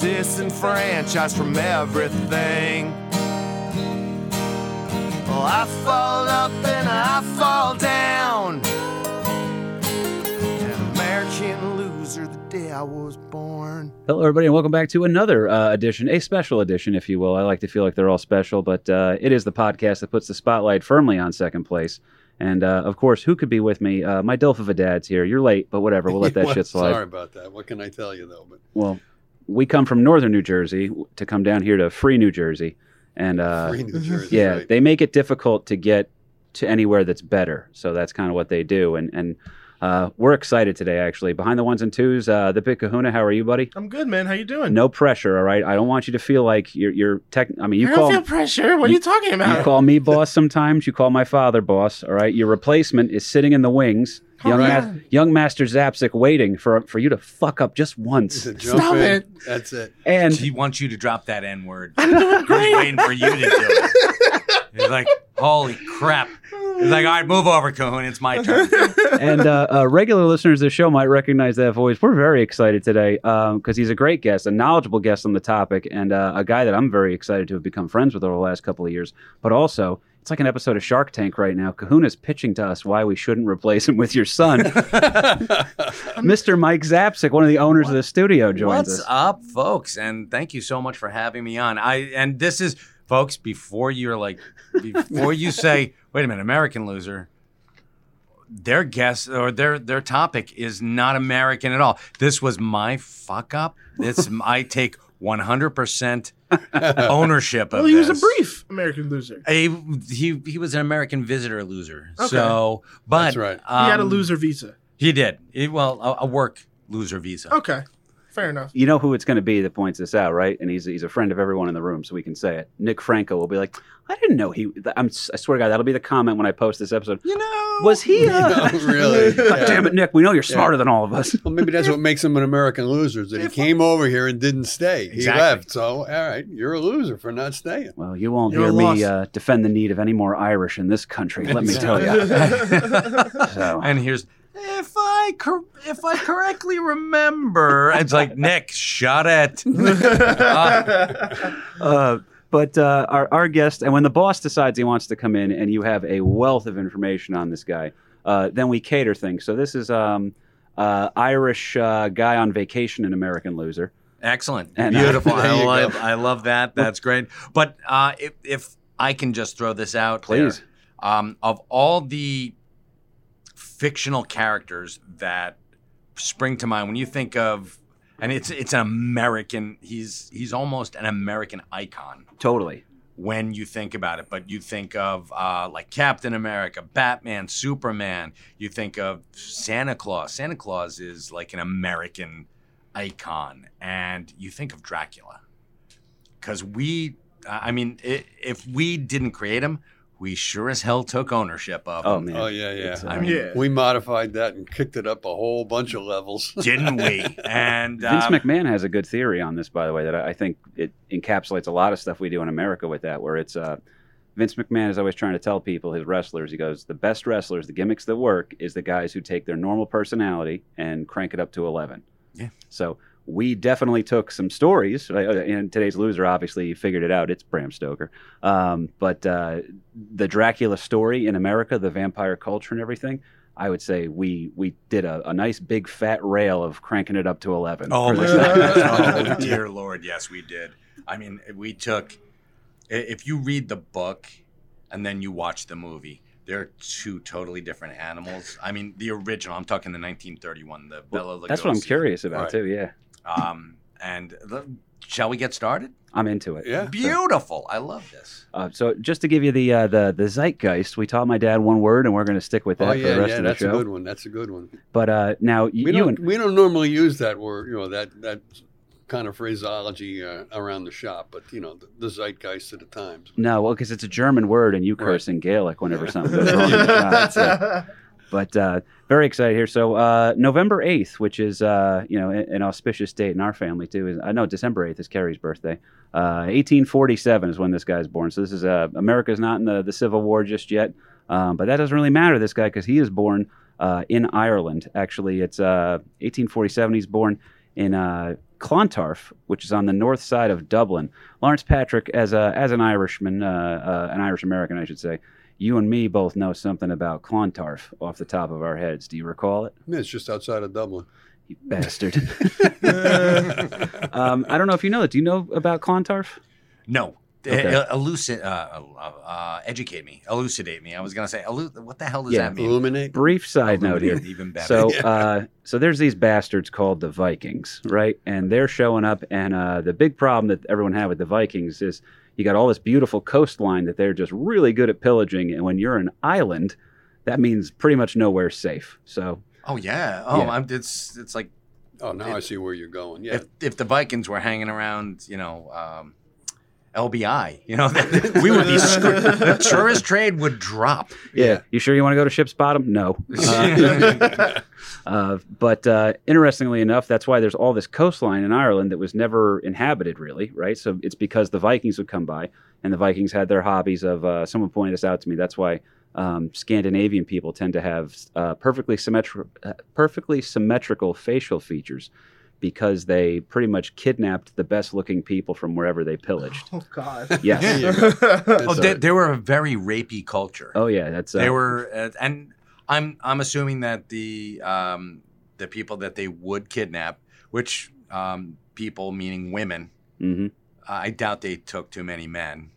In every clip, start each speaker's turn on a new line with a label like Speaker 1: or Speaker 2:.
Speaker 1: Disenfranchised from everything. Well, I fall up and I fall down. An American loser the day I was born.
Speaker 2: Hello, everybody, and welcome back to another uh, edition, a special edition, if you will. I like to feel like they're all special, but uh, it is the podcast that puts the spotlight firmly on second place. And uh, of course, who could be with me? Uh, my Dilf of a dad's here. You're late, but whatever. We'll let that
Speaker 3: Well,
Speaker 2: shit slide.
Speaker 3: Sorry about that. What can I tell you though? But
Speaker 2: Well, we come from northern New Jersey to come down here to free New Jersey, and uh,
Speaker 3: free New Jersey,
Speaker 2: yeah,
Speaker 3: right?
Speaker 2: they make it difficult to get to anywhere that's better. So that's kind of what they do, and and uh, we're excited today. Actually, behind the ones and twos, uh, the Big Kahuna. How are you, buddy?
Speaker 4: I'm good, man. How you doing?
Speaker 2: No pressure, all right. I don't want you to feel like you're you're tech. I mean, you
Speaker 4: I
Speaker 2: call
Speaker 4: don't feel pressure. What are you talking about?
Speaker 2: you call me boss sometimes. You call my father boss. All right. Your replacement is sitting in the wings.
Speaker 4: Come
Speaker 2: Young,
Speaker 4: on.
Speaker 2: Ma- young Master Zapcic waiting for for you to fuck up just once.
Speaker 3: To jump
Speaker 4: Stop
Speaker 3: in,
Speaker 4: it.
Speaker 3: That's it.
Speaker 2: And
Speaker 5: He wants you to drop that N word. He's waiting for you to do it. He's like, holy crap. He's like, all right, move over, Cahoon. It's my turn.
Speaker 2: and uh, uh, regular listeners of the show might recognize that voice. We're very excited today because he's a great guest, a knowledgeable guest on the topic, and uh, a guy that I'm very excited to have become friends with over the last couple of years. But also, it's like an episode of Shark Tank right now. Kahuna's pitching to us why we shouldn't replace him with your son, Mr. Mike Zapcic, one of the owners of the studio, joins
Speaker 5: What's
Speaker 2: us.
Speaker 5: What's up, folks? And thank you so much for having me on. I and this is, folks, before you're like, before you say, wait a minute, American loser. Their guest or their their topic is not American at all. This was my fuck up. This I take 100 percent ownership of
Speaker 4: Well, he was a brief American loser.
Speaker 5: He, he he was an American visitor loser.
Speaker 4: Okay.
Speaker 5: So, but
Speaker 3: That's right.
Speaker 4: He had a
Speaker 5: um,
Speaker 4: loser visa.
Speaker 5: He did. He, well, a, a work loser visa.
Speaker 4: Okay, fair enough.
Speaker 2: You know who it's going to be that points this out, right? And he's he's a friend of everyone in the room, so we can say it. Nick Franco will be like, "I didn't know he." I'm, I swear to God, that'll be the comment when I post this episode.
Speaker 5: You know,
Speaker 2: Was he? Uh,
Speaker 3: No, really?
Speaker 2: God
Speaker 3: Yeah.
Speaker 2: damn it, Nick! We know you're smarter than all of us.
Speaker 3: Well, maybe that's what makes him an American loser. Is that he came over here and didn't stay. He
Speaker 5: Exactly.
Speaker 3: left. So, all right, you're a loser for not staying.
Speaker 2: Well, you won't
Speaker 4: You're
Speaker 2: hear me uh, defend the need of any more Irish in this country. Let me tell you. So,
Speaker 5: and here's if I cor- if I correctly remember, it's like Nick, shot it. Uh,
Speaker 2: uh, but uh, our our guest, and when the boss decides he wants to come in, and you have a wealth of information on this guy, uh, then we cater things. So this is um, uh, Irish uh, guy on vacation, an American loser.
Speaker 5: excellent,
Speaker 2: And,
Speaker 5: beautiful.
Speaker 3: There
Speaker 5: I love. I love that. That's great. But uh, if if I can just throw this out, there,
Speaker 2: Please.
Speaker 5: um, of all the fictional characters that spring to mind. When you think of and it's it's an American he's he's almost an American icon.
Speaker 2: Totally.
Speaker 5: when you think about it but you think of uh, like Captain America Batman Superman. You think of Santa Claus. Santa Claus is like an American icon. And you think of Dracula. Because we I mean i if we didn't create him we sure as hell took ownership of
Speaker 2: Oh
Speaker 5: him
Speaker 2: man.
Speaker 3: Oh, yeah, yeah.
Speaker 2: It's, uh,
Speaker 5: I mean,
Speaker 4: Yeah.
Speaker 3: We modified that and kicked it up a whole bunch of levels.
Speaker 5: didn't we? And
Speaker 2: Vince
Speaker 5: um,
Speaker 2: McMahon has a good theory on this, by the way, that I I think it encapsulates a lot of stuff we do in America with that, where it's uh, Vince McMahon is always trying to tell people, his wrestlers, he goes, the best wrestlers, the gimmicks that work, is the guys who take their normal personality and crank it up to 11.
Speaker 5: Yeah.
Speaker 2: So we definitely took some stories. uh, And today's loser, obviously, you figured it out. It's Bram Stoker. Um, but uh, the Dracula story in America, the vampire culture and everything, I would say we we did a, a nice big fat rail of cranking it up to 11.
Speaker 5: Oh, my God. oh dear Lord, yes, we did. I mean, we took. If you read the book and then you watch the movie, they're two totally different animals. I mean, the original. I'm talking the 1931, the Bela Lugosi.
Speaker 2: That's what I'm curious about,
Speaker 3: Right.
Speaker 2: too. Yeah.
Speaker 5: Um, and the, shall we get started?
Speaker 2: I'm into it.
Speaker 3: Yeah.
Speaker 5: Beautiful. I love this.
Speaker 2: Uh, so just to give you the uh, the the zeitgeist, we taught my dad one word, and we're going to stick with that
Speaker 3: Oh
Speaker 2: for the rest
Speaker 3: yeah,
Speaker 2: of the show.
Speaker 3: that's a good one. That's a good one.
Speaker 2: But uh, now
Speaker 3: We
Speaker 2: you
Speaker 3: don't
Speaker 2: and
Speaker 3: we don't normally use that word, you know, that that kind of phraseology uh, around the shop, but you know the, the zeitgeist of the times.
Speaker 2: No, well, because it's a German word, and you curse in Gaelic whenever something goes wrong. That's it. But uh, very excited here. So uh, November eighth, which is uh, you know an, auspicious date in our family too. Is I know December eighth is Carrie's birthday. Uh, 1847 is when this guy's born. So this is uh, America's not in the, the Civil War just yet, um, but that doesn't really matter. This guy because he is born uh, in Ireland. Actually, it's uh, 1847. He's born in uh, Clontarf, which is on the north side of Dublin. Lawrence Patrick, as a as an Irishman, uh, uh, an Irish American, I should say. You and me both know something about Clontarf off the top of our heads. Do you recall it?
Speaker 3: Yeah, it's just outside of Dublin.
Speaker 2: You bastard. um, I don't know if you know that. Do you know about Clontarf?
Speaker 5: No.
Speaker 2: Okay.
Speaker 5: Uh, elucid, uh, uh, uh, educate me, elucidate me. I was gonna say, elu- what the hell does
Speaker 2: Yeah.
Speaker 5: that mean?
Speaker 3: Illuminate.
Speaker 2: Brief side note here.
Speaker 5: Even better.
Speaker 2: So, uh, so there's these bastards called the Vikings, right? And they're showing up, and uh, the big problem that everyone had with the Vikings is you got all this beautiful coastline that they're just really good at pillaging, and when you're an island, that means pretty much nowhere safe. So,
Speaker 5: oh yeah. Oh,
Speaker 2: Yeah.
Speaker 5: I'm, it's it's like
Speaker 3: Oh, now I see where you're going. Yeah,
Speaker 5: if if the Vikings were hanging around, you know. Um, LBI, you know, we would be screwed. The tourist trade would drop.
Speaker 2: yeah, you sure you want to go to Ship's Bottom? No. Uh, Uh, but uh, interestingly enough, that's why there's all this coastline in Ireland that was never inhabited, really, right? So it's because the Vikings would come by, and the Vikings had their hobbies of. Uh, someone pointed this out to me. That's why um, Scandinavian people tend to have uh, perfectly symmetri- uh, perfectly symmetrical facial features, because they pretty much kidnapped the best-looking people from wherever they pillaged.
Speaker 4: Oh God.
Speaker 2: Yes.
Speaker 3: There you go. That's
Speaker 5: Oh, they, they were a very rapey culture.
Speaker 2: Oh yeah, that's uh,
Speaker 5: they were, uh, and I'm I'm assuming that the um, the people that they would kidnap, which um, people meaning women,
Speaker 2: hmm
Speaker 5: I doubt they took too many men.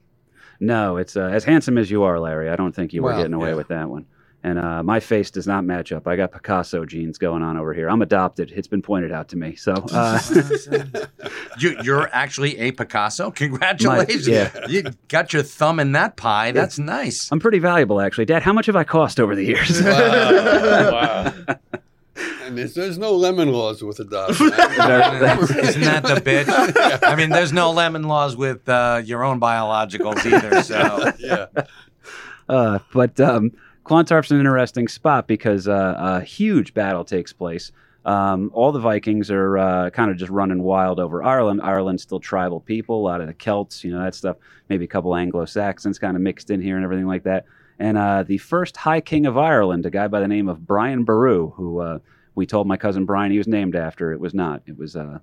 Speaker 2: No, it's uh, as handsome as you are, Larry. I don't think you were getting away
Speaker 3: yeah.
Speaker 2: with that one. And uh, my face does not match up. I got Picasso genes going on over here. I'm adopted. It's been pointed out to me. So uh,
Speaker 5: you, you're actually a Picasso. Congratulations!
Speaker 2: yeah.
Speaker 5: You got your thumb in that pie. That's nice.
Speaker 2: I'm pretty valuable, actually. Dad, how much have I cost over the years?
Speaker 3: Wow. And there's, there's no lemon laws with adoption.
Speaker 5: Isn't that the bitch? I mean, there's no lemon laws with uh, your own biologicals either. So
Speaker 3: yeah.
Speaker 2: Uh, but um, Clontarf's an interesting spot because uh, a huge battle takes place. Um, all the Vikings are uh, kind of just running wild over Ireland. Ireland's still tribal people, a lot of the Celts, you know, that stuff. Maybe a couple Anglo Saxons kind of mixed in here and everything like that. And uh, the first High King of Ireland, a guy by the name of Brian Boru, who uh, we told my cousin Brian he was named after. It was not. It was uh,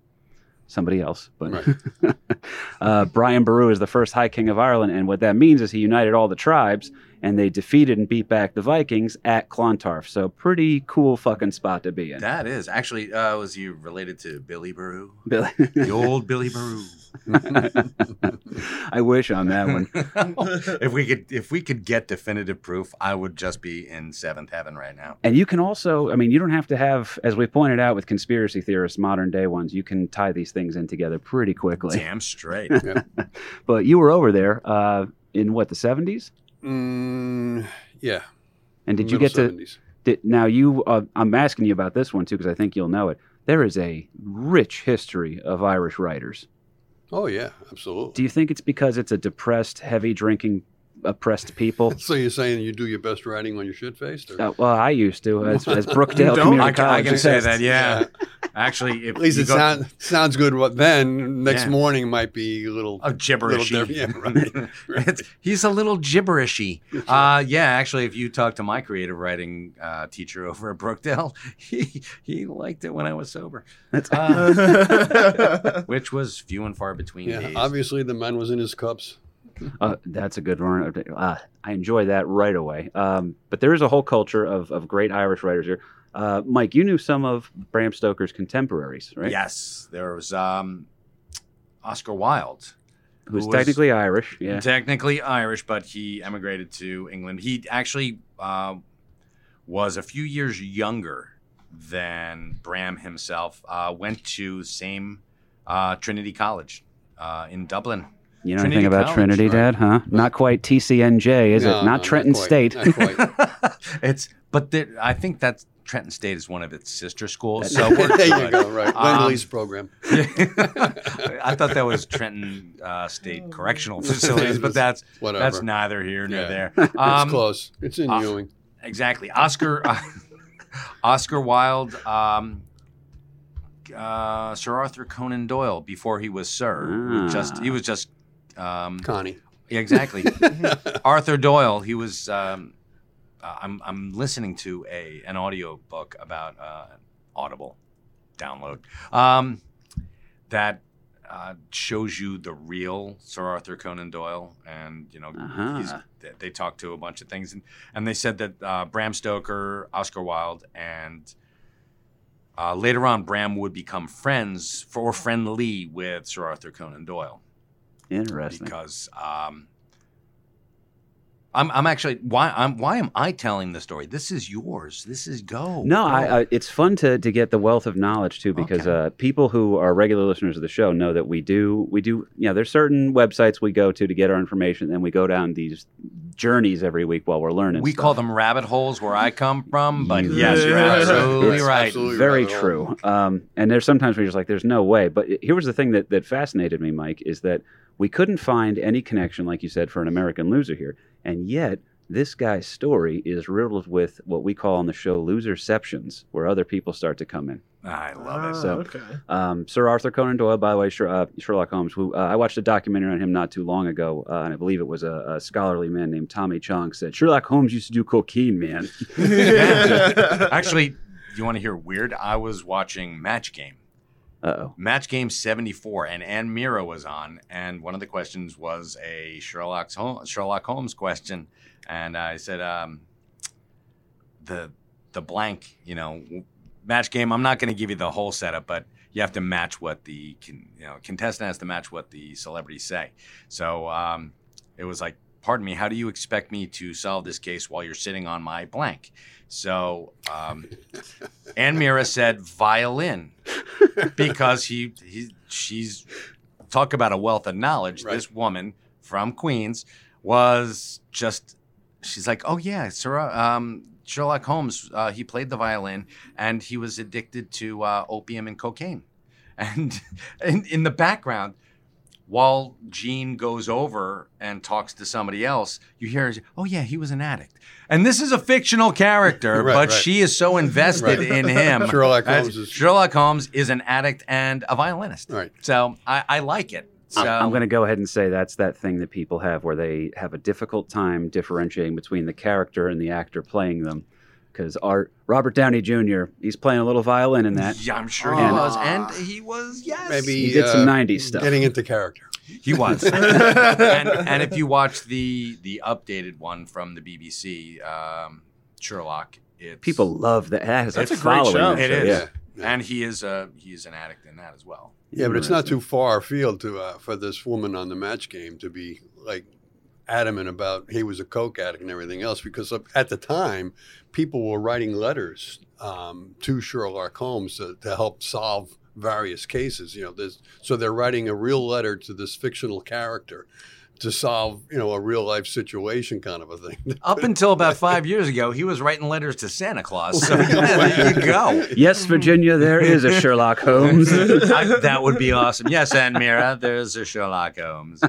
Speaker 2: somebody else. But
Speaker 3: Right.
Speaker 2: uh, Brian Boru is the first High King of Ireland, and what that means is he united all the tribes, and they defeated and beat back the Vikings at Clontarf. So pretty cool fucking spot to be in.
Speaker 5: that is actually uh, was you related to Billy Baru,
Speaker 2: Billy.
Speaker 5: the old Billy Baru?
Speaker 2: I wish on that one.
Speaker 5: if we could, if we could get definitive proof, I would just be in seventh heaven right now.
Speaker 2: And you can also, I mean, you don't have to have, as we pointed out with conspiracy theorists, modern day ones, you can tie these things in together pretty quickly.
Speaker 5: Damn straight.
Speaker 2: But you were over there uh, in what, the 70s?
Speaker 3: Mm, yeah.
Speaker 2: And did you get to Did, now you, uh, I'm asking you about this one too because I think you'll know it. There is a rich history of Irish writers.
Speaker 3: Oh yeah, absolutely.
Speaker 2: Do you think it's because it's a depressed, heavy drinking, oppressed people?
Speaker 3: so you're saying you do your best writing when you're shit faced?
Speaker 2: Uh, well, I used to as, as Brookdale? Community
Speaker 5: I can, I can say that. Yeah. Actually, if
Speaker 3: At least
Speaker 5: you
Speaker 3: it
Speaker 5: go-
Speaker 3: sound, sounds good. What then? Next
Speaker 5: Yeah.
Speaker 3: morning might be a little.
Speaker 5: a gibberishy.
Speaker 3: Little yeah, right.
Speaker 5: It's- he's a little gibberishy. Uh, yeah, actually, if you talk to my creative writing uh, teacher over at Brookdale, he he liked it when I was sober,
Speaker 2: That's-
Speaker 5: uh, which was few and far between.
Speaker 3: yeah,
Speaker 5: days.
Speaker 3: obviously the man was in his cups.
Speaker 2: Uh, that's a good one. Uh, I enjoy that right away. Um, but there is a whole culture of, of great Irish writers here. Uh, Mike, you knew some of Bram Stoker's contemporaries, right?
Speaker 5: Yes, there was um, Oscar Wilde.
Speaker 2: Who's
Speaker 5: who was-
Speaker 2: technically Irish. Yeah.
Speaker 5: Technically Irish, but he emigrated to England. He actually uh, was a few years younger than Bram himself. Uh, went to same uh, Trinity College uh, in Dublin.
Speaker 2: You know
Speaker 5: Trinity
Speaker 2: anything about
Speaker 5: College,
Speaker 2: Trinity,
Speaker 3: right.
Speaker 2: Dad? Huh? Not quite TCNJ, is
Speaker 3: No,
Speaker 2: it?
Speaker 3: no,
Speaker 2: Not Trenton
Speaker 3: quite,
Speaker 2: State.
Speaker 3: not quite.
Speaker 5: it's but there, I think that's Trenton State is one of its sister schools, so we're
Speaker 3: there you go. Right,
Speaker 5: Um,
Speaker 3: Lend-Lease program.
Speaker 5: I thought that was Trenton uh, State Correctional Facilities, but that's
Speaker 3: Whatever.
Speaker 5: that's neither here nor
Speaker 3: Yeah.
Speaker 5: there.
Speaker 3: it's
Speaker 5: Um,
Speaker 3: close. It's in
Speaker 5: uh,
Speaker 3: Ewing.
Speaker 5: Exactly, Oscar Oscar Wilde, um, uh, Sir Arthur Conan Doyle before he was Sir. Just he was just um,
Speaker 3: Connie.
Speaker 5: yeah, exactly. Arthur Doyle. He was. Um, uh, I'm I'm listening to a an audio book about uh, Audible download um, that uh, shows you the real Sir Arthur Conan Doyle, and you know
Speaker 2: Uh-huh.
Speaker 5: they, they talked to a bunch of things, and and they said that uh, Bram Stoker, Oscar Wilde, and uh, later on Bram would become friends or friendly with Sir Arthur Conan Doyle
Speaker 2: Interesting.
Speaker 5: because um, I'm, I'm actually why I'm why am I telling the story? This is yours. This is go.
Speaker 2: No,
Speaker 5: go.
Speaker 2: I, I, it's fun to, to get the wealth of knowledge too, because
Speaker 5: Okay.
Speaker 2: uh, people who are regular listeners of the show know that we do we do. You know, there's certain websites we go to to get our information, and we go down these journeys every week while we're learning.
Speaker 5: we
Speaker 2: stuff.
Speaker 5: call them rabbit holes where I come from, but
Speaker 2: You-
Speaker 5: yes, you're absolutely
Speaker 2: It's
Speaker 5: right.
Speaker 3: absolutely
Speaker 2: very true. Um, and there's sometimes where you're just like, there's no way. But here was the thing that, that fascinated me, Mike, is that we couldn't find any connection, like you said, for an American loser here. And yet, this guy's story is riddled with what we call on the show loserceptions, where other people start to come in.
Speaker 5: I love it.
Speaker 4: Ah,
Speaker 2: So-
Speaker 4: okay.
Speaker 2: Um, Sir Arthur Conan Doyle, by the way, Sher- uh, Sherlock Holmes. Who uh, I watched a documentary on him not too long ago, uh, and I believe it was a, a scholarly man named Tommy Chong said Sherlock Holmes used to do cocaine, man.
Speaker 5: Actually, you want to hear weird? I was watching Match Game.
Speaker 2: Oh.
Speaker 5: Match Game 74, and Anne Meara was on, and one of the questions was a Sherlock Holmes, Sherlock Holmes question, and I said, um, the the blank, you know, Match Game. I'm not going to give you the whole setup, but you have to match what the you know contestant has to match what the celebrities say. So um, it was like, pardon me, how do you expect me to solve this case while you're sitting on my blank? So um, Anne Meara said violin because he, he she's talk about a wealth of knowledge.
Speaker 3: Right.
Speaker 5: This woman from Queens was just she's like, oh yeah, Sir, um, Sherlock Holmes. Uh, he played the violin and he was addicted to uh, opium and cocaine. And in, in the background, while Gene goes over and talks to somebody else, you hear, oh yeah, he was an addict. And this is a fictional character,
Speaker 3: Right,
Speaker 5: but
Speaker 3: right.
Speaker 5: she is so invested
Speaker 3: Right.
Speaker 5: in him.
Speaker 3: Sherlock Holmes is-
Speaker 5: Sherlock Holmes is an addict and a violinist.
Speaker 3: Right.
Speaker 5: So I, I like it. So
Speaker 2: I'm, I'm going to go ahead and say that's that thing that people have where they have a difficult time differentiating between the character and the actor playing them. Because Art Robert Downey Jr. he's playing a little violin in that.
Speaker 5: Yeah, I'm sure he
Speaker 2: And-
Speaker 5: was, and he was. Yes,
Speaker 3: Maybe
Speaker 2: He did some
Speaker 3: uh,
Speaker 2: 90s stuff.
Speaker 3: Getting into character.
Speaker 5: he was. and, and if you watch the the updated one from the BBC, um, Sherlock, it's
Speaker 2: People love that. That has
Speaker 4: That's
Speaker 2: a
Speaker 4: a great
Speaker 2: following.
Speaker 4: show.
Speaker 2: that
Speaker 5: It is.
Speaker 2: Yeah.
Speaker 3: Yeah.
Speaker 5: and he is a he's an addict in that as well.
Speaker 3: Yeah, but it's not too far afield to uh, for this woman on the match game to be like adamant about he was a coke addict and everything else because at the time people were writing letters um, to Sherlock Holmes to, to help solve various cases. You know, so they're writing a real letter to this fictional character to solve you know a real life situation kind of a thing.
Speaker 5: Up until about five years ago, he was writing letters to Santa Claus. So yeah, there you go.
Speaker 2: Yes, Virginia, there is a Sherlock Holmes.
Speaker 5: I, that would be awesome. Yes, Anne Meara, there's a Sherlock Holmes.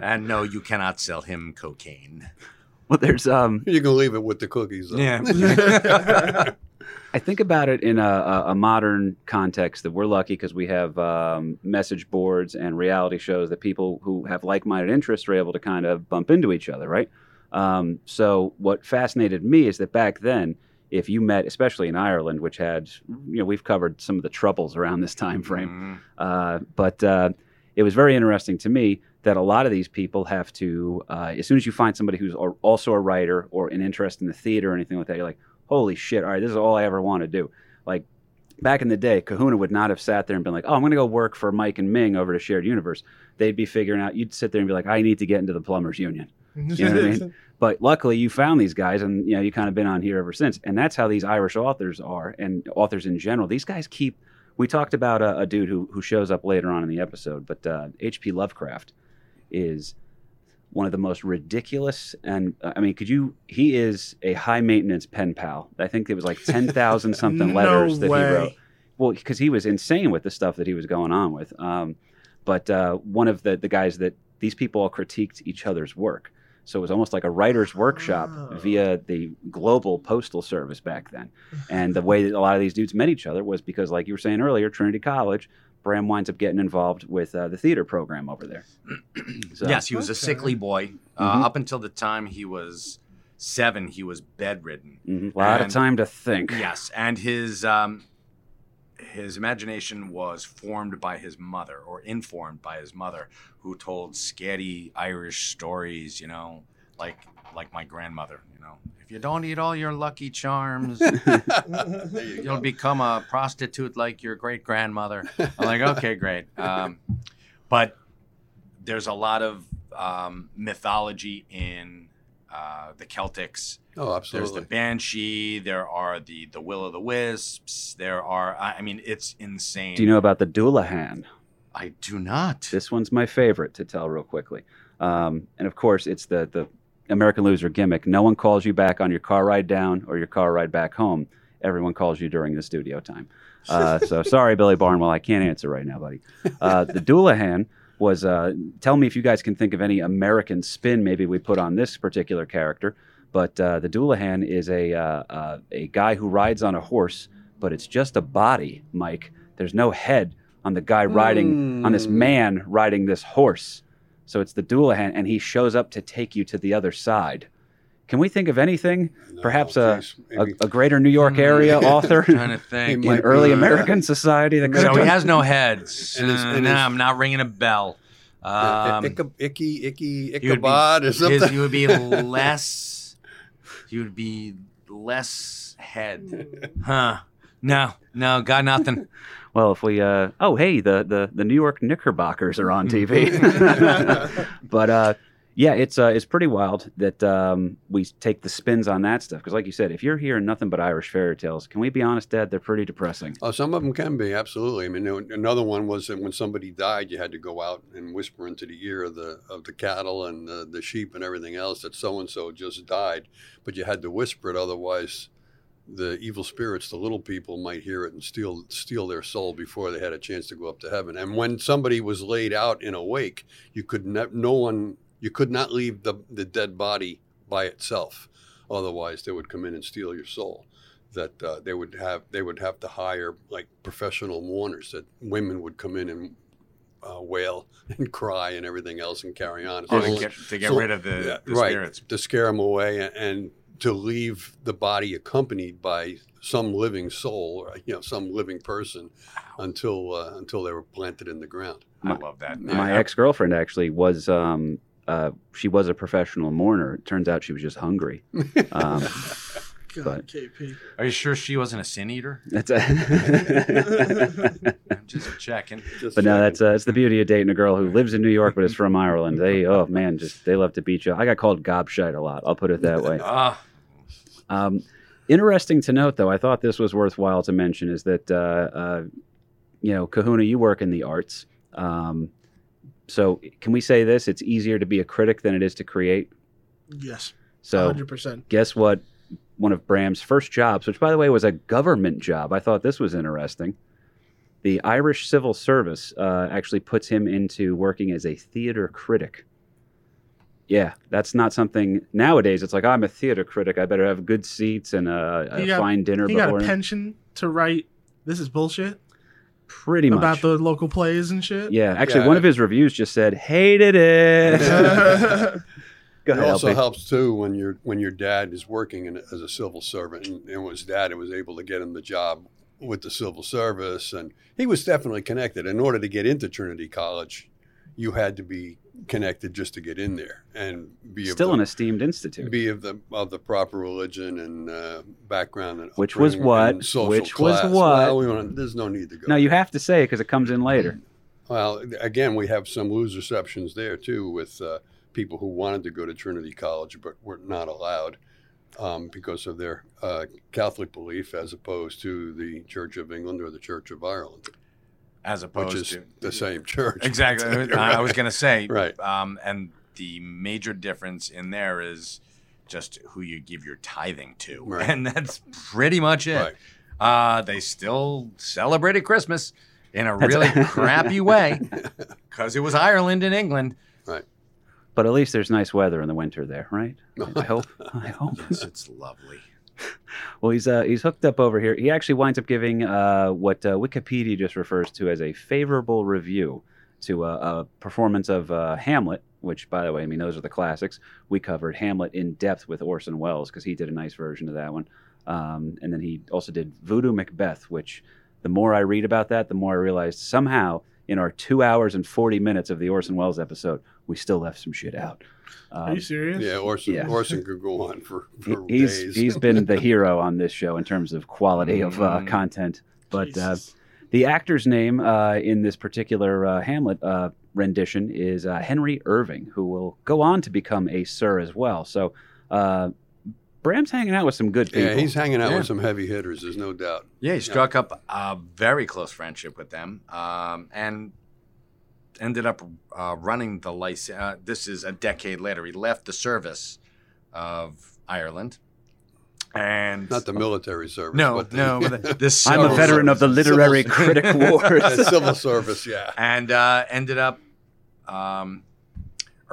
Speaker 5: And no, you cannot sell him cocaine.
Speaker 2: well, there's um.
Speaker 3: you can leave it with the cookies. Though.
Speaker 5: Yeah.
Speaker 2: I think about it in a, a, modern context that we're lucky because we have um, message boards and reality shows that people who have like-minded interests are able to kind of bump into each other, right? Um, so what fascinated me is that back then, if you met, especially in Ireland, which had, you know, we've covered some of the troubles around this time frame,
Speaker 5: Mhm.
Speaker 2: uh, but uh, it was very interesting to me that a lot of these people have to, uh, as soon as you find somebody who's also a writer or an interest in the theater or anything like that, you're like, holy shit, all right, this is all I ever want to do. Like back in the day, Kahuna would not have sat there and been like, oh, I'm going to go work for Mike and Ming over to Shared Universe. They'd be figuring out, you'd sit there and be like, I need to get into the Plumbers Union. You know what I mean? But luckily, you found these guys, and you know you kind of been on here ever since. And that's how these Irish authors are, and authors in general. These guys keep. We talked about a, a dude who who shows up later on in the episode, but uh, H.P. Lovecraft is one of the most ridiculous and uh, I mean, could you? He is a high maintenance pen pal. I think it was like ten thousand something
Speaker 4: No
Speaker 2: letters that
Speaker 4: way.
Speaker 2: he wrote. Well, because he was insane with the stuff that he was going on with. Um, but uh, one of the the guys that these people all critiqued each other's work. So it was almost like a writer's workshop
Speaker 4: Oh.
Speaker 2: via the global postal service back then. And the way that a lot of these dudes met each other was because, like you were saying earlier, Trinity College, Bram winds up getting involved with uh, the theater program over there. So-
Speaker 5: yes, he was a sickly boy. Uh,
Speaker 2: Mhm.
Speaker 5: Up until the time he was seven, he was bedridden.
Speaker 2: Mhm. A lot of time to think.
Speaker 5: Yes, and his um, his imagination was formed by his mother, or informed by his mother, who told scary Irish stories. You know, like like my grandmother. You know, if you don't eat all your Lucky Charms,
Speaker 3: you
Speaker 5: you'll
Speaker 3: go.
Speaker 5: become a prostitute like your great grandmother. I'm like, okay, great. Um, but there's a lot of um, mythology in uh, the Celtics.
Speaker 3: Oh, absolutely.
Speaker 5: There's the Banshee. There are the the Will o' the Wisps. There are. I I mean, it's insane.
Speaker 2: Do you know about the Dullahan?
Speaker 5: I do not.
Speaker 2: This one's my favorite to tell real quickly. Um, and of course, it's the the American loser gimmick. No one calls you back on your car ride down or your car ride back home. Everyone calls you during the studio time. Uh, so sorry, Billy Barnwell, I can't answer right now, buddy. Uh, the Dullahan was. Uh, tell me if you guys can think of any American spin maybe we put on this particular character. But uh, the Dullahan is a uh, uh, a guy who rides on a horse, but it's just a body, Mike. There's no head on the guy riding on this
Speaker 3: Hmm.
Speaker 2: man riding this horse. So it's the Dullahan, and he shows up to take you to the other side. Can we think of anything?
Speaker 3: No,
Speaker 2: Perhaps a, a, a greater New York area author
Speaker 5: trying to
Speaker 3: He
Speaker 5: think.
Speaker 2: in early
Speaker 3: be, uh,
Speaker 2: American society that could
Speaker 5: So he has no heads.
Speaker 3: And his-
Speaker 5: Uh,
Speaker 3: and
Speaker 5: nah,
Speaker 3: his-
Speaker 5: I'm not ringing a bell.
Speaker 3: Yeah,
Speaker 5: Um,
Speaker 3: Icha- icky, icky,
Speaker 5: he would be-
Speaker 3: or something.
Speaker 5: his, he would be less. He would be less head. Huh? No, no, got nothing.
Speaker 2: Well, if we, uh, oh, hey, the, the, the New York Knickerbockers are on TV. but uh, yeah, it's uh, it's pretty wild that um, we take the spins on that stuff. Because, like you said, if you're hearing nothing but Irish fairy tales, can we be honest, Dad? They're pretty depressing.
Speaker 3: Oh, some of them can be absolutely. I mean, another one was that when somebody died, you had to go out and whisper into the ear of the of the cattle and the, the sheep and everything else that so and so just died, but you had to whisper it, otherwise, the evil spirits, the little people, might hear it and steal steal their soul before they had a chance to go up to heaven. And when somebody was laid out in a wake, you could ne- no one you could not leave the the dead body by itself, otherwise they would come in and steal your soul that uh, they would have they would have to hire like professional mourners that women would come in and uh, wail and cry and everything else and carry on.
Speaker 5: Oh, to get, to get
Speaker 3: so-
Speaker 5: rid of the,
Speaker 3: yeah,
Speaker 5: the
Speaker 3: right.
Speaker 5: spirits.
Speaker 3: to scare them away and, and to leave the body accompanied by some living soul, or, you know, some living person, until uh, until they were planted in the ground.
Speaker 5: I love that.
Speaker 2: My
Speaker 5: I-
Speaker 2: ex girlfriend actually was. Um, uh, she was a professional mourner. It turns out she was just hungry. Um,
Speaker 4: God,
Speaker 2: But-
Speaker 4: KP.
Speaker 5: Are you sure she wasn't a sin eater?
Speaker 2: that's
Speaker 5: I'm just checking.
Speaker 3: Just
Speaker 2: But no, that's uh, that's the beauty of dating a girl who lives in New York but is from Ireland. They oh man, just they love to beat you. I got called gobshite a lot. I'll put it that way.
Speaker 5: Ah,
Speaker 2: Um, interesting to note, though, I thought this was worthwhile to mention is that uh, uh, you know, Kahuna, you work in the arts. Um, so can we say this? It's easier to be a critic than it is to create.
Speaker 4: Yes.
Speaker 2: So
Speaker 4: 100%.
Speaker 2: guess what? One of Bram's first jobs, which by the way was a government job. I thought this was interesting. The Irish Civil Service uh, actually puts him into working as a theater critic. Yeah, that's not something nowadays. It's like I'm a theater critic. I better have good seats and a, a
Speaker 4: got-
Speaker 2: fine dinner
Speaker 4: He got
Speaker 2: before.
Speaker 4: a pension to write. This is bullshit
Speaker 2: Pretty much.
Speaker 4: about the local plays and shit.
Speaker 2: yeah, actually,
Speaker 3: Yeah.
Speaker 2: one of his reviews just said hated it. Go
Speaker 3: It also
Speaker 2: LP.
Speaker 3: helps too when your when your dad is working in, as a civil servant, and, and his dad was able to get him the job with the civil service, and he was definitely connected. In order to get into Trinity College, you had to be connected just to get in there and be of
Speaker 2: Still
Speaker 3: the,
Speaker 2: an esteemed institute.
Speaker 3: be of the of the proper religion and uh, background and
Speaker 2: Which was what?
Speaker 3: and social
Speaker 2: Which was what?
Speaker 3: Well, we don't, there's no need to go.
Speaker 2: No, you have to say because it comes in later.
Speaker 3: Well, again, we have some loose receptions there too, with uh, people who wanted to go to Trinity College but were not allowed um, because of their uh, Catholic belief, as opposed to the Church of England or the Church of Ireland,
Speaker 5: as opposed
Speaker 3: which is
Speaker 5: to
Speaker 3: the same church.
Speaker 5: exactly. I, I was gonna say
Speaker 3: Right.
Speaker 5: Um, and the major difference in there is just who you give your tithing to,
Speaker 3: Right.
Speaker 5: and that's pretty much it.
Speaker 3: Right.
Speaker 5: Uh, they still celebrated Christmas in a really crappy way because it was Ireland and England.
Speaker 2: But at least there's nice weather in the winter there, right? I hope. I hope.
Speaker 5: Yes, it's lovely.
Speaker 2: Well, he's uh, he's hooked up over here. He actually winds up giving uh, what uh, Wikipedia just refers to as a favorable review to uh, a performance of uh, Hamlet. Which, by the way, I mean those are the classics. We covered Hamlet in depth with Orson Welles because he did a nice version of that one. Um, and then he also did Voodoo Macbeth, which the more I read about that, the more I realized somehow in our two hours and forty minutes of the Orson Welles episode, we still left some shit out.
Speaker 4: Are
Speaker 2: Um,
Speaker 4: you serious?
Speaker 3: Yeah, Orson,
Speaker 2: Yeah.
Speaker 3: Orson could go on for, for
Speaker 2: he's
Speaker 3: days.
Speaker 2: he's been the hero on this show in terms of quality of uh,
Speaker 5: Mm.
Speaker 2: content. But uh, the actor's name uh, in this particular uh, Hamlet uh, rendition is uh, Henry Irving, who will go on to become a Sir as well. So uh, Bram's hanging out with some good people.
Speaker 3: yeah, he's hanging out
Speaker 5: Yeah.
Speaker 3: with some heavy hitters. There's no doubt.
Speaker 5: Yeah, he struck up a very close friendship with them, um, and ended up uh, running the license. Uh, this is a decade later. He left the service of Ireland, and
Speaker 3: Not the military service.
Speaker 5: no,
Speaker 3: but the,
Speaker 5: no, but the, the
Speaker 2: I'm a
Speaker 5: civil
Speaker 2: veteran of the literary
Speaker 3: Civil-
Speaker 2: critic
Speaker 3: the
Speaker 2: wars.
Speaker 3: civil service. Yeah.
Speaker 5: and uh, ended up. Um,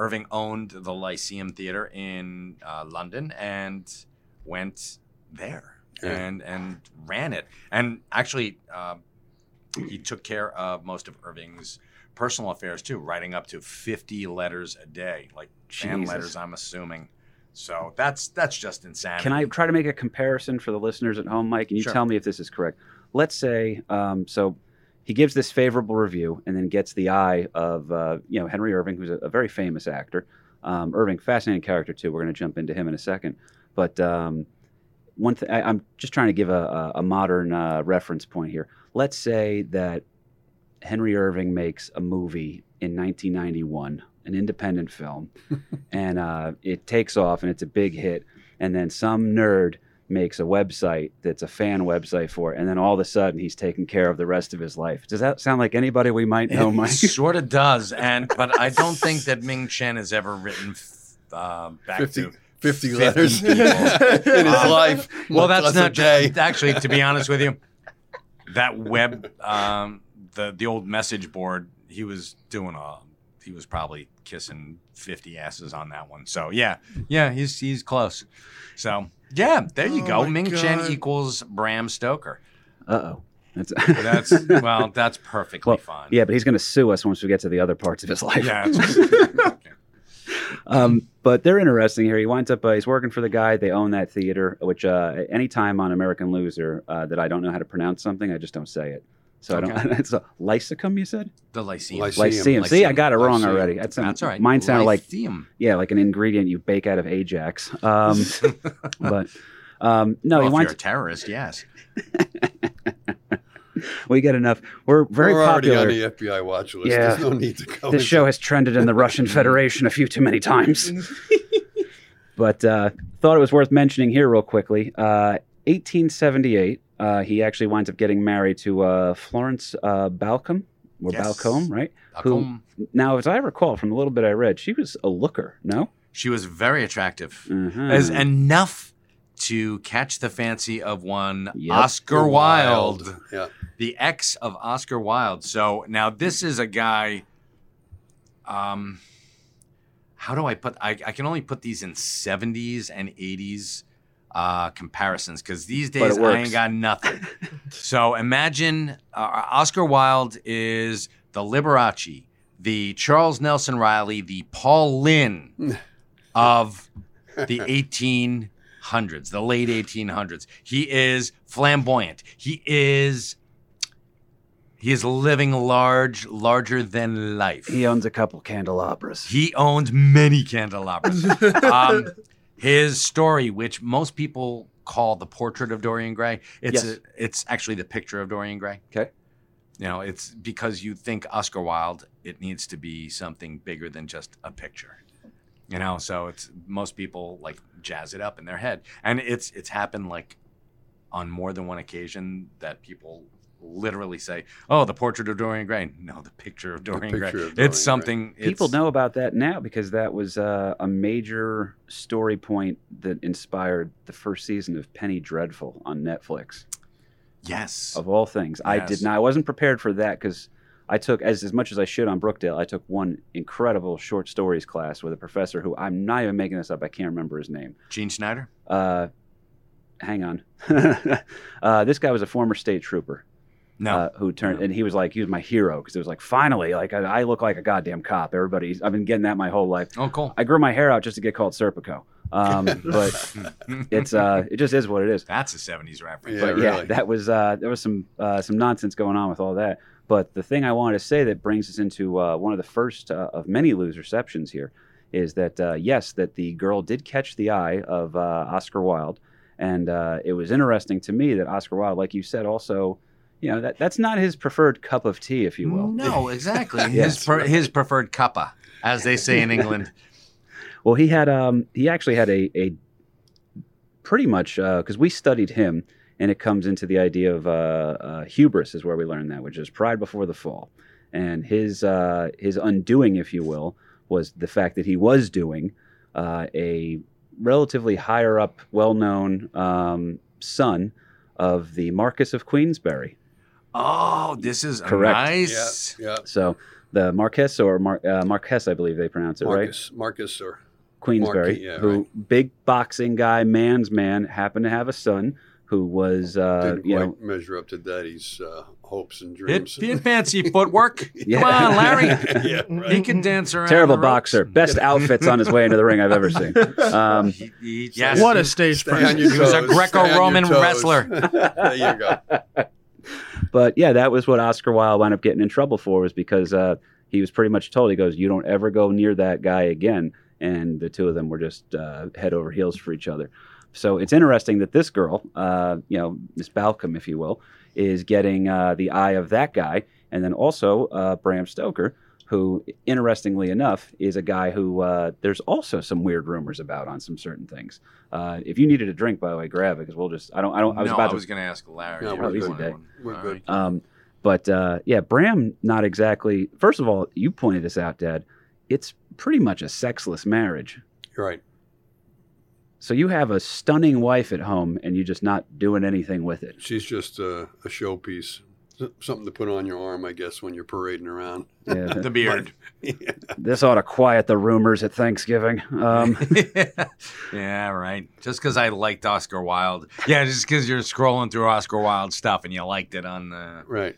Speaker 5: Irving owned the Lyceum Theater in uh, London and went there
Speaker 3: Yeah.
Speaker 5: and and ran it. And actually, uh, he took care of most of Irving's personal affairs too, writing up to fifty letters a day, like fan letters. I'm assuming. So that's that's just insanity.
Speaker 2: Can I try to make a comparison for the listeners at home, Mike? And you
Speaker 5: Sure.
Speaker 2: tell me if this is correct. Let's say, um, so he gives this favorable review and then gets the eye of, uh, you know, Henry Irving, who's a, a very famous actor. Um, Irving, fascinating character too. We're going to jump into him in a second. But um, one thing, I'm just trying to give a, a, a modern uh, reference point here. Let's say that Henry Irving makes a movie in 1991, an independent film, and uh, it takes off and it's a big hit. And then some nerd makes a website that's a fan website for it, and then all of a sudden he's taking care of the rest of his life. Does that sound like anybody we might know,
Speaker 5: It
Speaker 2: Mike?
Speaker 5: sort of does, and but I don't think that Ming Chen has ever written uh, back
Speaker 3: 50,
Speaker 5: to
Speaker 3: 50
Speaker 5: 50
Speaker 3: letters in his life.
Speaker 5: Well, that's not
Speaker 3: day.
Speaker 5: actually. To be honest with you, that web, um, the the old message board, he was doing a, he was probably kissing fifty asses on that one. So yeah, yeah, he's he's close. So yeah, there you
Speaker 4: Oh
Speaker 5: go.
Speaker 4: my
Speaker 5: Ming Chen equals Bram Stoker.
Speaker 2: Uh oh. That's,
Speaker 5: That's well, that's perfectly
Speaker 2: Well,
Speaker 5: fine.
Speaker 2: yeah, but he's going to sue us once we get to the other parts of his life.
Speaker 5: Yeah. it's-
Speaker 2: um, but they're interesting here. He winds up, uh, he's working for the guy. They own that theater, which uh, anytime on American Loser uh, that I don't know how to pronounce something, I just don't say it. So I don't. It's a Lysicum, you said?
Speaker 5: the Lyceum.
Speaker 3: Lyceum.
Speaker 2: Lyceum. See, I got it wrong
Speaker 3: Lyceum.
Speaker 2: already. That's,
Speaker 5: That's all right.
Speaker 2: Mine sounded like
Speaker 5: Lyceum.
Speaker 2: yeah, like an ingredient you bake out of Ajax. Um, but um, no,
Speaker 5: well,
Speaker 2: he
Speaker 5: if
Speaker 2: winds.
Speaker 5: you're a terrorist, yes.
Speaker 2: We get enough. We're very
Speaker 3: We're
Speaker 2: popular.
Speaker 3: already on the FBI watch list.
Speaker 2: Yeah.
Speaker 3: There's no need to go.
Speaker 2: this show has trended in the Russian Federation a few too many times. but uh, thought it was worth mentioning here real quickly. Uh, 1878, uh, he actually winds up getting married to uh, Florence uh, Balcom, or
Speaker 5: Yes.
Speaker 2: Balcombe, right?
Speaker 5: How
Speaker 2: Who- Now, as I recall from the little bit I read, she was a looker, no?
Speaker 5: She was very attractive.
Speaker 2: Uh-huh.
Speaker 5: As enough to catch the fancy of one
Speaker 2: Yep.
Speaker 5: Oscar Wilde,
Speaker 3: Yeah.
Speaker 5: the ex of Oscar Wilde. So now this is a guy. Um, how do I put? I, I can only put these in seventies and eighties uh, comparisons because these days I ain't got nothing. so imagine uh, Oscar Wilde is the Liberace, the Charles Nelson Reilly, the Paul Lynde of the 1800s, the late 1800s. He is flamboyant. He is he is living large, larger than life.
Speaker 2: He owns a couple candelabras.
Speaker 5: He owns many candelabras. um, his story, which most people call the portrait of Dorian Gray, it's
Speaker 2: Yes.
Speaker 5: a, it's actually the picture of Dorian Gray.
Speaker 2: Okay.
Speaker 5: You know, it's because you think Oscar Wilde, it needs to be something bigger than just a picture. You know, so it's most people like jazz it up in their head, and it's it's happened like on more than one occasion that people literally say, "Oh, the portrait of Dorian Gray." No, the picture of Dorian Gray.
Speaker 3: of Dorian
Speaker 5: it's something.
Speaker 2: People
Speaker 5: it's,
Speaker 2: know about that now because that was uh, a major story point that inspired the first season of Penny Dreadful on Netflix.
Speaker 5: Yes.
Speaker 2: Of all things, I did not. I wasn't prepared for that because I took as as much as I should on Brookdale. I took one incredible short stories class with a professor who I'm not even making this up. I can't remember his name.
Speaker 5: Gene Schneider.
Speaker 2: Uh, hang on. uh, this guy was a former state trooper.
Speaker 5: No.
Speaker 2: uh, who turned and he was like he was my hero because it was like finally like I, I look like a goddamn cop. Everybody's I've been getting that my whole life.
Speaker 5: oh, cool.
Speaker 2: I grew my hair out just to get called Serpico. Um, but it's uh, it just is what it is.
Speaker 5: That's a '70s reference.
Speaker 3: Yeah,
Speaker 2: but yeah,
Speaker 3: really.
Speaker 2: that was uh, there was some uh, some nonsense going on with all that. But the thing I wanted to say that brings us into uh, one of the first uh, of many loose receptions here is that uh, yes, that the girl did catch the eye of uh, Oscar Wilde, and uh, it was interesting to me that Oscar Wilde, like you said, also. You know that that's not his preferred cup of tea, if you will.
Speaker 5: No, exactly.
Speaker 2: Yes.
Speaker 5: His per, his preferred cuppa, as they say in England.
Speaker 2: Well, he had um he actually had a a pretty much because we studied him, and it comes into the idea of uh, uh, hubris is where we learn that, which is pride before the fall, and his uh, his undoing, if you will, was the fact that he was doing uh, a relatively higher up, well known um, son of the Marquis of Queensberry.
Speaker 5: Oh, this is
Speaker 2: Correct.
Speaker 5: nice.
Speaker 3: Yeah, yeah.
Speaker 2: So the Marquess or Mar- uh, Marquess, I believe they pronounce it right.
Speaker 3: Marcus, Marcus, or
Speaker 2: Queensberry,
Speaker 3: Marquis, yeah,
Speaker 2: who big boxing guy, man's man, happened to have a son who was, uh,
Speaker 3: didn't
Speaker 2: you
Speaker 3: quite
Speaker 2: know,
Speaker 3: measure up to daddy's uh, hopes and
Speaker 5: Hit,
Speaker 3: dreams.
Speaker 5: hit fancy footwork.
Speaker 2: Yeah.
Speaker 5: Come on, Larry.
Speaker 3: yeah, right.
Speaker 5: He can dance around.
Speaker 2: terrible
Speaker 5: the ropes.
Speaker 2: boxer, best outfits on his way into the ring I've ever seen. Um,
Speaker 5: He- he- yes.
Speaker 4: What a stage presence.
Speaker 5: He was a
Speaker 3: toes, stay on your
Speaker 5: Greco-Roman wrestler.
Speaker 3: there you go.
Speaker 2: But yeah, that was what Oscar Wilde wound up getting in trouble for, was because uh, he was pretty much told, he goes, "You don't ever go near that guy again," and the two of them were just uh, head over heels for each other. So it's interesting that this girl, uh, you know, Miss Balcom, if you will, is getting uh, the eye of that guy, and then also uh, Bram Stoker, who, interestingly enough, is a guy who uh, there's also some weird rumors about on some certain things. Uh, if you needed a drink, by the way, grab it because we'll just. I don't. I don't. I was
Speaker 5: no,
Speaker 2: about
Speaker 5: I
Speaker 2: to
Speaker 5: was going to ask Larry.
Speaker 3: No,
Speaker 5: if
Speaker 3: we're
Speaker 5: he
Speaker 2: good.
Speaker 5: wanted
Speaker 2: Day.
Speaker 5: one.
Speaker 3: We're good.
Speaker 2: Um, but uh, yeah, Bram, not exactly. First of all, you pointed this out, Dad. It's pretty much a sexless marriage.
Speaker 3: You're right.
Speaker 2: So you have a stunning wife at home, and you're just not doing anything with it.
Speaker 3: She's just a, a showpiece, S- something to put on your arm, I guess, when you're parading around.
Speaker 2: Yeah,
Speaker 5: The beard.
Speaker 2: this ought to quiet the rumors at Thanksgiving. Um,
Speaker 5: yeah, right. Just because I liked Oscar Wilde. Yeah, just because you're scrolling through Oscar Wilde stuff and you liked it on the.
Speaker 3: Right.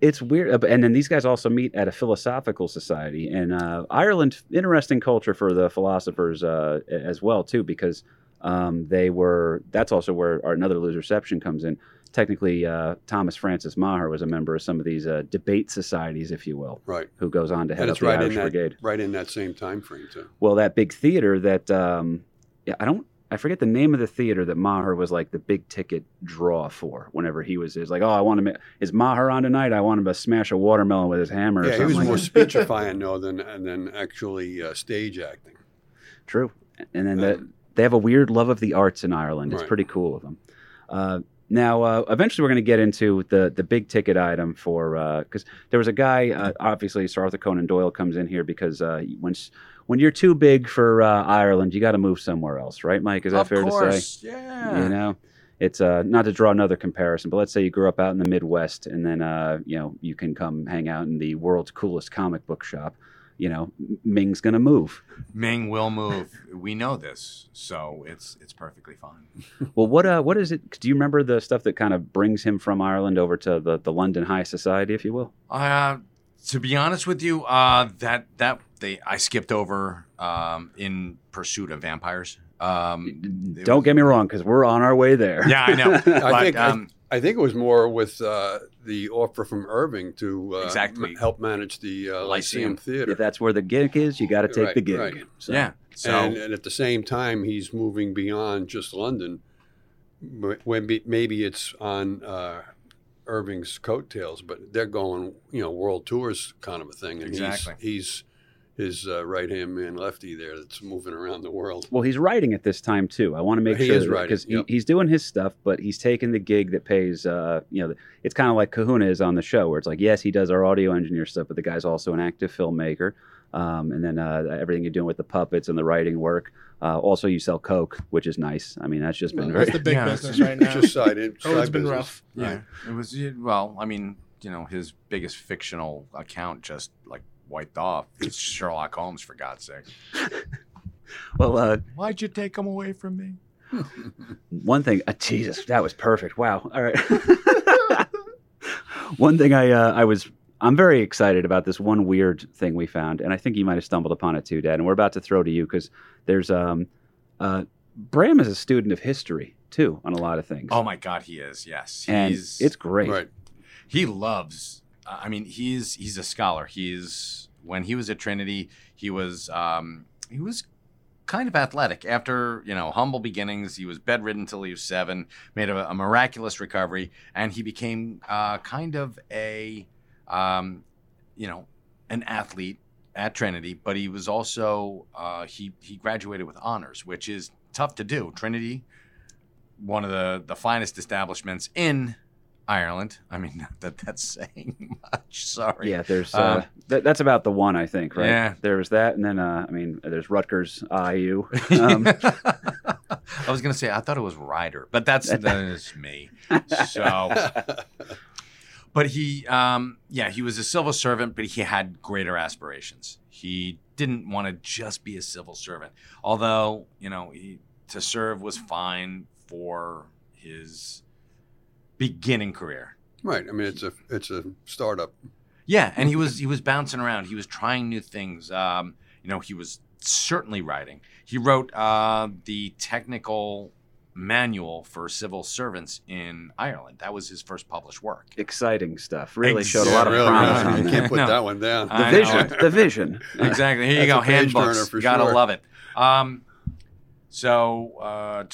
Speaker 2: it's weird, uh, and then these guys also meet at a philosophical society in uh, Ireland. Interesting culture for the philosophers uh, as well, too, because um, they were. That's also where our, another loser reception comes in. Technically, uh, Thomas Francis Meagher was a member of some of these uh, debate societies, if you will,
Speaker 3: Right.
Speaker 2: who goes on to head up the
Speaker 3: right in
Speaker 2: Irish
Speaker 3: that
Speaker 2: Brigade.
Speaker 3: right in that same time frame too.
Speaker 2: Well, that big theater that um, yeah, I don't. I forget the name of the theater that Meagher was like the big ticket draw for. Whenever he was, is like, oh, I want to. Ma- is Meagher on tonight? I want him to smash a watermelon with his hammer.
Speaker 3: Yeah, he was
Speaker 2: like
Speaker 3: more
Speaker 2: that.
Speaker 3: speechifying though than and then actually uh, stage acting.
Speaker 2: True. And then
Speaker 3: Um,
Speaker 2: the, they have a weird love of the arts in Ireland. It's
Speaker 3: Right.
Speaker 2: pretty cool of them. Uh, now, uh, eventually, we're going to get into the the big ticket item for because there was a guy. Uh, obviously, Sir Arthur Conan Doyle comes in here because uh, when when you're too big for uh, Ireland, you got to move somewhere else, right, Mike? Is that
Speaker 5: of
Speaker 2: fair
Speaker 5: course.
Speaker 2: to say?
Speaker 5: Yeah.
Speaker 2: You know, it's uh, not to draw another comparison, but let's say you grew up out in the Midwest, and then uh, you know you can come hang out in the world's coolest comic book shop. You know, Ming's going to move.
Speaker 5: Ming will move. We know this, so it's it's perfectly fine.
Speaker 2: Well, what uh, what is it? Do you remember the stuff that kind of brings him from Ireland over to the, the London high society, if you will?
Speaker 5: Uh, to be honest with you, uh, that that they I skipped over um, in pursuit of vampires. Um,
Speaker 2: Don't
Speaker 5: was-
Speaker 2: get me wrong, because we're on our way there.
Speaker 5: Yeah, I know.
Speaker 3: I
Speaker 5: but,
Speaker 3: think I-
Speaker 5: um,
Speaker 3: I think it was more with uh, the offer from Irving to uh,
Speaker 5: Exactly.
Speaker 3: ma- help manage the uh,
Speaker 5: Lyceum.
Speaker 3: Lyceum Theater.
Speaker 2: if that's where the gig is, you got to take
Speaker 3: Right,
Speaker 2: the gig.
Speaker 3: right.
Speaker 2: So,
Speaker 5: yeah. So
Speaker 3: and, and at the same time, he's moving beyond just London. But When be, maybe it's on uh, Irving's coattails, but they're going, you know, world tours kind of a thing. And
Speaker 5: Exactly.
Speaker 3: he's, he's his uh, right hand man, lefty there, that's moving around the world.
Speaker 2: Well, he's writing at this time too. I want to make
Speaker 3: He
Speaker 2: sure
Speaker 3: is writing,
Speaker 2: because
Speaker 3: yep.
Speaker 2: he, he's doing his stuff, but he's taking the gig that pays. Uh, you know, it's kind of like Kahuna is on the show, where it's like, yes, he does our audio engineer stuff, but the guy's also an active filmmaker. Um, and then uh, everything you're doing with the puppets and the writing work. Uh, also, you sell coke, which is nice. I mean, that's just been
Speaker 3: Well,
Speaker 2: very.
Speaker 4: That's the big
Speaker 5: Yeah,
Speaker 4: business right now.
Speaker 3: Just side in.
Speaker 4: Oh, it's
Speaker 3: side
Speaker 4: been rough.
Speaker 5: Yeah, it was well. I mean, you know, his biggest fictional account just like wiped off. It's Sherlock Holmes, for God's sake.
Speaker 2: well, uh,
Speaker 5: Why'd you take him away from me?
Speaker 2: One thing, uh, Jesus, that was perfect. Wow. All right. one thing I uh, I was I'm very excited about this one weird thing we found, and I think you might have stumbled upon it too, Dad. And we're about to throw to you because there's um uh Bram is a student of history too on a lot of things.
Speaker 5: Oh my God, he is. Yes,
Speaker 2: and
Speaker 5: he's
Speaker 2: it's great.
Speaker 3: Right.
Speaker 5: he loves. I mean, he's he's a scholar. He's when he was at Trinity, he was um, he was kind of athletic. After you know humble beginnings, he was bedridden until he was seven. Made a, a miraculous recovery, and he became uh, kind of a um, you know an athlete at Trinity. But he was also uh, he he graduated with honors, which is tough to do. Trinity, one of the the finest establishments in Ireland. I mean, not that that's saying much. Sorry.
Speaker 2: Yeah, there's uh,
Speaker 5: Uh,
Speaker 2: that, that's about the one I think, right?
Speaker 5: Yeah.
Speaker 2: There's that, and then uh, I mean, there's Rutgers IU. Um,
Speaker 5: I was gonna say I thought it was Rider, but that's that is me. So, but he, um, yeah, he was a civil servant, but he had greater aspirations. He didn't want to just be a civil servant, although you know he, to serve was fine for his beginning career.
Speaker 3: Right. I mean, it's a it's a startup.
Speaker 5: Yeah, and he was he was bouncing around. He was trying new things. Um, you know, he was certainly writing. He wrote uh, the technical manual for civil servants in Ireland. That was his first published work.
Speaker 2: exciting stuff. Really showed a
Speaker 5: Yeah,
Speaker 2: lot of
Speaker 3: really,
Speaker 2: promise
Speaker 3: really.
Speaker 2: on
Speaker 3: You
Speaker 2: that.
Speaker 3: can't put
Speaker 5: No.
Speaker 3: that one down.
Speaker 2: The
Speaker 5: I know.
Speaker 2: vision. the vision.
Speaker 5: Exactly. Here you go.
Speaker 3: a page turner
Speaker 5: Handbooks.
Speaker 3: for
Speaker 5: Gotta
Speaker 3: sure.
Speaker 5: love it. Um, so uh,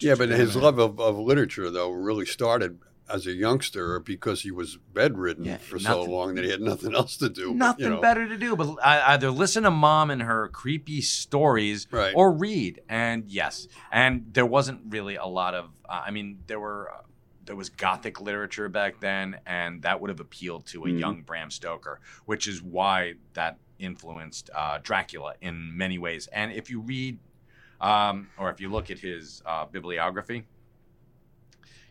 Speaker 3: Yeah, but his love of, of literature, though, really started as a youngster because he was bedridden
Speaker 5: Yeah,
Speaker 3: for so long that he had nothing else to do. but,
Speaker 5: Nothing
Speaker 3: you know,
Speaker 5: better to do but either listen to mom and her creepy stories
Speaker 3: Right.
Speaker 5: or read. And yes, and there wasn't really a lot of. Uh, I mean, there were. Uh, there was gothic literature back then, and that would have appealed to a
Speaker 2: Mhm.
Speaker 5: young Bram Stoker, which is why that influenced uh, Dracula in many ways. And if you read, um, or if you look at his uh, bibliography,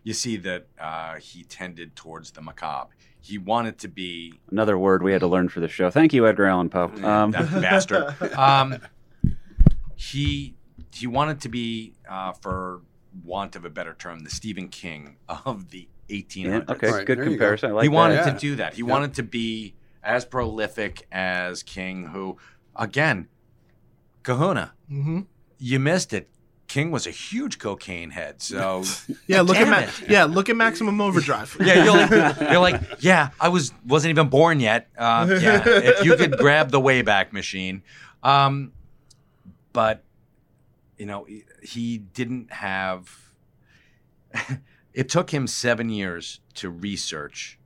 Speaker 5: you see that uh, he tended towards the macabre. He wanted to be
Speaker 2: Another word we had to learn for the show. Thank you, Edgar Allan Poe. Um,
Speaker 5: that bastard. Um, he he wanted to be, uh, for want of a better term, the Stephen King of the 1800s.
Speaker 2: yeah, okay,
Speaker 3: Right,
Speaker 2: good
Speaker 3: there you go.
Speaker 2: comparison. I like
Speaker 5: he wanted.
Speaker 3: Yeah.
Speaker 5: to do that. He
Speaker 3: Yeah.
Speaker 5: wanted to be as prolific as King, who, again, Kahuna,
Speaker 4: hmm
Speaker 5: you missed it. King was a huge cocaine head, so
Speaker 4: Yeah, look at Ma- yeah, look at Maximum Overdrive.
Speaker 5: yeah, you're like, you're like, yeah, I was wasn't even born yet. Uh, yeah, if you could grab the Wayback Machine, um, but you know, he- he didn't have. it took him seven years to research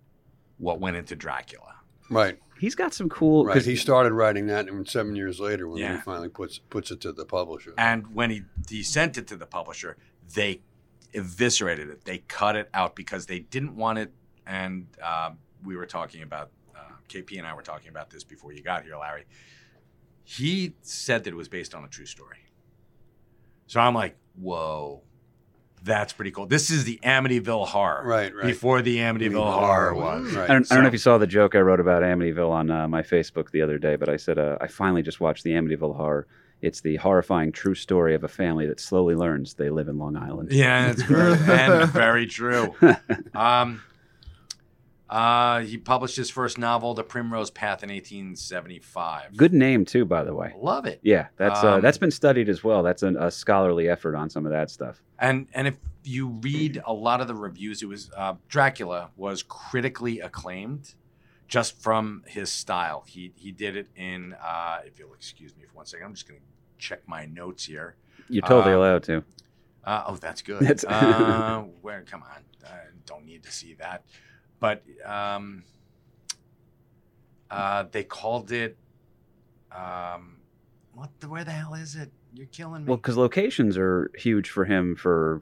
Speaker 5: what went into Dracula.
Speaker 3: Right,
Speaker 2: He's got some cool.
Speaker 3: right. He started writing that, and seven years later, when
Speaker 5: Yeah.
Speaker 3: he finally puts puts it to the publisher.
Speaker 5: And when he, he sent it to the publisher, they eviscerated it. They cut it out because they didn't want it. And uh, we were talking about, uh, KP and I were talking about this before you got here, Larry. He said that it was based on a true story. So I'm like, whoa, that's pretty cool. This is the Amityville horror.
Speaker 3: right, right.
Speaker 5: Before the Amityville horror was.
Speaker 3: Right.
Speaker 2: I don't, I don't know if you saw the joke I wrote about Amityville on uh, my Facebook the other day, but I said uh, I finally just watched the Amityville horror. It's the horrifying true story of a family that slowly learns they live in Long Island.
Speaker 5: Yeah, it's very, and very true. Um, uh, he published his first novel, The Primrose Path, in 1875.
Speaker 2: Good name too, by the way.
Speaker 5: Love it.
Speaker 2: Yeah, that's uh,
Speaker 5: Um,
Speaker 2: that's been studied as well. That's an, a scholarly effort on some of that stuff.
Speaker 5: And and if you read a lot of the reviews, it was uh, Dracula was critically acclaimed, just from his style. He he did it in. Uh, if you'll excuse me for one second, I'm just going to check my notes here.
Speaker 2: You're totally
Speaker 5: Um,
Speaker 2: allowed to.
Speaker 5: Uh, oh, that's good.
Speaker 2: That's-
Speaker 5: uh, where? Come on, I don't need to see that. But um, uh, they called it Um, what? The, where the hell is it? You're killing me.
Speaker 2: Well, because locations are huge for him for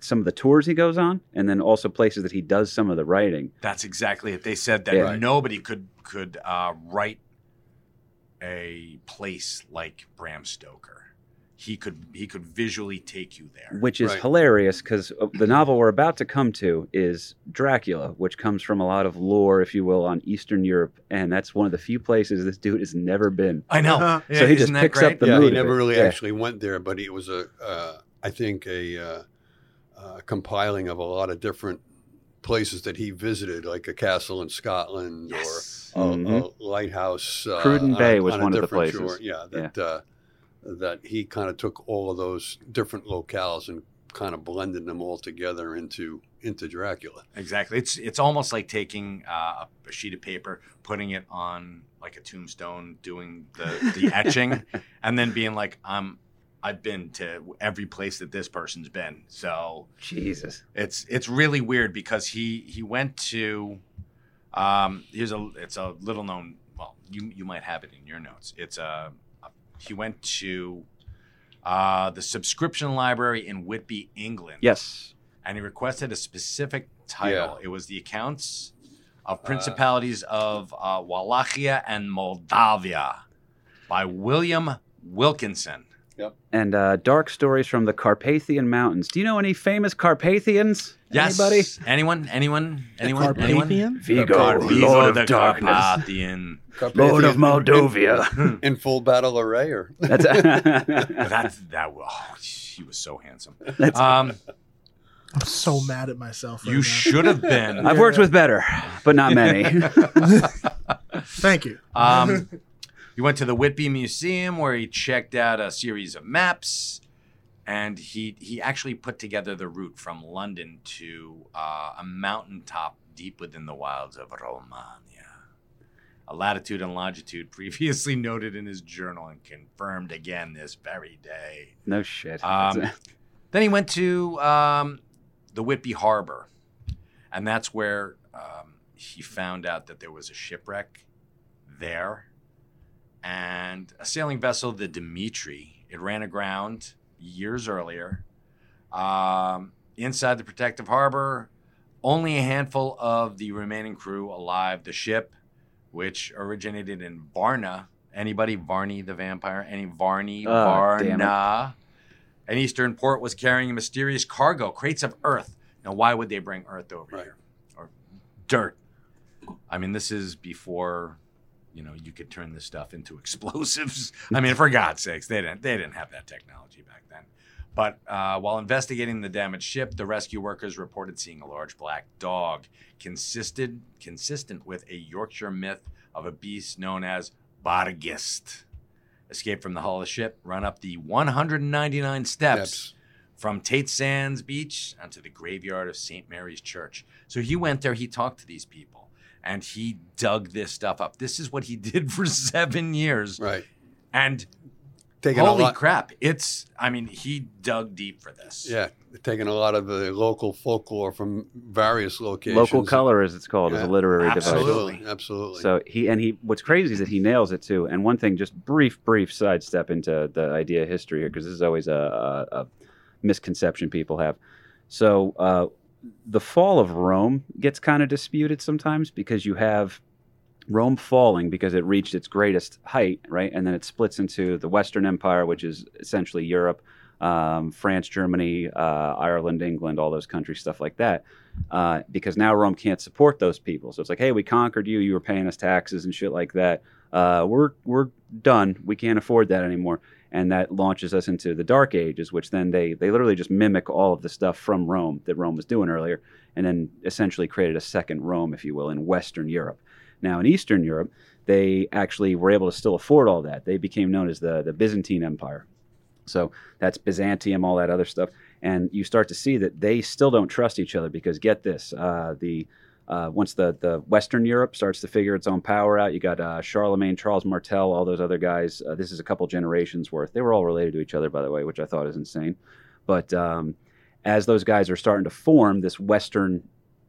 Speaker 2: some of the tours he goes on, and then also places that he does some of the writing.
Speaker 5: That's exactly it. They said that
Speaker 2: Yeah.
Speaker 5: Nobody could could uh, write a place like Bram Stoker. He could he could visually take you there.
Speaker 2: which is
Speaker 3: Right.
Speaker 2: hilarious because the novel we're about to come to is Dracula, which comes from a lot of lore, if you will, on Eastern Europe, and that's one of the few places this dude has never been.
Speaker 5: I know.
Speaker 4: Uh-huh.
Speaker 5: Yeah,
Speaker 2: So he just picks
Speaker 5: great?
Speaker 2: up the
Speaker 3: yeah,
Speaker 2: mood
Speaker 3: he never really
Speaker 2: Yeah.
Speaker 3: actually went there, but it was a, uh, I think, a uh, uh, compiling of a lot of different places that he visited, like a castle in Scotland
Speaker 5: Yes.
Speaker 3: or a,
Speaker 2: Mhm.
Speaker 3: a lighthouse. Uh,
Speaker 2: Cruden
Speaker 3: on-
Speaker 2: Bay was
Speaker 3: on
Speaker 2: one of the places.
Speaker 3: shore. Yeah, that Uh, that he kind of took all of those different locales and kind of blended them all together into into Dracula.
Speaker 5: Exactly. It's it's almost like taking uh, a sheet of paper, putting it on like a tombstone, doing the, the etching, and then being like, "I'm I've been to every place that this person's been." So
Speaker 2: Jesus.
Speaker 5: it's it's really weird because he he went to um here's a it's a little known well you you might have it in your notes it's a, he went to uh the subscription library in Whitby England
Speaker 2: Yes.
Speaker 5: and he requested a specific title it was the accounts of principalities of uh, Wallachia and Moldavia by William Wilkinson Yep.
Speaker 2: And uh, dark stories from the Carpathian Mountains. Do you know any famous Carpathians?
Speaker 5: Yes
Speaker 2: Anybody?
Speaker 5: anyone anyone anyone anyone
Speaker 4: Carpathian?
Speaker 2: Vigo,
Speaker 5: Carvigo
Speaker 2: Lord of
Speaker 5: the
Speaker 2: Darkness.
Speaker 5: Carpathian.
Speaker 2: Lord of
Speaker 3: Carpathian
Speaker 2: Moldovia.
Speaker 3: in, in full battle array, or
Speaker 2: That's,
Speaker 5: That's that. Oh, he was so handsome.
Speaker 2: that's
Speaker 5: Um,
Speaker 4: I'm so mad at myself. Right
Speaker 5: you
Speaker 4: now.
Speaker 5: should have been.
Speaker 2: I've worked with better, but not many.
Speaker 4: Thank you.
Speaker 5: Um, he went to the Whitby Museum where he checked out a series of maps, and he he actually put together the route from London to uh, a mountaintop deep within the wilds of Romagna. A latitude and longitude previously noted in his journal and confirmed again this very day.
Speaker 2: no shit.
Speaker 5: Um, then he went to um, the Whitby Harbor, and that's where um, he found out that there was a shipwreck there, and a sailing vessel, the Dimitri. It ran aground years earlier. Um, inside the protective harbor, only a handful of the remaining crew alive. The ship, which originated in Varna. Anybody Varney the vampire? Any Varney
Speaker 2: Oh.
Speaker 5: Varna? An eastern port was carrying a mysterious cargo, crates of earth. Now, why would they bring earth over
Speaker 3: Right.
Speaker 5: here or dirt? I mean, this is before you know you could turn this stuff into explosives. I mean, for God's sakes, they didn't they didn't have that technology back then. But uh, while investigating the damaged ship, the rescue workers reported seeing a large black dog, consisted consistent with a Yorkshire myth of a beast known as Barghest. Escape from the hull of the ship, run up the 199 steps
Speaker 3: Steps.
Speaker 5: from Tate Sands Beach onto the graveyard of St. Mary's Church. So he went there, he talked to these people, and he dug this stuff up. This is what he did for seven years.
Speaker 3: right?
Speaker 5: And
Speaker 3: Taking a
Speaker 5: holy
Speaker 3: lot,
Speaker 5: crap, it's, I mean, he dug deep for this.
Speaker 3: yeah, taking a lot of the local folklore from various locations.
Speaker 2: Local color, as it's called, is a literary device.
Speaker 5: absolutely.
Speaker 3: Absolutely, absolutely.
Speaker 2: So he and he. What's crazy is that he nails it too. And one thing, just brief, brief sidestep into the idea of history here, because this is always a, a, a misconception people have. So uh, the fall of Rome gets kind of disputed sometimes because you have Rome falling because it reached its greatest height, right, and then it splits into the Western Empire, which is essentially Europe, um, France, Germany, uh, Ireland, England, all those countries, stuff like that. Uh, because now Rome can't support those people. So it's like, hey, we conquered you. You were paying us taxes and shit like that. Uh, we're we're done. We can't afford that anymore. And that launches us into the Dark Ages, which then they they literally just mimic all of the stuff from Rome that Rome was doing earlier, and then essentially created a second Rome, if you will, in Western Europe. Now in Eastern Europe, they actually were able to still afford all that. They became known as the the Byzantine Empire. So that's Byzantium, all that other stuff. And you start to see that they still don't trust each other because get this, uh, the uh, once the, the Western Europe starts to figure its own power out, you got uh, Charlemagne, Charles Martel, all those other guys. Uh, this is a couple generations worth. They were all related to each other, by the way, which I thought is insane. But um, as those guys are starting to form this Western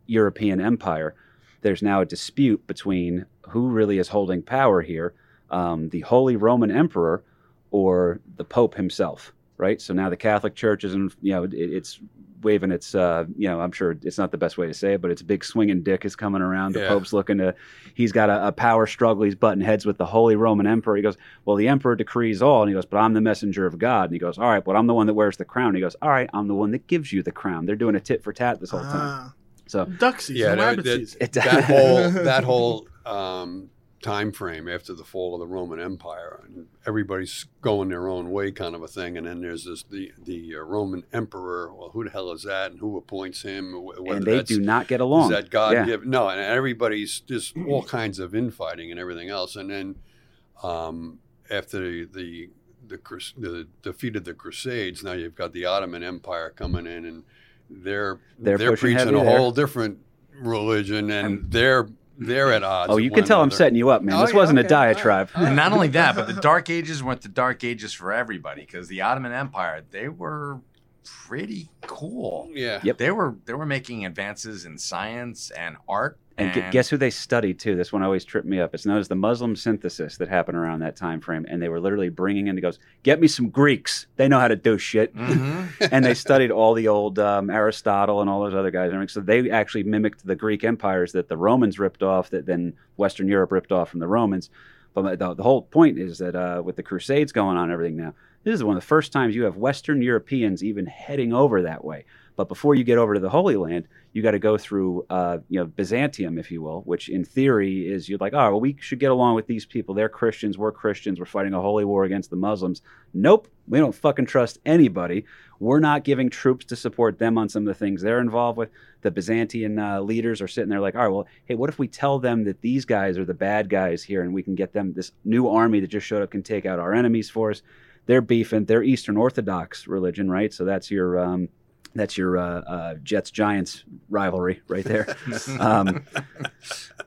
Speaker 2: European empire, there's now a dispute between who really is holding power here. um, the Holy Roman Emperor or the Pope himself, right? So now the Catholic Church is, in, you know, it, it's waving its, uh, you know, I'm sure it's not the best way to say it, but its big swinging dick is coming around. The
Speaker 3: Yeah.
Speaker 2: Pope's looking to, he's got a, a power struggle. He's butting heads with the Holy Roman Emperor. He goes, well, the Emperor decrees all, and he goes, but I'm the messenger of God. And he goes, all right, but I'm the one that wears the crown. And he goes, all right, I'm the one that gives you the crown. They're doing a tit for tat this whole time.
Speaker 4: Ah,
Speaker 2: So
Speaker 4: duck season,
Speaker 3: Yeah, that-
Speaker 4: rabbit
Speaker 3: that-
Speaker 4: season.
Speaker 3: that whole that whole um, time frame after the fall of the Roman Empire, and everybody's going their own way, kind of a thing. And then there's this the the uh, Roman Emperor. Well, who the hell is that, and who appoints him?
Speaker 2: And they do not get
Speaker 3: Is
Speaker 2: along.
Speaker 3: that God
Speaker 2: Yeah.
Speaker 3: given? No, and everybody's just all kinds of infighting and everything else. And then um, after the the the, the defeat of the Crusades, now you've got the Ottoman Empire coming in, and they're
Speaker 2: They're
Speaker 3: they're, preaching a
Speaker 2: there.
Speaker 3: whole different religion, and they're they're at odds.
Speaker 2: Oh, you can tell I'm setting you up, man.
Speaker 3: Oh,
Speaker 2: this
Speaker 3: yeah,
Speaker 2: wasn't a
Speaker 3: okay.
Speaker 2: diatribe.
Speaker 5: And not only that, but the Dark Ages weren't the Dark Ages for everybody because the Ottoman Empire they were pretty cool.
Speaker 3: Yeah.
Speaker 2: Yep.
Speaker 5: They were they were making advances in science and art.
Speaker 2: And gu- guess who they studied too? This one always tripped me up. It's known as the Muslim synthesis that happened around that time frame, and they were literally bringing in. He goes, "Get me some Greeks. They know how to do shit."
Speaker 5: hmm
Speaker 2: and they studied all the old um, Aristotle and all those other guys. So they actually mimicked the Greek empires that the Romans ripped off, that then Western Europe ripped off from the Romans. But the, the whole point is that uh, with the Crusades going on and everything now, this is one of the first times you have Western Europeans even heading over that way. But before you get over to the Holy Land, you got to go through, uh, you know, Byzantium, if you will, which in theory is you're like, oh, well, we should get along with these people. They're Christians. We're Christians. We're fighting a holy war against the Muslims. Nope, we don't fucking trust anybody. We're not giving troops to support them on some of the things they're involved with. The Byzantine uh, leaders are sitting there like, all right, well, hey, what if we tell them that these guys are the bad guys here and we can get them this new army that just showed up can take out our enemies for us? They're beefing. They're Eastern Orthodox religion, right? So that's your. Um, that's your uh, uh, Jets Giants rivalry right there. um,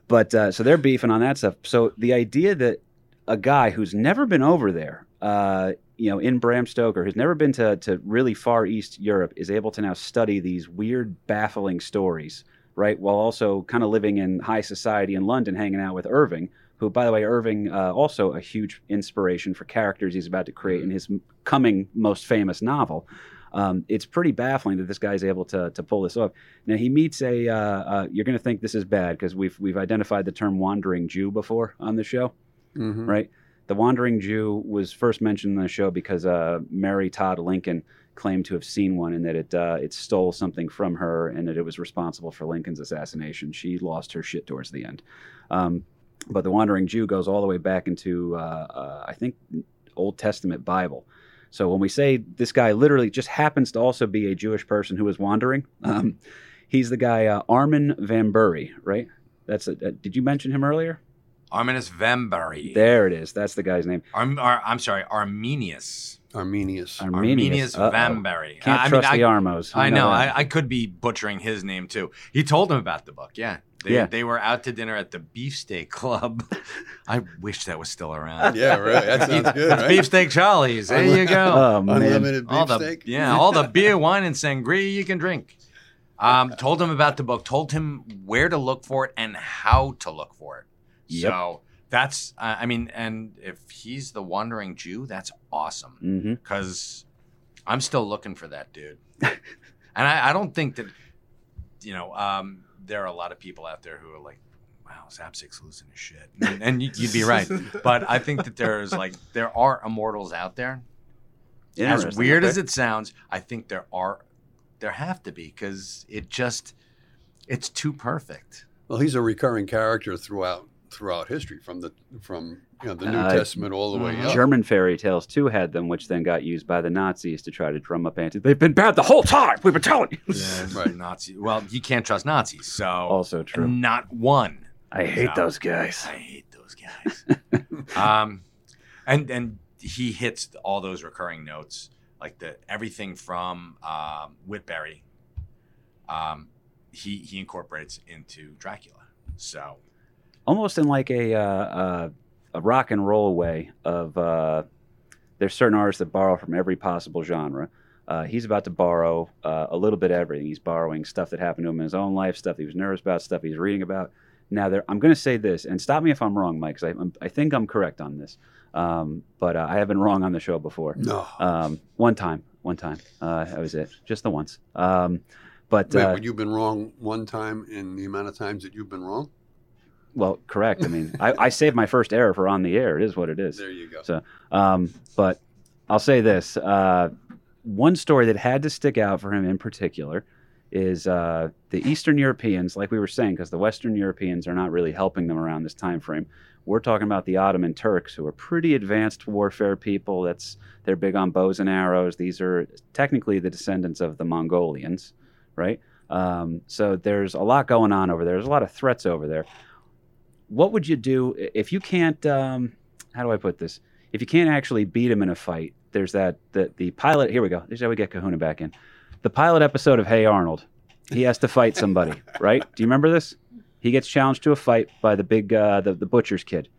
Speaker 2: but uh, so they're beefing on that stuff. So the idea that a guy who's never been over there, uh, you know, in Bram Stoker, who's never been to, to really far East Europe, is able to now study these weird, baffling stories, right? While also kind of living in high society in London, hanging out with Irving, who, by the way, Irving, uh, also a huge inspiration for characters he's about to create in his coming most famous novel. Um, it's pretty baffling that this guy's able to, to pull this off. Now he meets a. Uh, uh, you're going to think this is bad because we've we've identified the term wandering Jew before on the show
Speaker 3: Mhm.
Speaker 2: right? The Wandering Jew was first mentioned in the show because uh, Mary Todd Lincoln claimed to have seen one and that it uh, it stole something from her and that it was responsible for Lincoln's assassination. She lost her shit towards the end. Um, but the Wandering Jew goes all the way back into uh, uh, I think Old Testament Bible. So when we say this guy literally just happens to also be a Jewish person who is wandering, um, he's the guy uh, Armin Vambery, right? That's a, uh, did you mention him earlier?
Speaker 5: Arminius Vambery.
Speaker 2: There it is. That's the guy's name.
Speaker 5: Arm, Ar, I'm sorry, Arminius.
Speaker 3: Arminius.
Speaker 2: Arminius.
Speaker 5: Arminius
Speaker 2: Uh-oh.
Speaker 5: Vambery.
Speaker 2: Can't
Speaker 5: I mean,
Speaker 2: trust
Speaker 5: I-
Speaker 2: the Armos.
Speaker 5: I know. I, I could be butchering his name too. He told him about the book. Yeah. They,
Speaker 2: Yeah.
Speaker 5: they were out to dinner at the Beefsteak Club. I wish that was still around.
Speaker 3: yeah, right. That sounds good, right?
Speaker 5: Beefsteak Charlie's. There you go.
Speaker 2: oh.
Speaker 3: Unlimited
Speaker 5: all the
Speaker 3: beefsteak.
Speaker 5: yeah, all the beer, wine, and sangria you can drink. Um, told him about the book. Told him where to look for it and how to look for it.
Speaker 2: Yep.
Speaker 5: So that's, uh, I mean, and if he's the wandering Jew, that's awesome because I'm still looking for that dude. and I, I don't think that, you know, um, there are a lot of people out there who are like, wow, Zapcic's losing his shit. And, and you- you'd be right. But I think that there's like, there are immortals out there. As weird as it sounds, I think there are, there have to be because it just, it's too perfect.
Speaker 3: Well, he's a recurring character throughout throughout history, from the from you know the New
Speaker 2: Uh,
Speaker 3: Testament all the way
Speaker 5: mhm.
Speaker 3: up.
Speaker 2: German fairy tales too had them, which then got used by the Nazis to try to drum up anti. They've been bad the whole time. We've been telling you.
Speaker 3: Yeah, right.
Speaker 5: Nazi. Well, you can't trust Nazis. So
Speaker 2: Also true.
Speaker 5: not one.
Speaker 2: I hate
Speaker 5: So-
Speaker 2: those guys.
Speaker 5: I hate those guys. um, and and he hits all those recurring notes, like the everything from um, Whitberry. Um, he he incorporates into Dracula. So
Speaker 2: Almost in like a uh, uh, a rock and roll way of. Uh, there's certain artists that borrow from every possible genre. Uh, he's about to borrow uh, a little bit of everything. He's borrowing stuff that happened to him in his own life, stuff he was nervous about, stuff he's reading about. Now, there, I'm going to say this, and stop me if I'm wrong, Mike, because I, I think I'm correct on this. Um, but uh, I have been wrong on the show before.
Speaker 3: No.
Speaker 2: Um, one time, one time. Uh, that was it, just the once. Um, but
Speaker 3: Wait,
Speaker 2: uh,
Speaker 3: you've been wrong one time in the amount of times that you've been wrong?
Speaker 2: Well, correct. I mean, I, I saved my first error for on the air. It is what it is.
Speaker 3: There you go.
Speaker 2: So, um, but I'll say this: uh, one story that had to stick out for him in particular is uh, the Eastern Europeans, like we were saying, because the Western Europeans are not really helping them around this time frame. We're talking about the Ottoman Turks, who are pretty advanced warfare people. That's they're big on bows and arrows. These are technically the descendants of the Mongolians, right? Um, so there's a lot going on over there. There's a lot of threats over there. What would you do if you can't? Um, how do I put this? If you can't actually beat him in a fight, there's that the the pilot. Here we go. This is how we get Kahuna back in. The pilot episode of Hey Arnold. He has to fight somebody, right? Do you remember this? He gets challenged to a fight by the big uh, the the butcher's kid,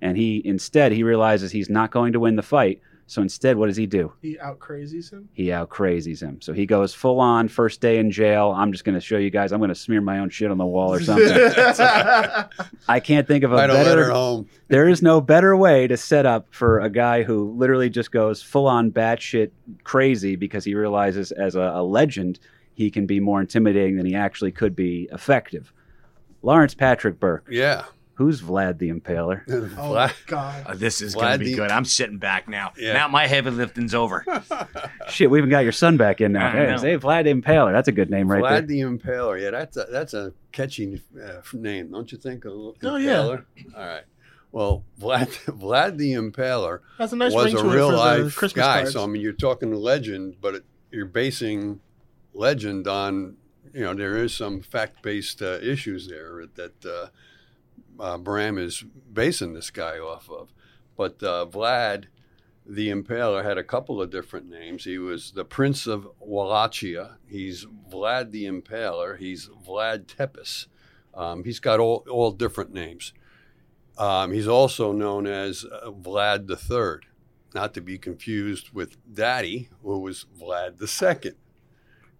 Speaker 2: and he instead he realizes he's not going to win the fight. So instead, what does he do?
Speaker 4: He out crazies him.
Speaker 2: He out crazies him. So he goes full on first day in jail. I'm just going to show you guys. I'm going to smear my own shit on the wall or something. I can't think of a
Speaker 3: Write a
Speaker 2: better.
Speaker 3: letter home.
Speaker 2: There is no better way to set up for a guy who literally just goes full on batshit crazy because he realizes as a, a legend he can be more intimidating than he actually could be effective. Lawrence Patrick Burke.
Speaker 3: Yeah.
Speaker 2: Who's Vlad the Impaler?
Speaker 4: oh
Speaker 3: Vlad-
Speaker 4: my god.
Speaker 5: Uh, this is
Speaker 3: Vlad
Speaker 5: going to be
Speaker 3: the-
Speaker 5: good. I'm sitting back now.
Speaker 3: Yeah.
Speaker 5: Now my heavy lifting's over.
Speaker 2: Shit, we even got your son back in now.
Speaker 5: I
Speaker 2: Hey, Vlad the Impaler. That's a good name right
Speaker 3: Vlad
Speaker 2: there.
Speaker 3: Vlad the Impaler. Yeah, that's a, that's a catchy uh, name, don't you think? A little
Speaker 4: Oh, yeah.
Speaker 3: All right. Well, Vlad Vlad the Impaler
Speaker 4: That's a nice
Speaker 3: was a real
Speaker 4: it for the
Speaker 3: life guy.
Speaker 4: cards.
Speaker 3: So I mean, you're talking legend, but it, you're basing legend on you know there is some fact based uh, issues there that uh, Bram is basing this guy off of. But uh, Vlad the Impaler had a couple of different names. He was the Prince of Wallachia. He's Vlad the Impaler. He's Vlad Tepes. Um, he's got all, all different names. Um, he's also known as uh, Vlad the Third, not to be confused with Daddy, who was Vlad the Second.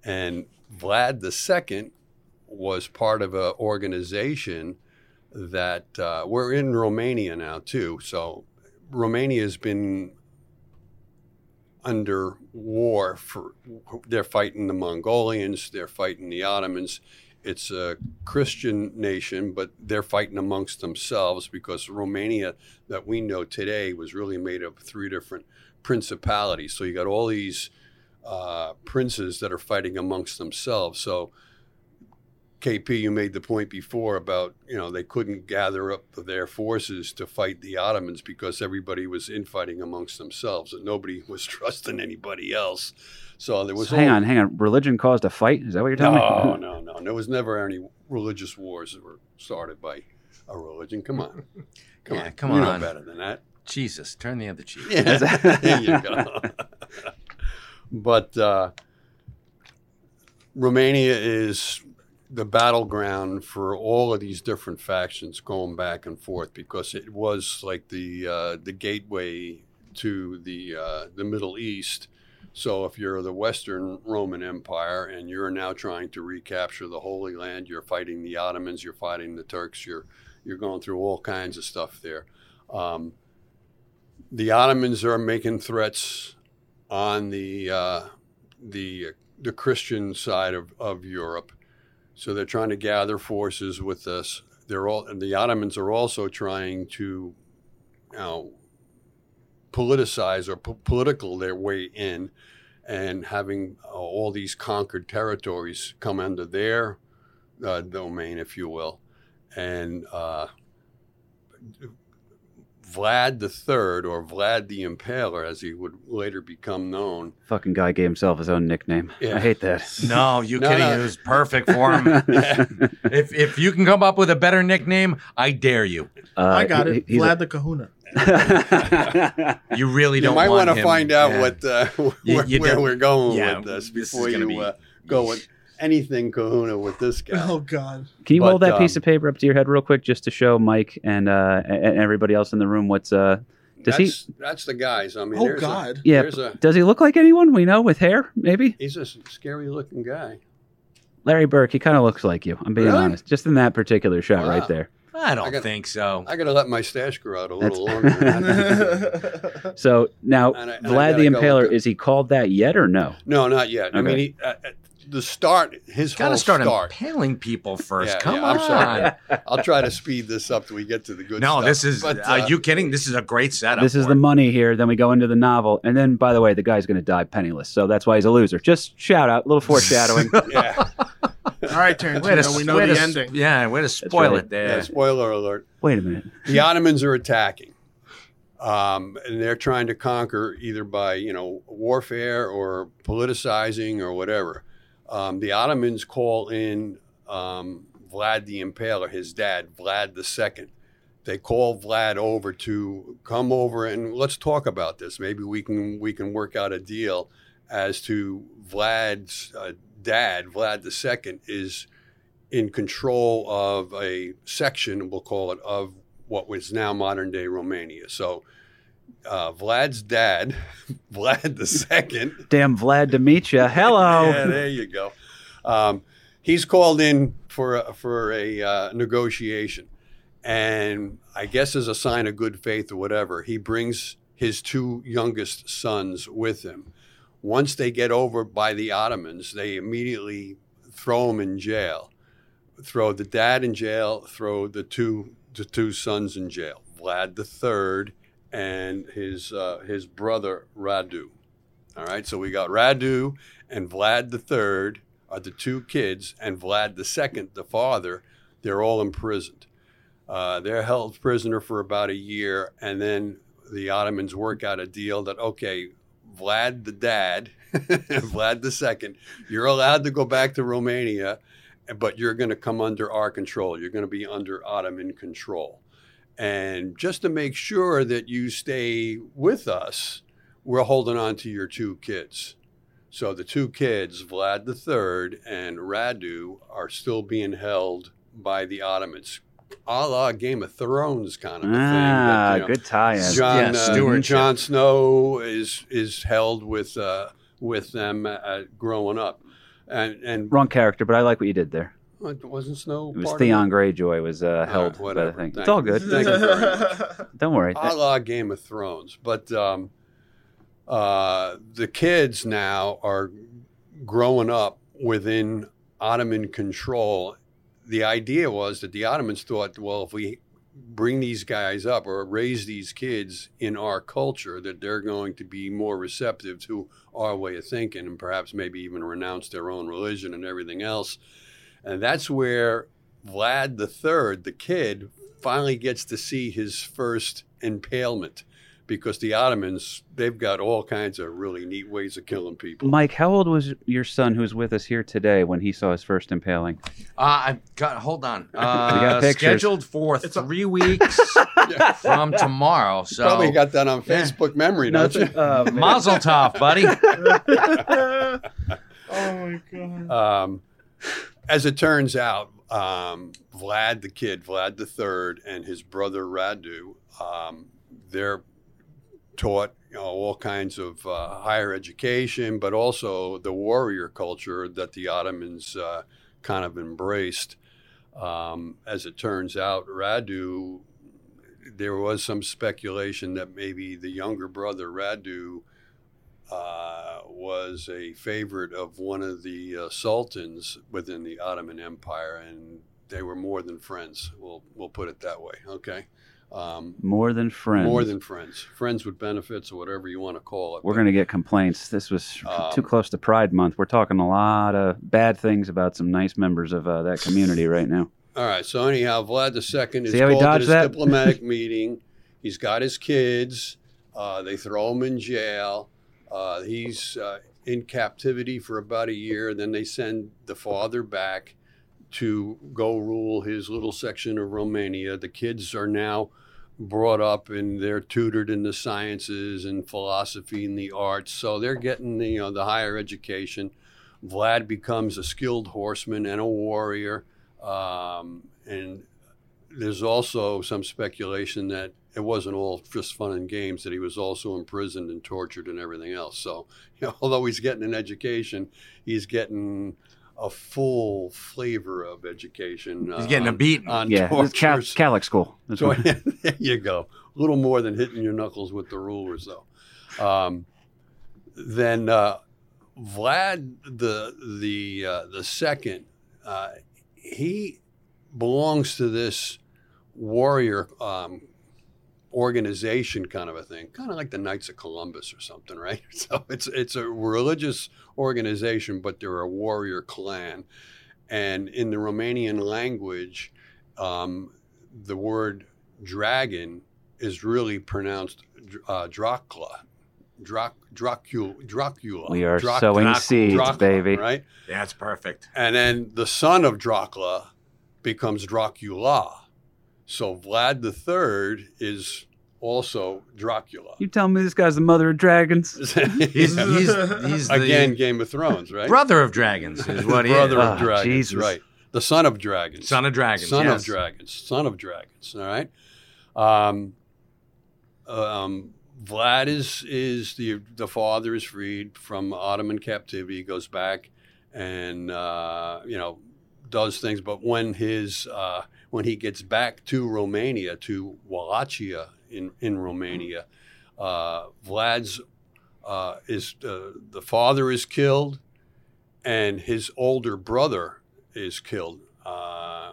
Speaker 3: And Vlad the Second was part of an organization that uh, we're in Romania now too. So Romania has been under war for they're fighting the Mongolians, they're fighting the Ottomans. It's a Christian nation, but they're fighting amongst themselves because Romania that we know today was really made up of three different principalities. So you got all these uh, princes that are fighting amongst themselves. So KP, you made the point before about you know they couldn't gather up their forces to fight the Ottomans because everybody was infighting amongst themselves and nobody was trusting anybody else. So there was
Speaker 2: So hang
Speaker 3: all-
Speaker 2: on, hang on. Religion caused a fight? Is that what you're telling
Speaker 3: no,
Speaker 2: me?
Speaker 3: no, no. no. There was never any religious wars that were started by a religion. Come on, come
Speaker 5: Yeah,
Speaker 3: on,
Speaker 5: come
Speaker 3: you know
Speaker 5: on.
Speaker 3: better than that.
Speaker 5: Jesus, turn the other cheek.
Speaker 3: Yeah, there you go. but uh, Romania is the battleground for all of these different factions going back and forth because it was like the uh, the gateway to the uh, the Middle East. So if you're the Western Roman Empire and you're now trying to recapture the Holy Land, you're fighting the Ottomans, you're fighting the Turks, you're you're going through all kinds of stuff there. Um, the Ottomans are making threats on the uh, the the Christian side of, of Europe, so they're trying to gather forces with us. They're all and the Ottomans are also trying to, you know, politicize or po- political their way in, and having uh, all these conquered territories come under their uh, domain, if you will, and. Uh, Vlad the Third, or Vlad the Impaler, as he would later become known.
Speaker 2: Fucking guy gave himself his own nickname.
Speaker 3: Yeah.
Speaker 2: I hate that.
Speaker 5: No, you
Speaker 3: No,
Speaker 5: kidding?
Speaker 3: no.
Speaker 5: It was perfect for him. if if you can come up with a better nickname, I dare you.
Speaker 2: Uh,
Speaker 4: I got
Speaker 2: he-
Speaker 4: it.
Speaker 2: he's
Speaker 4: Vlad the Kahuna.
Speaker 5: You really don't.
Speaker 3: You might
Speaker 5: want
Speaker 3: want to find out
Speaker 5: Yeah.
Speaker 3: what uh, where,
Speaker 5: you
Speaker 3: where we're going
Speaker 5: yeah,
Speaker 3: with this
Speaker 5: this
Speaker 3: before
Speaker 5: gonna
Speaker 3: you
Speaker 5: be-
Speaker 3: uh, go with anything Kahuna with this guy.
Speaker 4: Oh God.
Speaker 2: Can you hold
Speaker 3: But,
Speaker 2: that piece
Speaker 3: um,
Speaker 2: of paper up to your head real quick, just to show Mike and uh, and everybody else in the room what's uh? Does he-
Speaker 3: that's, that's the guys. I mean,
Speaker 4: Oh God.
Speaker 2: Yeah.
Speaker 3: A, there's a
Speaker 2: Does he look like anyone we know with hair? Maybe.
Speaker 3: he's a scary looking guy.
Speaker 2: Larry Burke, he kind of looks like you. I'm being
Speaker 3: Really?
Speaker 2: honest. Just in that particular shot
Speaker 3: Wow.
Speaker 2: right there.
Speaker 5: I don't
Speaker 3: I got-
Speaker 5: think so.
Speaker 3: I got to let my stash grow out a little
Speaker 2: That's-
Speaker 3: longer.
Speaker 2: So now,
Speaker 3: And I- and
Speaker 2: Vlad the Impaler,
Speaker 3: with
Speaker 2: is he called that yet or no?
Speaker 3: no, not yet. I mean, he, uh, uh, the start, his
Speaker 5: Got
Speaker 3: whole
Speaker 5: to start
Speaker 3: start.
Speaker 5: impaling people first.
Speaker 3: Yeah,
Speaker 5: Come
Speaker 3: yeah,
Speaker 5: on.
Speaker 3: I'm sorry. I'll try to speed this up till we get to the good
Speaker 5: No,
Speaker 3: stuff.
Speaker 5: this is.
Speaker 3: But,
Speaker 5: are
Speaker 3: uh,
Speaker 5: you kidding? This is a great setup.
Speaker 2: This is the
Speaker 5: it.
Speaker 2: money here. Then we go into the novel. And then, by the way, the guy's going to die penniless. So that's why he's a loser. Just shout out, a little foreshadowing.
Speaker 3: Yeah,
Speaker 4: All right,
Speaker 5: Way to,
Speaker 4: Tarantino, we know
Speaker 5: way
Speaker 4: the
Speaker 5: to-
Speaker 4: ending.
Speaker 5: Yeah, way to spoil
Speaker 2: right.
Speaker 5: it there.
Speaker 3: yeah, spoiler alert.
Speaker 2: Wait a minute.
Speaker 3: the Ottomans are attacking, um, and they're trying to conquer either by you know warfare or politicizing or whatever. Um, the Ottomans call in um, Vlad the Impaler, his dad, Vlad the Second. They call Vlad over to come over and let's talk about this. Maybe we can we can work out a deal as to Vlad's uh, dad, Vlad the Second, is in control of a section, we'll call it, of what was now modern day Romania. So uh, Vlad's dad, Vlad the Second,
Speaker 2: Damn Vlad to meet you. Hello.
Speaker 3: yeah, there you go. Um, he's called in for a, for a uh, negotiation, and I guess as a sign of good faith or whatever, he brings his two youngest sons with him. Once they get over by the Ottomans, they immediately throw him in jail. Throw the dad in jail. Throw the two the two sons in jail. Vlad the Third and his uh, his brother Radu. All right, so we got Radu and Vlad the Third are the two kids, and Vlad the Second, the father. They're all imprisoned. Uh, they're held prisoner for about a year, and then the Ottomans work out a deal that okay, Vlad the dad, Vlad the Second, you're allowed to go back to Romania, but you're going to come under our control. You're going to be under Ottoman control. And just to make sure that you stay with us, we're holding on to your two kids. So the two kids, Vlad III and Radu, are still being held by the Ottomans. A la Game of Thrones kind of a thing.
Speaker 2: Ah,
Speaker 3: that, you know,
Speaker 2: good tie-in.
Speaker 3: John,
Speaker 5: Yeah,
Speaker 3: uh. Jon Snow is is held with uh, with them uh, growing up, and and
Speaker 2: Wrong character, but I like what you did there.
Speaker 3: What, wasn't Snow
Speaker 2: It was Theon Greyjoy was uh, held by the
Speaker 3: whatever.
Speaker 2: thing.
Speaker 3: Thank
Speaker 2: It's all good.
Speaker 3: Thank you very much.
Speaker 2: Don't worry.
Speaker 3: a la Game of Thrones. But um, uh, the kids now are growing up within Ottoman control. The idea was that the Ottomans thought, well, if we bring these guys up or raise these kids in our culture, that they're going to be more receptive to our way of thinking and perhaps maybe even renounce their own religion and everything else. And that's where Vlad the Third, the kid, finally gets to see his first impalement because the Ottomans, they've got all kinds of really neat ways of killing people.
Speaker 2: Mike, how old was your son who's with us here today when he saw his first impaling?
Speaker 5: Uh, I've got. Hold on. Uh,
Speaker 2: got pictures.
Speaker 5: scheduled for
Speaker 4: It's a-
Speaker 5: three weeks from tomorrow. So
Speaker 3: Probably got that on
Speaker 5: Yeah.
Speaker 3: Facebook memory, don't you?
Speaker 2: uh,
Speaker 5: Mazel tov, buddy.
Speaker 4: oh my god.
Speaker 3: Um, as it turns out, um, Vlad the kid, Vlad the third, and his brother Radu, um, they're taught you know, all kinds of uh, higher education, but also the warrior culture that the Ottomans uh, kind of embraced. Um, as it turns out, Radu, there was some speculation that maybe the younger brother Radu uh, was a favorite of one of the uh, sultans within the Ottoman Empire, and they were more than friends. We'll we'll put it that way. Okay, um,
Speaker 2: More than friends.
Speaker 3: more than friends, friends with benefits or whatever you want to call it.
Speaker 2: We're going to get complaints. This was
Speaker 3: Um,
Speaker 2: too close to Pride Month. We're talking a lot of bad things about some nice members of uh, that community right now.
Speaker 3: all right. So anyhow, Vlad II is called to this
Speaker 2: that?
Speaker 3: diplomatic meeting. He's got his kids. Uh, they throw him in jail. Uh, he's uh, in captivity for about a year. Then they send the father back to go rule his little section of Romania. The kids are now brought up and they're tutored in the sciences and philosophy and the arts. So they're getting the, you know, the higher education. Vlad becomes a skilled horseman and a warrior. Um, and there's also some speculation that it wasn't all just fun and games, that he was also imprisoned and tortured and everything else. So, you know, although he's getting an education, he's getting a full flavor of education.
Speaker 5: He's
Speaker 3: uh,
Speaker 5: getting a
Speaker 3: on-
Speaker 5: beating.
Speaker 3: on
Speaker 2: Yeah, Cal- Catholic school. That's
Speaker 3: So,
Speaker 2: what-
Speaker 3: there you go. A little more than hitting your knuckles with the rulers, though. Um, then uh, Vlad the the uh, the second, uh, he belongs to this warrior um, organization kind of a thing, kind of like the Knights of Columbus or something, right? So it's it's a religious organization, but they're a warrior clan, and in the Romanian language, um, the word dragon is really pronounced uh, Dracula. Drac, Dracula, Dracula.
Speaker 2: we are
Speaker 3: Drac-
Speaker 2: sowing
Speaker 5: Dracula,
Speaker 2: seeds,
Speaker 3: Dracula,
Speaker 2: baby.
Speaker 3: Right?
Speaker 5: That's perfect.
Speaker 3: And then the son of Dracula becomes Dracula. So Vlad the Third is also Dracula.
Speaker 2: You tell me this guy's the mother of dragons?
Speaker 5: He's, he's, he's the
Speaker 3: Again, Game of Thrones, right?
Speaker 5: brother of dragons is what he
Speaker 3: Brother
Speaker 5: is.
Speaker 3: of
Speaker 2: Ah,
Speaker 3: dragons,
Speaker 2: Jesus.
Speaker 3: right? The son of dragons.
Speaker 5: Son of dragons.
Speaker 3: Son
Speaker 5: yes.
Speaker 3: of dragons. Son of dragons. All right. Um, um, Vlad is is the the father is freed from Ottoman captivity. He goes back and uh, you know does things. But when his uh, when he gets back to Romania to Wallachia in in Romania, uh, Vlad's uh, is uh, the father is killed, and his older brother is killed. Uh,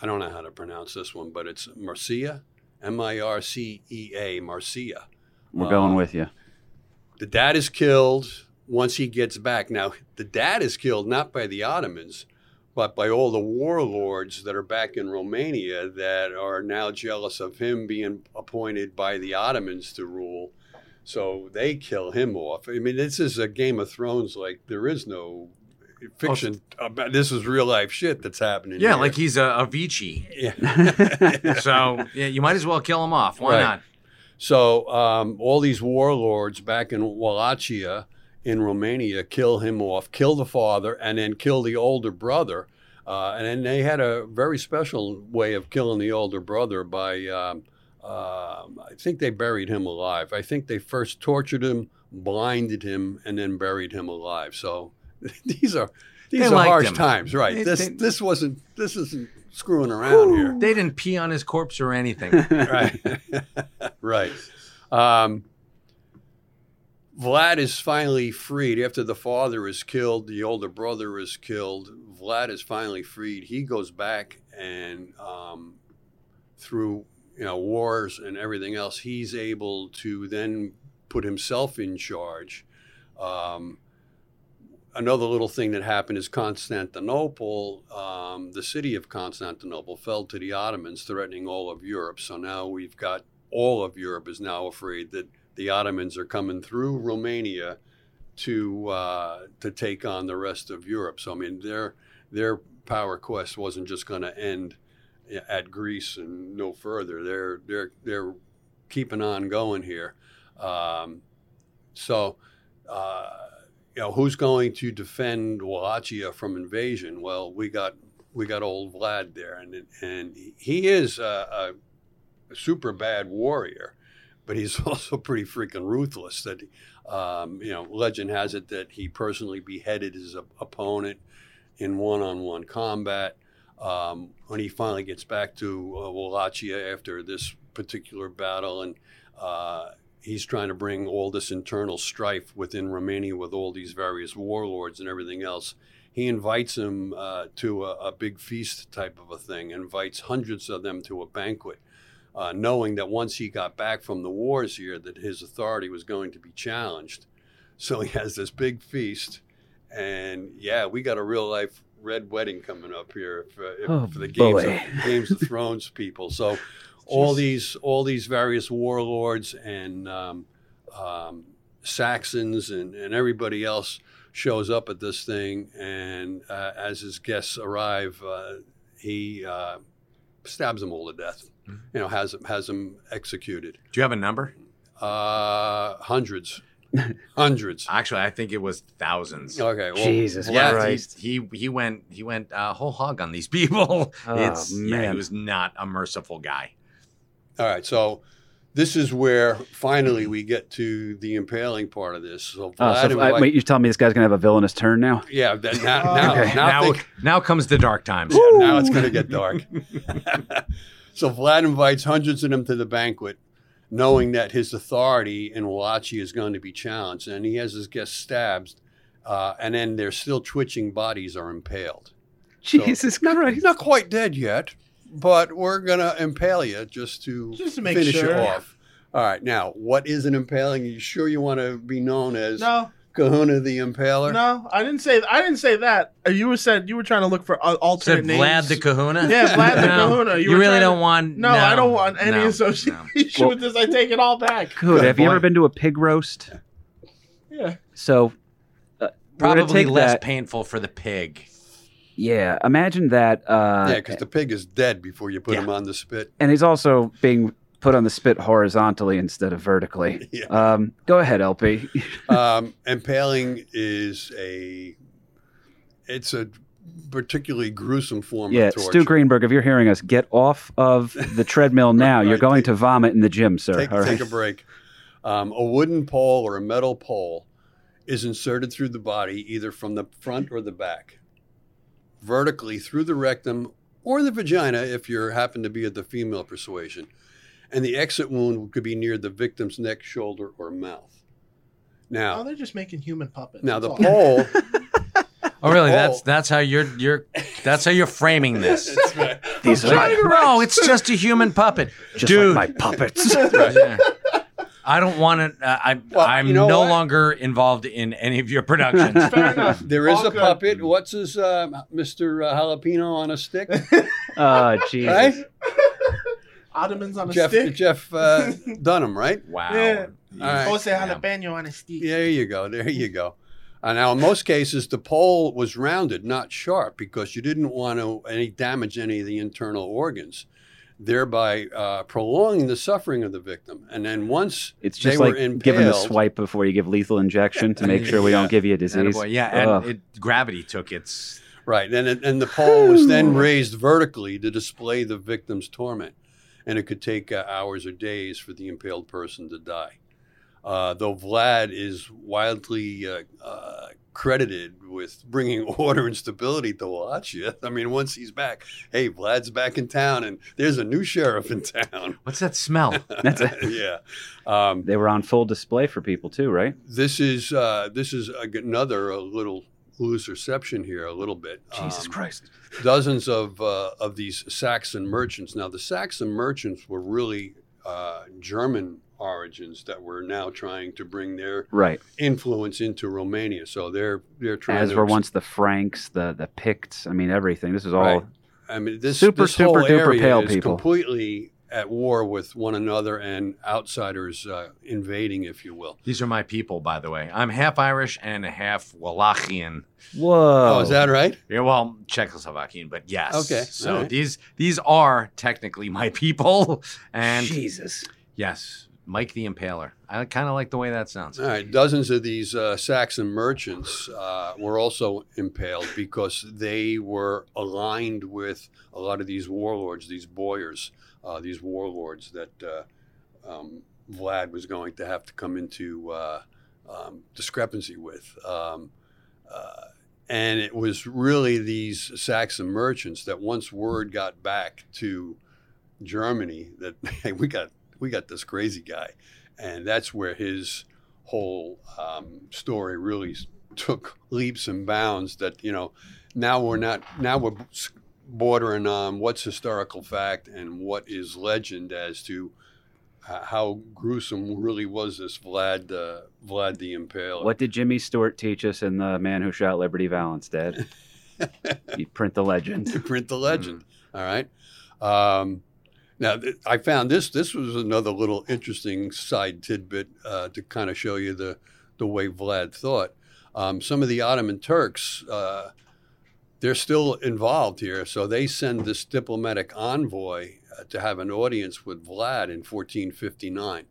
Speaker 3: I don't know how to pronounce this one, but it's Marcia, M I R C E A, Marcia.
Speaker 2: We're
Speaker 3: Uh,
Speaker 2: going with you.
Speaker 3: The dad is killed once he gets back. Now, the dad is killed not by the Ottomans, but by all the warlords that are back in Romania that are now jealous of him being appointed by the Ottomans to rule. So they kill him off. I mean, this is a Game of Thrones. Like there is no fiction about this is real life shit that's happening.
Speaker 5: Yeah,
Speaker 3: here.
Speaker 5: like he's a Avicii.
Speaker 3: yeah.
Speaker 5: So yeah, you might as well kill him off. Why
Speaker 3: Right.
Speaker 5: not?
Speaker 3: So um, all these warlords back in Wallachia in Romania kill him off, kill the father, and then kill the older brother. Uh, and then they had a very special way of killing the older brother by, um, um I think they buried him alive. I think they first tortured him, blinded him, and then buried him alive. So these are these
Speaker 5: They
Speaker 3: are harsh
Speaker 5: him.
Speaker 3: times, right?
Speaker 5: They-
Speaker 3: this
Speaker 5: they-
Speaker 3: this wasn't this isn't screwing around here.
Speaker 5: They didn't pee on his corpse or anything.
Speaker 3: right right um, vlad is finally freed after the father is killed the older brother is killed. Vlad is finally freed. He goes back and um, through you know wars and everything else he's able to then put himself in charge. Um, another little thing that happened is Constantinople, um, the city of Constantinople, fell to the Ottomans, threatening all of Europe. So now we've got all of Europe is now afraid that the Ottomans are coming through Romania to uh, to take on the rest of Europe. So I mean, their their power quest wasn't just going to end at Greece and no further. They're they're they're keeping on going here. Um, so. Uh, you know, who's going to defend Wallachia from invasion? Well, we got we got old Vlad there, and and he is a, a super bad warrior, but he's also pretty freaking ruthless. That um, you know, legend has it that he personally beheaded his op- opponent in one-on-one combat. Um, when he finally gets back to uh, Wallachia after this particular battle, and uh, he's trying to bring all this internal strife within Romania with all these various warlords and everything else. He invites him uh, to a, a big feast type of a thing, invites hundreds of them to a banquet, uh, knowing that once he got back from the wars here, that his authority was going to be challenged. So he has this big feast, and yeah, we got a real life red wedding coming up here for,
Speaker 2: Oh,
Speaker 3: for the games of, Games of Thrones people. So all these all these various warlords and um, um, Saxons and, and everybody else shows up at this thing, and uh, as his guests arrive, uh, he uh, stabs them all to death. You know, has them has them executed.
Speaker 5: Do you have a number?
Speaker 3: Uh, hundreds, hundreds.
Speaker 5: Actually, I think it was thousands.
Speaker 3: Okay, well,
Speaker 2: Jesus
Speaker 5: Yeah,
Speaker 2: Christ.
Speaker 5: he, he he went he went uh, whole hog on these people.
Speaker 2: Oh,
Speaker 5: it's yeah,
Speaker 2: man.
Speaker 5: he was not a merciful guy.
Speaker 3: All right, so this is where finally we get to the impaling part of this. So,
Speaker 2: Oh,
Speaker 3: Vlad
Speaker 2: so,
Speaker 3: invite-
Speaker 2: wait, you're telling me this guy's gonna have a villainous turn now?
Speaker 3: yeah, then now,
Speaker 4: Oh,
Speaker 3: now,
Speaker 2: okay.
Speaker 3: now,
Speaker 5: Now,
Speaker 3: think-
Speaker 5: now comes the dark times.
Speaker 3: Yeah, now it's going to get dark. So Vlad invites hundreds of them to the banquet, knowing that his authority in Wallachia is going to be challenged, and he has his guests stabbed, uh, and then their still twitching bodies are impaled.
Speaker 2: Jesus Christ!
Speaker 3: He's not quite dead yet, but we're going to impale you just to,
Speaker 4: Just to make
Speaker 3: finish
Speaker 4: sure.
Speaker 3: you off. All right, now what is an impaling? Are you sure you want to be known as
Speaker 4: No,
Speaker 3: Kahuna the Impaler?
Speaker 4: no, I didn't say. I didn't say that. Uh, You were said you were trying to look for uh, alternate
Speaker 5: Said
Speaker 4: names.
Speaker 5: Vlad the Kahuna.
Speaker 4: Yeah, Vlad the
Speaker 5: No,
Speaker 4: Kahuna. You
Speaker 5: You,
Speaker 4: were
Speaker 5: really
Speaker 4: trying to-
Speaker 5: don't want.
Speaker 4: No, I don't want any
Speaker 5: no,
Speaker 4: association
Speaker 5: no.
Speaker 4: with this. I take it all back.
Speaker 2: Good. Have you
Speaker 5: boy.
Speaker 2: ever been to a pig roast?
Speaker 4: Yeah.
Speaker 2: So, uh, we're gonna
Speaker 5: Probably
Speaker 2: take
Speaker 5: less
Speaker 2: that-
Speaker 5: painful for the pig.
Speaker 2: Yeah, imagine that. Uh,
Speaker 3: Yeah, because the pig is dead before you put
Speaker 5: Yeah.
Speaker 3: him on the spit.
Speaker 2: and he's also being put on the spit horizontally instead of vertically.
Speaker 3: Yeah.
Speaker 2: Um, go ahead, LP.
Speaker 3: um, impaling is a it's a particularly gruesome form
Speaker 2: yeah,
Speaker 3: of torture.
Speaker 2: Stu Greenberg, if you're hearing us, get off of the treadmill now. You're going
Speaker 3: take-
Speaker 2: to vomit in the gym, sir.
Speaker 3: take,
Speaker 2: all right?
Speaker 3: take a break. Um, a wooden pole or a metal pole is inserted through the body either from the front or the back, vertically through the rectum or the vagina if you happen to be of the female persuasion. And the exit wound could be near the victim's neck, shoulder, or mouth. Now,
Speaker 4: Oh, they're just making human puppets.
Speaker 3: now the
Speaker 4: all.
Speaker 3: pole.
Speaker 5: Oh, really?
Speaker 3: Oh.
Speaker 5: That's that's how you're you're that's how you're framing this.
Speaker 3: That's right.
Speaker 2: These are my,
Speaker 5: no, it's just a human puppet,
Speaker 2: just
Speaker 5: dude.
Speaker 2: like my puppets.
Speaker 5: Yeah. I don't want to. Uh, I,
Speaker 3: Well,
Speaker 5: I'm
Speaker 3: you know
Speaker 5: no
Speaker 3: what?
Speaker 5: longer involved in any of your productions.
Speaker 4: Fair enough.
Speaker 3: There is
Speaker 4: All
Speaker 3: a
Speaker 4: good.
Speaker 3: puppet. What's his uh, Mr. Uh, Jalapeno on a stick?
Speaker 2: oh, Jesus.
Speaker 3: right?
Speaker 4: Ottomans on a
Speaker 3: Jeff
Speaker 4: stick.
Speaker 3: Jeff uh, Dunham, right?
Speaker 5: wow.
Speaker 4: Yeah.
Speaker 3: All right.
Speaker 4: Jose
Speaker 5: Yeah.
Speaker 4: on a stick.
Speaker 3: There you go. There you go. Uh, now, in most cases, the pole was rounded, not sharp, because you didn't want to any damage any of the internal organs, thereby uh, prolonging the suffering of the victim. And then once
Speaker 2: It's
Speaker 3: they
Speaker 2: just
Speaker 3: were
Speaker 2: like giving the swipe before you give lethal injection to make sure we
Speaker 3: Yeah.
Speaker 2: don't give you a disease.
Speaker 5: Attaboy. Yeah, and
Speaker 2: Ugh.
Speaker 5: it, gravity took its.
Speaker 3: Right, and it, and the pole was then raised vertically to display the victim's torment, and it could take uh, hours or days for the impaled person to die. Uh, though Vlad is widely uh, uh, credited with bringing order and stability to Wallachia. I mean, once he's back, hey, Vlad's back in town, and there's a new sheriff in town.
Speaker 5: What's that smell?
Speaker 2: That's it.
Speaker 3: yeah. Um,
Speaker 2: They were on full display for people too, right?
Speaker 3: this is uh, this is another a little loose reception here, a little bit.
Speaker 2: Jesus
Speaker 3: Um,
Speaker 2: Christ.
Speaker 3: dozens of uh, of these Saxon merchants. Now, the Saxon merchants were really uh, German origins that were now trying to bring their
Speaker 2: Right.
Speaker 3: influence into Romania. So they're they're trying
Speaker 2: As
Speaker 3: to
Speaker 2: were once the Franks, the the Picts. I mean, everything. This is all.
Speaker 3: Right. I mean, this
Speaker 2: Super,
Speaker 3: this whole
Speaker 2: super duper
Speaker 3: area
Speaker 2: pale
Speaker 3: is
Speaker 2: people.
Speaker 3: completely at war with one another and outsiders uh, invading, if you will.
Speaker 5: These are my people, by the way. I'm half Irish and half Wallachian.
Speaker 2: Whoa.
Speaker 3: Oh, is that right?
Speaker 5: Yeah, well, Czechoslovakian, but yes.
Speaker 3: Okay,
Speaker 5: So
Speaker 3: all right.
Speaker 5: these these are technically my people, and
Speaker 2: Jesus.
Speaker 5: yes, Mike the Impaler. I kind of like the way that sounds.
Speaker 3: All right, dozens of these uh, Saxon merchants uh, were also impaled because they were aligned with a lot of these warlords, these boyars, uh, these warlords that uh, um, Vlad was going to have to come into uh, um, discrepancy with. Um, uh, and it was really these Saxon merchants that once word got back to Germany that hey, we got we got this crazy guy, and that's where his whole um, story really took leaps and bounds. That you know, now we're not now we're bordering on what's historical fact and what is legend as to uh, how gruesome really was this Vlad uh, Vlad the Impaler.
Speaker 2: What did Jimmy Stewart teach us in The Man Who Shot Liberty Valance, Dad? you print the legend.
Speaker 3: You print the legend. All right. Um, now th- I found this. This was another little interesting side tidbit uh, to kind of show you the the way Vlad thought. Um, some of the Ottoman Turks, uh, they're still involved here, so they send this diplomatic envoy uh, to have an audience with Vlad in 1459,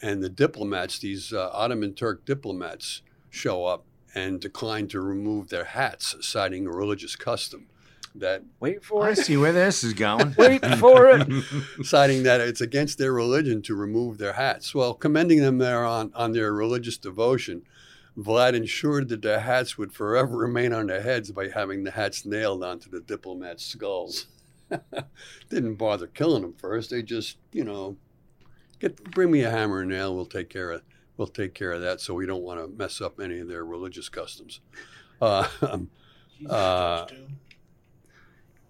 Speaker 3: and the diplomats, these uh, Ottoman Turk diplomats, show up and decline to remove their hats, citing a religious custom. that
Speaker 2: Wait for
Speaker 5: I
Speaker 2: it.
Speaker 5: see where this is going.
Speaker 2: Wait for it.
Speaker 3: citing that it's against their religion to remove their hats. Well, commending them there on, on their religious devotion, Vlad ensured that their hats would forever remain on their heads by having the hats nailed onto the diplomats' skulls. Didn't bother killing them first. They just, you know, get bring me a hammer and nail. We'll take care of we'll take care of that. So we don't want to mess up any of their religious customs. Uh, uh,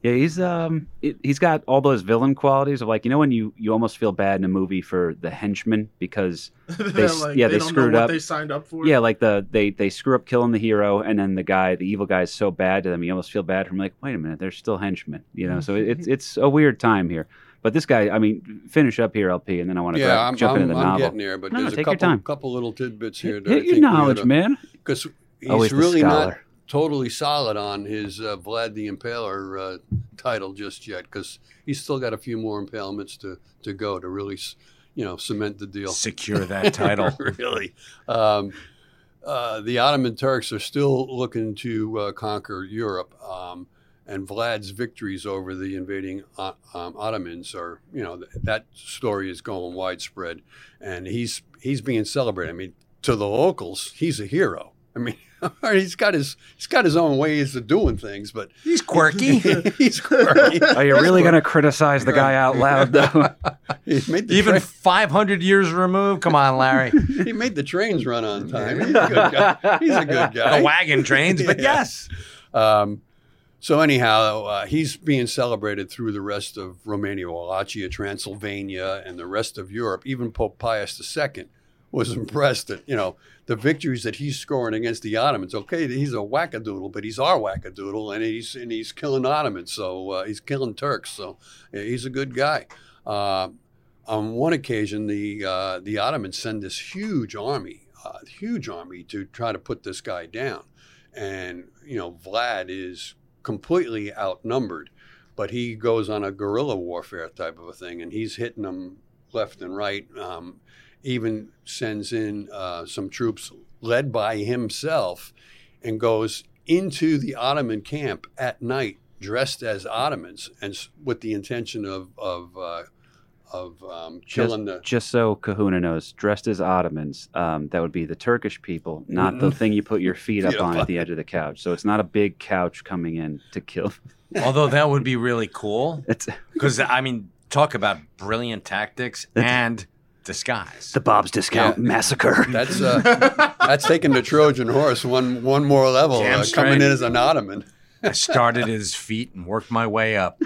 Speaker 2: Yeah, he's um, it, he's got all those villain qualities of like you know when you you almost feel bad in a movie for the henchmen because
Speaker 4: They're like,
Speaker 2: yeah,
Speaker 4: they,
Speaker 2: they
Speaker 4: don't
Speaker 2: screwed
Speaker 4: know what
Speaker 2: up.
Speaker 4: they signed up for.
Speaker 2: yeah, like the they they screw up killing the hero and then the guy the evil guy is so bad to them you almost feel bad for him like wait a minute they're still henchmen you know so it's it's a weird time here but this guy I mean finish up here LP and then I want to
Speaker 3: yeah, I'm,
Speaker 2: jump
Speaker 3: I'm,
Speaker 2: into the
Speaker 3: I'm
Speaker 2: novel
Speaker 3: getting there, but
Speaker 2: No,
Speaker 3: there's a
Speaker 2: take your
Speaker 3: couple
Speaker 2: time.
Speaker 3: couple little tidbits here.
Speaker 2: hit,
Speaker 3: that
Speaker 2: hit your
Speaker 3: think we
Speaker 2: knowledge
Speaker 3: oughta-
Speaker 2: man
Speaker 3: because he's
Speaker 2: Always
Speaker 3: really not
Speaker 2: scholar.
Speaker 3: Totally solid on his uh, Vlad the Impaler uh, title just yet because he's still got a few more impalements to, to go to really, you know, cement the deal.
Speaker 5: Secure that title.
Speaker 3: really. Um, uh, the Ottoman Turks are still looking to uh, conquer Europe, um, and Vlad's victories over the invading uh, um, Ottomans are, you know, th- that story is going widespread, and he's he's being celebrated. I mean, to the locals, he's a hero. I mean, he's got his he's got his own ways of doing things, but
Speaker 5: He's quirky.
Speaker 3: he's quirky.
Speaker 2: are you really going to criticize the guy out loud though
Speaker 3: He made the
Speaker 5: Even
Speaker 3: tra-
Speaker 5: 500 years removed. Come on, Larry.
Speaker 3: he made the trains run on time. He's a good guy. He's a good guy.
Speaker 5: The wagon trains, but
Speaker 3: Yeah.
Speaker 5: yes.
Speaker 3: Um, so anyhow, uh, he's being celebrated through the rest of Romania, Wallachia, Transylvania, and the rest of Europe. Even Pope Pius II was impressed at you know the victories that he's scoring against the Ottomans. Okay, he's a wackadoodle, but he's our wackadoodle, and he's and he's killing Ottomans. So uh, he's killing Turks. So yeah, he's a good guy. Uh, on one occasion, the uh, the Ottomans send this huge army, uh, huge army to try to put this guy down, and you know Vlad is completely outnumbered, but he goes on a guerrilla warfare type of a thing, and he's hitting them left and right. Um, even sends in uh, some troops led by himself, and goes into the Ottoman camp at night dressed as Ottomans, and with the intention of of uh, of um, killing the
Speaker 2: just so Kahuna knows, dressed as Ottomans, um, that would be the Turkish people, not the thing you put your feet up on
Speaker 3: on.
Speaker 2: at the edge of the couch. So it's not a big couch coming in to kill.
Speaker 5: Although that would be really cool. Because, I mean, talk about brilliant tactics and disguise.
Speaker 2: the Bob's Discount
Speaker 3: Yeah.
Speaker 2: Massacre.
Speaker 3: That's uh, that's taking the Trojan horse one one more level,
Speaker 5: Damn
Speaker 3: uh,
Speaker 5: straight.
Speaker 3: coming in as an Ottoman.
Speaker 5: I started at his feet and worked my way up.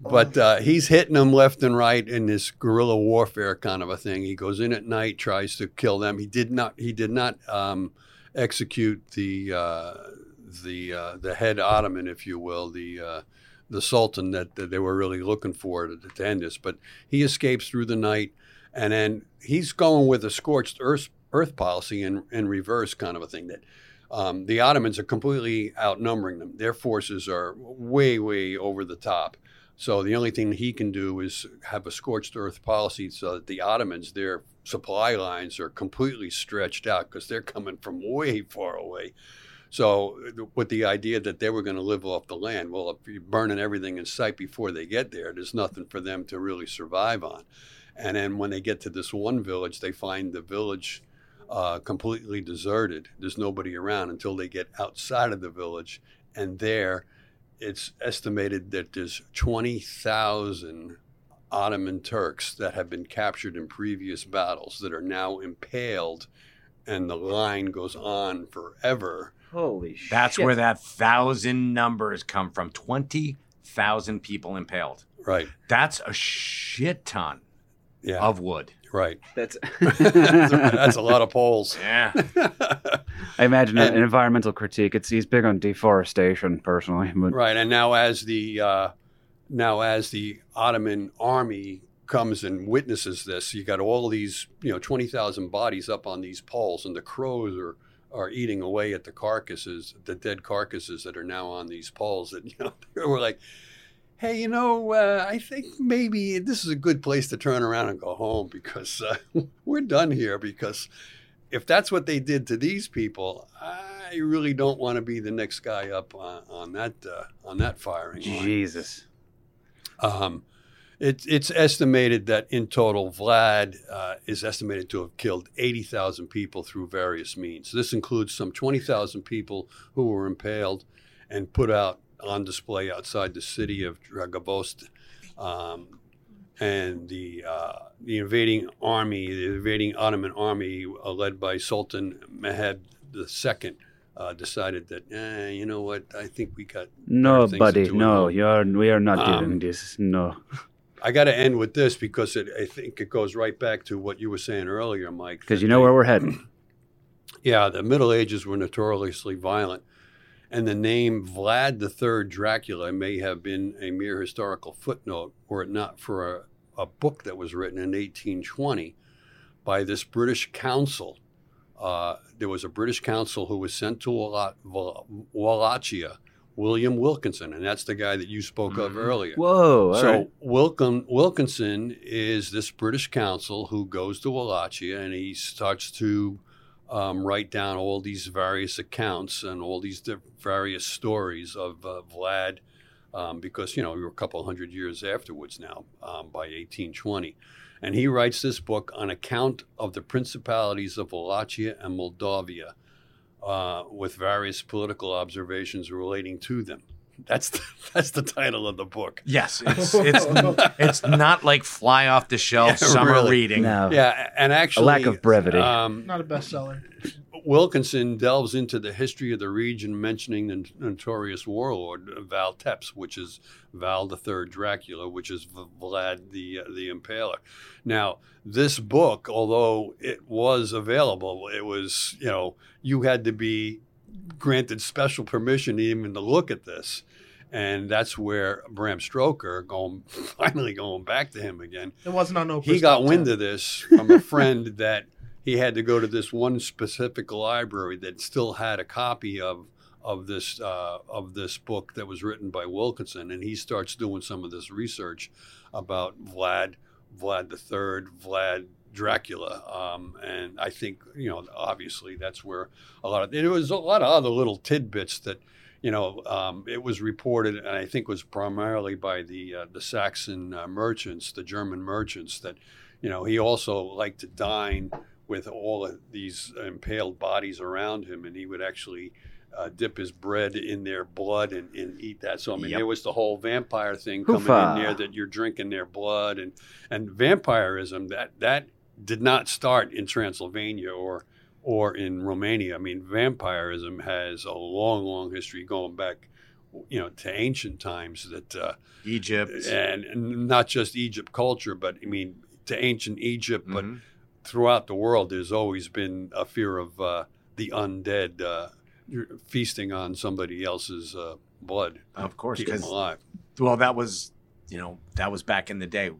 Speaker 3: But uh, he's hitting them left and right in this guerrilla warfare kind of a thing. He goes in at night, tries to kill them. He did not. He did not um, execute the uh, the uh, the head Ottoman, if you will, the uh, the Sultan that, that they were really looking for to, to end this. But he escapes through the night, and then he's going with a scorched earth earth policy in in reverse kind of a thing that. Um, the Ottomans are completely outnumbering them. Their forces are way, way over the top. So the only thing he can do is have a scorched earth policy so that the Ottomans, their supply lines are completely stretched out because they're coming from way far away. So with the idea that they were going to live off the land, well, if you're burning everything in sight before they get there, there's nothing for them to really survive on. And then when they get to this one village, they find the village uh, completely deserted. There's nobody around until they get outside of the village, and there it's estimated that there's 20,000 Ottoman Turks that have been captured in previous battles that are now impaled, and the line goes on forever.
Speaker 2: Holy shit.
Speaker 5: That's where that thousand numbers come from 20,000 people impaled.
Speaker 3: Right.
Speaker 5: That's a shit ton
Speaker 3: Yeah.
Speaker 5: of wood.
Speaker 3: right.
Speaker 2: That's.
Speaker 3: That's a lot of poles.
Speaker 5: Yeah.
Speaker 2: I imagine
Speaker 3: And-
Speaker 2: an environmental critique. It's he's big on deforestation personally, but
Speaker 3: Right, and now as the uh, now as the Ottoman army comes and witnesses this, you got all these you know twenty thousand bodies up on these poles, and the crows are are eating away at the carcasses, the dead carcasses that are now on these poles. That you know they were like, hey, you know, uh, I think maybe this is a good place to turn around and go home because uh, we're done here. Because if that's what they did to these people, I really don't want to be the next guy up on, on that uh, on that firing line.
Speaker 2: Jesus.
Speaker 3: Um, it, it's estimated that in total, Vlad uh, is estimated to have killed 80,000 people through various means. This includes some 20,000 people who were impaled and put out on display outside the city of Dragavost. Um, and the uh, the invading army, the invading Ottoman army, uh, led by Sultan Mehmed II, uh, decided that, eh, you know what, I think we got
Speaker 2: No,
Speaker 3: better things to
Speaker 2: buddy. No, you're. We are not
Speaker 3: Um,
Speaker 2: doing this. No.
Speaker 3: I got to end with this because it, I think it goes right back to what you were saying earlier, Mike.
Speaker 2: Because you know
Speaker 3: they-
Speaker 2: where we're heading.
Speaker 3: Yeah, the Middle Ages were notoriously violent, and the name Vlad III Dracula may have been a mere historical footnote were it not for a, a book that was written in 1820 by this British council. Uh, there was a British council who was sent to Walla- Wall- Wallachia, William Wilkinson, and that's the guy that you spoke of
Speaker 5: Mhm.
Speaker 3: earlier.
Speaker 2: Whoa.
Speaker 3: So
Speaker 2: right.
Speaker 3: Wilkin, Wilkinson is this British consul who goes to Wallachia and he starts to um, write down all these various accounts and all these various stories of uh, Vlad, um, because you know we were a couple hundred years afterwards now um, by 1820, and he writes this book on account of the principalities of Wallachia and Moldavia, uh, with various political observations relating to them. That's the, that's the title of the book.
Speaker 5: Yes, it's it's it's not like fly off the shelf
Speaker 3: Yeah,
Speaker 5: summer
Speaker 3: really.
Speaker 5: reading.
Speaker 2: No.
Speaker 3: Yeah, and actually,
Speaker 2: lack of brevity.
Speaker 3: Um,
Speaker 4: Not a bestseller.
Speaker 3: Wilkinson delves into the history of the region, mentioning the notorious warlord Val Tepes, which is Val the Third Dracula, which is Vlad the uh, the Impaler. Now, this book, although it was available, it was you know you had to be granted special permission even to look at this. And that's where Bram Stoker, going finally going back to him again,
Speaker 4: It wasn't on Oprah's
Speaker 3: he got wind of this from a friend that he had to go to this one specific library that still had a copy of of this uh, of this book that was written by Wilkinson, and he starts doing some of this research about Vlad, Vlad the Third, Vlad Dracula, um, and I think you know obviously that's where a lot of there was a lot of other little tidbits that you know, um, it was reported, and I think was primarily by the uh, the Saxon uh, merchants, the German merchants, that you know he also liked to dine with all of these impaled bodies around him, and he would actually uh, dip his bread in their blood and, and eat that. So I mean,
Speaker 5: Yep.
Speaker 3: there was the whole vampire thing coming in there that you're drinking their blood, and and vampirism that that did not start in Transylvania or or in Romania. I mean, vampirism has a long, long history going back, you know, to ancient times. That uh,
Speaker 5: Egypt.
Speaker 3: and, and not just Egypt culture, but I mean to ancient Egypt, but
Speaker 5: Mhm.
Speaker 3: throughout the world, there's always been a fear of uh, the undead uh, feasting on somebody else's uh, blood.
Speaker 5: Of course, because
Speaker 3: alive.
Speaker 5: well, that was you know that was back in the day.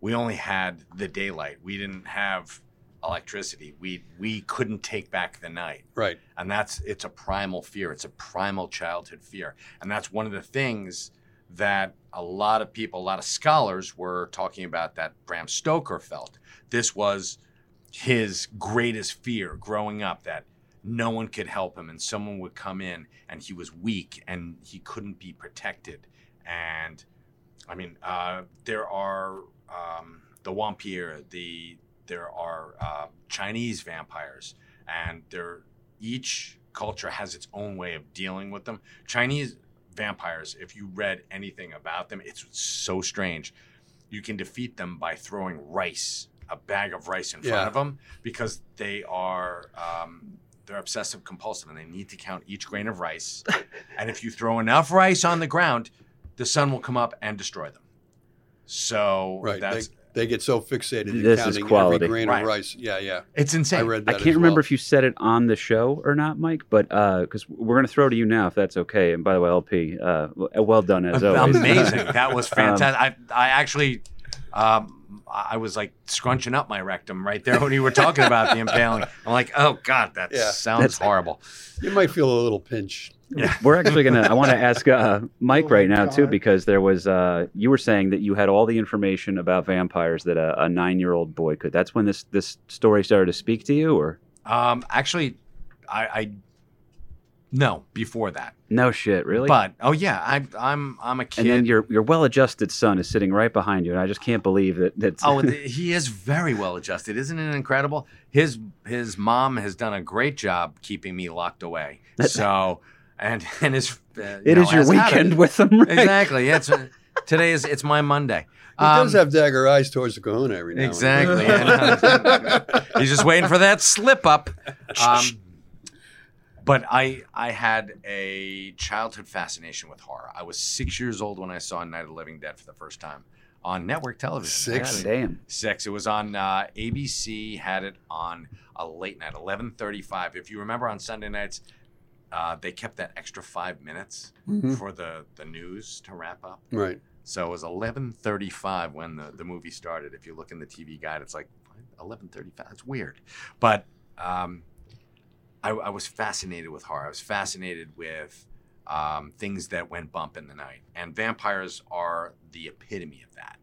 Speaker 5: We only had the daylight. We didn't have electricity. We we couldn't take back the night.
Speaker 3: Right.
Speaker 5: and that's it's a primal fear it's a primal childhood fear and that's one of the things that a lot of people a lot of scholars were talking about that bram stoker felt this was his greatest fear growing up that no one could help him and someone would come in and he was weak and he couldn't be protected and i mean uh, there are um, the vampire the there are uh, chinese vampires and they're each culture has its own way of dealing with them. Chinese vampires, if you read anything about them, it's so strange. You can defeat them by throwing rice, a bag of rice in front of them, because they are um, they're obsessive compulsive and they need to count each grain of rice. and if you throw enough rice on the ground, the sun will come up and destroy them. So
Speaker 3: Right. They,
Speaker 5: that's
Speaker 3: they get so fixated in
Speaker 2: This is
Speaker 3: counting
Speaker 2: quality.
Speaker 3: every grain
Speaker 5: Right.
Speaker 3: of rice. Yeah, yeah.
Speaker 5: it's
Speaker 3: I
Speaker 5: insane.
Speaker 3: read
Speaker 2: I can't
Speaker 3: as
Speaker 2: remember
Speaker 3: well.
Speaker 2: if you said it on the show or not, Mike, but because we're going to throw it to you now, if that's okay. And by the way, LP, uh, well done as always.
Speaker 5: Amazing. that was
Speaker 2: Um,
Speaker 5: fantastic. I, I actually, um, I was like scrunching up my rectum right there when you were talking about the impaling. I'm like, oh God, that
Speaker 3: Yeah.
Speaker 5: sounds
Speaker 2: That's-
Speaker 5: horrible.
Speaker 3: You might feel a little pinch.
Speaker 2: We're actually gonna. I want to ask uh, Mike
Speaker 4: Oh
Speaker 2: right now too, because there was. Uh, you were saying that you had all the information about vampires that a, a nine-year-old boy could. That's when this this story started to speak to you, or
Speaker 5: Um, actually, I, I No, before that.
Speaker 2: No shit, really.
Speaker 5: But oh yeah, I'm I'm I'm a kid.
Speaker 2: and then your your well-adjusted son is sitting right behind you, and I just can't believe that. That's
Speaker 5: Oh, he is very well adjusted, isn't it incredible? His his mom has done a great job keeping me locked away. So, and and his uh,
Speaker 2: it
Speaker 5: know,
Speaker 2: is your weekend with them. Right?
Speaker 5: Exactly. Yeah, it's, today is it's my Monday.
Speaker 3: He does
Speaker 5: Um,
Speaker 3: have dagger eyes towards the kahuna every now
Speaker 5: Exactly.
Speaker 3: and then.
Speaker 5: He's just waiting for that slip up. Um, but I I had a childhood fascination with horror. I was six years old when I saw Night of the Living Dead for the first time on network television.
Speaker 3: Six?
Speaker 5: actually.
Speaker 2: Damn.
Speaker 5: Six. It was on uh, ABC. Had it on a late night, eleven thirty-five. If you remember, on Sunday nights, uh, they kept that extra five minutes
Speaker 3: Mhm.
Speaker 5: for the the news to wrap up.
Speaker 3: Right.
Speaker 5: So it was eleven thirty-five when the, the movie started. If you look in the TV guide, it's like eleven thirty-five. It's weird, but um, I, I was fascinated with horror. I was fascinated with um, things that went bump in the night, and vampires are the epitome of that.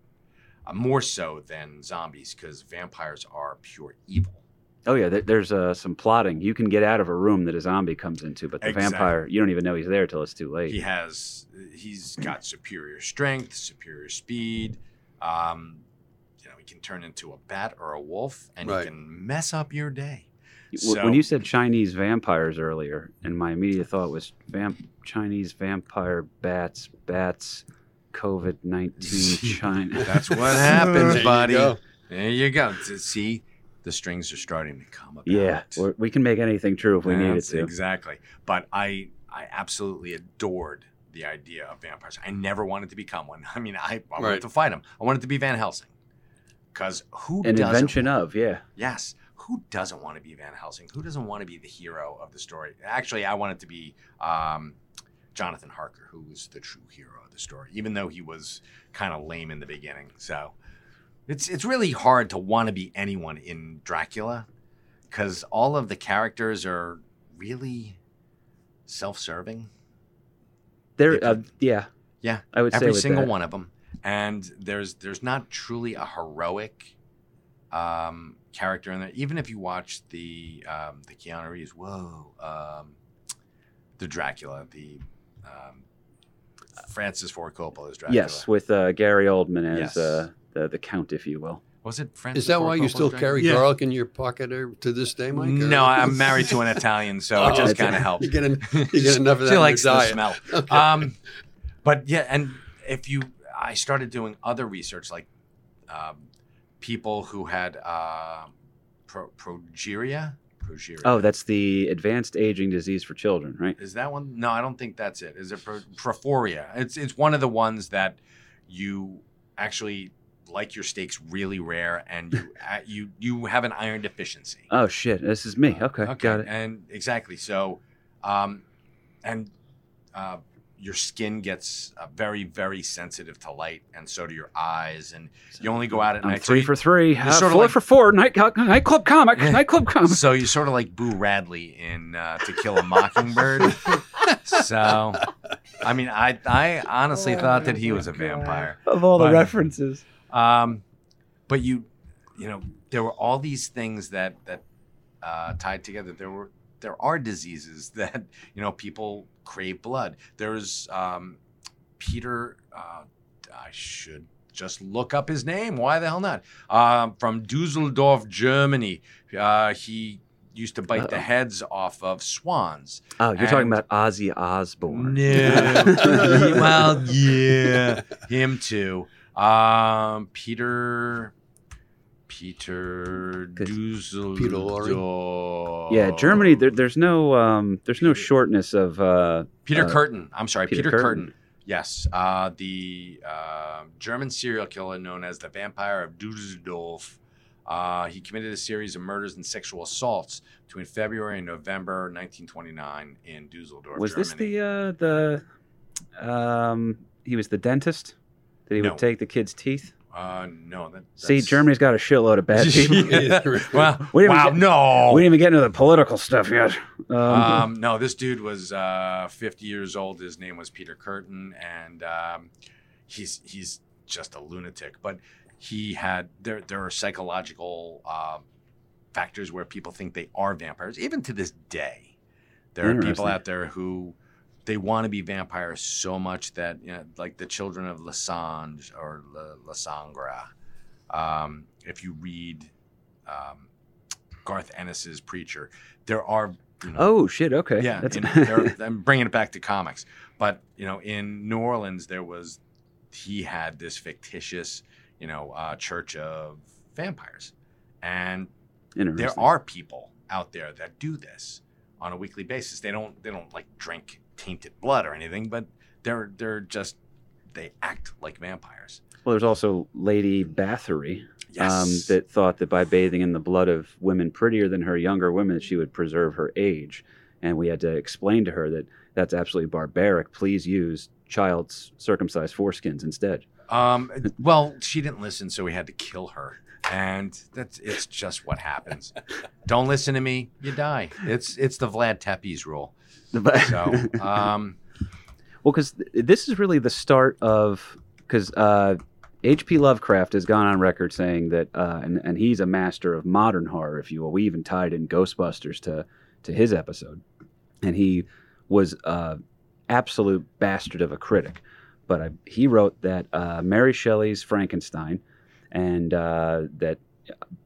Speaker 5: Uh, more so than zombies, because vampires are pure evil.
Speaker 2: Oh yeah, there's uh, some plotting. You can get out of a room that a zombie comes into, but the
Speaker 5: Exactly.
Speaker 2: vampire, you don't even know he's there till it's too late.
Speaker 5: He has he's got superior strength, superior speed. Um, you know, he can turn into a bat or a wolf, and
Speaker 3: Right.
Speaker 5: he can mess up your day.
Speaker 2: W-
Speaker 5: So-
Speaker 2: when you said Chinese vampires earlier, and my immediate thought was vamp- Chinese vampire bats, bats, COVID nineteen China.
Speaker 5: That's what happens,
Speaker 3: There you
Speaker 5: buddy.
Speaker 3: go.
Speaker 5: There you go. See, the strings are starting to come about.
Speaker 2: yeah, we're, can make anything true if we needed
Speaker 5: That's
Speaker 2: to.
Speaker 5: Exactly. But I I absolutely adored the idea of vampires. I never wanted to become one. I mean, I, I wanted
Speaker 3: Right.
Speaker 5: to fight them. I wanted to be Van Helsing. Because who
Speaker 2: An
Speaker 5: doesn't
Speaker 2: invention of, yeah.
Speaker 5: Yes. Who doesn't want to be Van Helsing? Who doesn't want to be the hero of the story? Actually, I wanted to be um, Jonathan Harker, who was the true hero of the story, even though he was kind of lame in the beginning. So it's it's really hard to want to be anyone in Dracula because all of the characters are really self-serving.
Speaker 2: There,
Speaker 5: They
Speaker 2: uh, yeah,
Speaker 5: Yeah,
Speaker 2: I would say
Speaker 5: every single
Speaker 2: that.
Speaker 5: one of them and there's there's not truly a heroic um character in there even if you watch the um the keanu reeves whoa um the dracula the um francis ford coppola's dracula
Speaker 2: Yes, with uh, Gary Oldman as
Speaker 5: Yes.
Speaker 2: uh, the the count, if you will.
Speaker 5: was it francis
Speaker 3: Is that
Speaker 5: Ford
Speaker 3: why you still carry
Speaker 4: Yeah.
Speaker 3: garlic in your pocket or, to this day, Mike?
Speaker 5: no i'm married to an italian so
Speaker 3: Oh,
Speaker 5: it just kind of helps
Speaker 3: You get, en- you get enough of that
Speaker 5: she
Speaker 3: in
Speaker 5: likes
Speaker 3: your
Speaker 5: the
Speaker 3: diet.
Speaker 5: smell.
Speaker 3: Okay.
Speaker 5: Um, but yeah, and if you, I started doing other research, like um, people who had uh, pro, progeria. Progeria.
Speaker 2: Oh, that's the advanced aging disease for children, right?
Speaker 5: is that one? No, I don't think that's it. Is it pro, prophoria? It's it's one of the ones that you actually like your steaks really rare, and you uh, you you have an iron deficiency.
Speaker 2: Oh shit, this is me. Okay, got it.
Speaker 5: And exactly. So, um, and uh, your skin gets uh, very, very sensitive to light, and so do your eyes. And you only go out at
Speaker 2: I'm
Speaker 5: night. so you-
Speaker 2: for three, uh,
Speaker 5: sorta
Speaker 2: four
Speaker 5: like-
Speaker 2: for four. Night, nightclub comic, nightclub comic.
Speaker 5: So you're sort of like Boo Radley in uh, To Kill a Mockingbird. so, I mean, I I honestly thought that he was a vampire.
Speaker 2: Of all the
Speaker 5: But-
Speaker 2: references,
Speaker 5: Um, but you, you know, there were all these things that that uh, tied together. There were there are diseases that you know people crave blood. There's um, Peter. Uh, I should just look up his name. Why the hell not? Um, from Dusseldorf, Germany. Uh, he used to bite the
Speaker 2: Uh-oh.
Speaker 5: heads off of swans.
Speaker 2: oh, you're talking about Ozzy Osbourne.
Speaker 5: No. well, yeah, him too. Um, Peter, Peter
Speaker 2: Good.
Speaker 5: Dusseldorf.
Speaker 2: Yeah, Germany. There, there's no, um, there's no shortness of. Uh,
Speaker 5: Peter
Speaker 2: uh,
Speaker 5: Kürten. I'm sorry,
Speaker 2: Peter
Speaker 5: Peter,
Speaker 2: Kürten.
Speaker 5: Kürten. Yes, uh, the uh, German serial killer known as the Vampire of Dusseldorf. Uh, he committed a series of murders and sexual assaults between February and November 1929 in Dusseldorf.
Speaker 2: was this the, uh, the, um, he was the dentist that he
Speaker 5: No.
Speaker 2: would take the kids' teeth.
Speaker 5: Uh, no, that,
Speaker 2: See, Germany's got a shitload of bad people.
Speaker 5: Yeah. well,
Speaker 2: We didn't
Speaker 5: wow,
Speaker 2: get-
Speaker 5: no.
Speaker 2: We didn't even get into the political stuff yet. Um,
Speaker 5: um, no, this dude was uh, 50 years old. His name was Peter Kürten, and um, he's he's just a lunatic. But he had there there are psychological um factors where people think they are vampires. Even to this day, There are people out there who they want to be vampires so much that you know, like the children of Lasange or La, La Sangra. Um, if you read um, Garth Ennis's Preacher, there are you know,
Speaker 2: Oh shit. Okay.
Speaker 5: yeah,
Speaker 2: That's
Speaker 5: in, they're- I'm bringing it back to comics. But you know, in New Orleans, there was he had this fictitious, you know, uh, church of vampires, and there are people out there that do this on a weekly basis. They don't they don't like drink tainted blood or anything, but they're they're just they act like vampires.
Speaker 2: Well, there's also Lady Bathory,
Speaker 5: Yes,
Speaker 2: um, that thought that by bathing in the blood of women prettier than her younger women, she would preserve her age. And we had to explain to her that that's absolutely barbaric. Please use child's circumcised foreskins instead.
Speaker 5: Um, well, she didn't listen, so we had to kill her. And that's it's just what happens. Don't listen to me, you die. It's it's the Vlad Tepes rule. So, um,
Speaker 2: well, because this is really the start of because uh, H.P. Lovecraft has gone on record saying that, uh, and, and he's a master of modern horror, if you will. We even tied in Ghostbusters to to his episode, and he was uh, absolute bastard of a critic. But I, he wrote that uh, Mary Shelley's Frankenstein and uh, that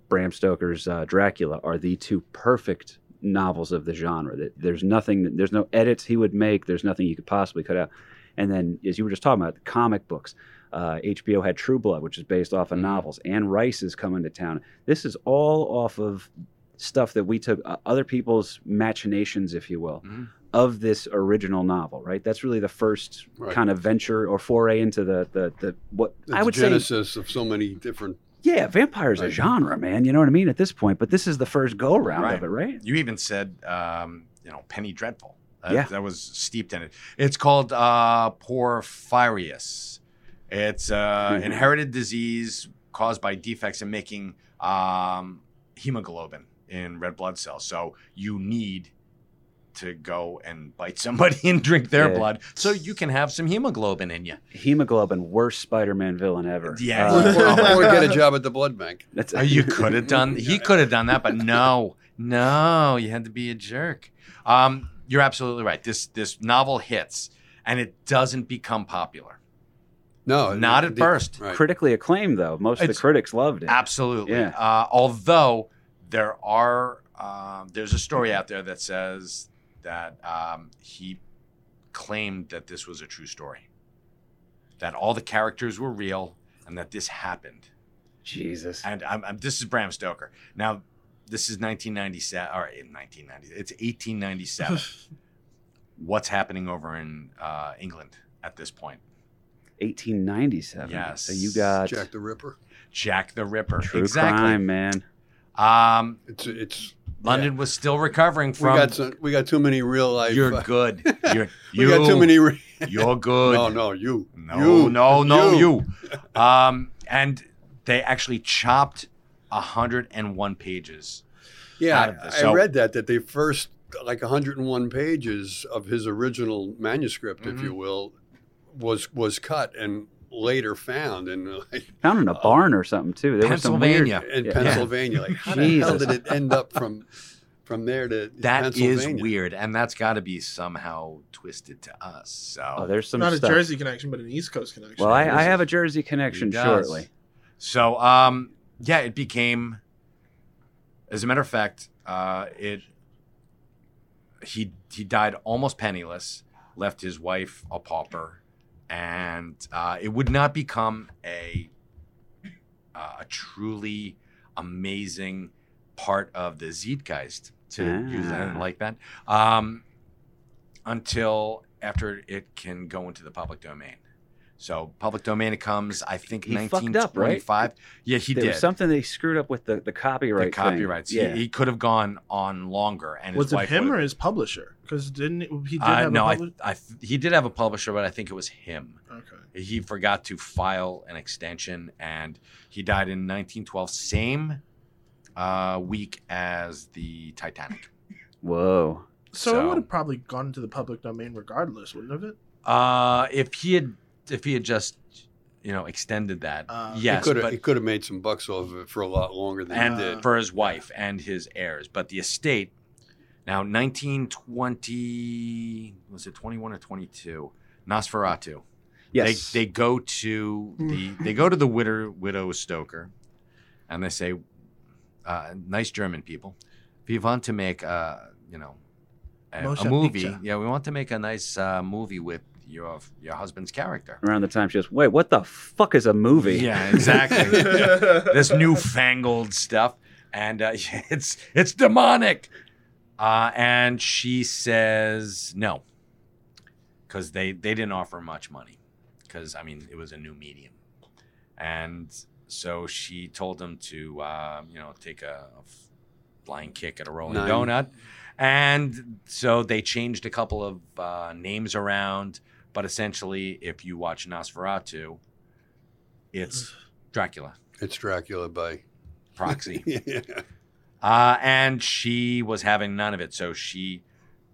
Speaker 2: Bram Stoker's uh, Dracula are the two perfect novels of the genre. That there's nothing, there's no edits he would make. There's nothing you could possibly cut out. And then, as you were just talking about, the comic books. Uh, HBO had True Blood, which is based off of
Speaker 5: Mhm.
Speaker 2: novels. Anne Rice is coming to town. This is all off of stuff that we took uh, other people's machinations, if you will,
Speaker 5: Mhm.
Speaker 2: Of this original novel. Right. That's really the first
Speaker 3: Right.
Speaker 2: kind of venture or foray into the the, the what
Speaker 3: The
Speaker 2: I would say
Speaker 3: genesis of so many different.
Speaker 2: yeah, vampire's a genre, man. You know what I mean at this point. But this is the first go round
Speaker 5: Right.
Speaker 2: of it, right?
Speaker 5: you even said, um, you know, Penny Dreadful. That,
Speaker 2: Yeah.
Speaker 5: that was steeped in it. It's called uh, porphyria. It's uh,
Speaker 2: Mhm.
Speaker 5: inherited disease caused by defects in making um, hemoglobin in red blood cells. So you need to go and bite somebody and drink their
Speaker 2: Yeah.
Speaker 5: blood so you can have some hemoglobin in you.
Speaker 2: Hemoglobin, worst Spider-Man villain ever.
Speaker 5: Yeah.
Speaker 2: Uh,
Speaker 3: or get a job at the blood bank.
Speaker 2: that's,
Speaker 5: Uh, you could have done. He could have done that, but no, no, you had to be a jerk. Um, you're absolutely right. This this novel hits, and it doesn't become popular.
Speaker 3: No,
Speaker 5: Not at
Speaker 3: the-
Speaker 5: first.
Speaker 3: Right.
Speaker 2: critically acclaimed though. Most of the critics loved it.
Speaker 5: Absolutely.
Speaker 2: Yeah.
Speaker 5: Uh, although there are, um, there's a story out there that says that um, he claimed that this was a true story, that all the characters were real, and that this happened.
Speaker 2: Jesus.
Speaker 5: And I'm, I'm, this is Bram Stoker. Now, this is 1997, or in 1990, it's 1897. What's happening over in uh, England at this point?
Speaker 2: 1897.
Speaker 5: Yes.
Speaker 2: So you got
Speaker 3: Jack the Ripper.
Speaker 5: Jack the Ripper.
Speaker 2: true
Speaker 5: exactly.
Speaker 2: crime, man.
Speaker 5: Um,
Speaker 3: It's it's.
Speaker 5: London was still recovering
Speaker 3: We
Speaker 5: from.
Speaker 3: got some, we got too many real life.
Speaker 5: you're
Speaker 3: uh,
Speaker 5: good. You're,
Speaker 3: we
Speaker 5: you,
Speaker 3: got too many. Re-
Speaker 5: You're good.
Speaker 3: no, no, you.
Speaker 5: No,
Speaker 3: you,
Speaker 5: no, no, you. Um, and they actually chopped 101 pages.
Speaker 3: Yeah,
Speaker 5: out of
Speaker 3: I,
Speaker 5: So-
Speaker 3: read that that they first like 101 pages of his original manuscript, if
Speaker 5: Mhm.
Speaker 3: you will, was was cut and later found in uh, like,
Speaker 2: Found in a barn or something too. There was some weird-
Speaker 5: Pennsylvania.
Speaker 3: in
Speaker 2: Yeah.
Speaker 3: Pennsylvania. Like how the hell did it end up from from there to
Speaker 5: That is
Speaker 3: Pennsylvania?
Speaker 5: weird, and that's got to be somehow twisted to us. So,
Speaker 2: Oh, there's some
Speaker 4: Not
Speaker 2: stuff.
Speaker 4: a Jersey connection, but an East Coast connection.
Speaker 2: Well, I, I have a Jersey connection shortly.
Speaker 5: So, um, yeah, it became. As a matter of fact, uh, it. He he died almost penniless, left his wife a pauper, and uh, it would not become a uh, a truly amazing part of the Zeitgeist to use that
Speaker 2: Ah.
Speaker 5: like that um, until after it can go into the public domain. So public domain it comes, I think,
Speaker 2: He fucked up, right?
Speaker 5: 1925. Yeah, he
Speaker 2: there
Speaker 5: did.
Speaker 2: was something they screwed up with the, the copyright.
Speaker 5: the copyrights.
Speaker 2: Thing. Yeah.
Speaker 5: He, he could have gone on longer, and
Speaker 4: Was
Speaker 5: his
Speaker 4: it
Speaker 5: wife
Speaker 4: him
Speaker 5: would've-
Speaker 4: or his publisher? Because didn't it, he did
Speaker 5: Uh,
Speaker 4: have
Speaker 5: no,
Speaker 4: a
Speaker 5: I,
Speaker 4: publisher?
Speaker 5: I, he did have a publisher, but I think it was him.
Speaker 4: okay.
Speaker 5: He forgot to file an extension, and he died in 1912, same uh, week as the Titanic.
Speaker 2: Whoa.
Speaker 4: So,
Speaker 5: So-
Speaker 4: it would have probably gone into the public domain regardless, wouldn't have it?
Speaker 5: Uh, if he had, if he had just, you know, extended that,
Speaker 4: Uh,
Speaker 3: He
Speaker 5: yes,
Speaker 3: could have
Speaker 5: but
Speaker 3: he could have made some bucks off of it for a lot longer than
Speaker 5: and
Speaker 3: he did.
Speaker 5: for his wife and his heirs. But the estate, Now, 1920 was it 21 or 22? Nosferatu.
Speaker 2: Yes.
Speaker 5: They, they go to the they go to the widow widow Stoker, and they say, uh, "Nice German people, we want to make uh, you know a, a movie.
Speaker 4: picture.
Speaker 5: Yeah, we want to make a nice uh, movie with your your husband's character."
Speaker 2: Around the time she goes, wait, what the fuck is a movie?
Speaker 5: Yeah, exactly. this newfangled stuff, and uh, it's it's demonic. Uh, and she says no, because they they didn't offer much money, because I mean it was a new medium, and so she told them to uh, you know take a, a flying kick at a rolling
Speaker 3: Nine.
Speaker 5: donut, and so they changed a couple of uh, names around, but essentially, if you watch Nosferatu, it's Dracula
Speaker 3: It's Dracula by.
Speaker 5: proxy.
Speaker 3: yeah.
Speaker 5: Uh, and she was having none of it. So she,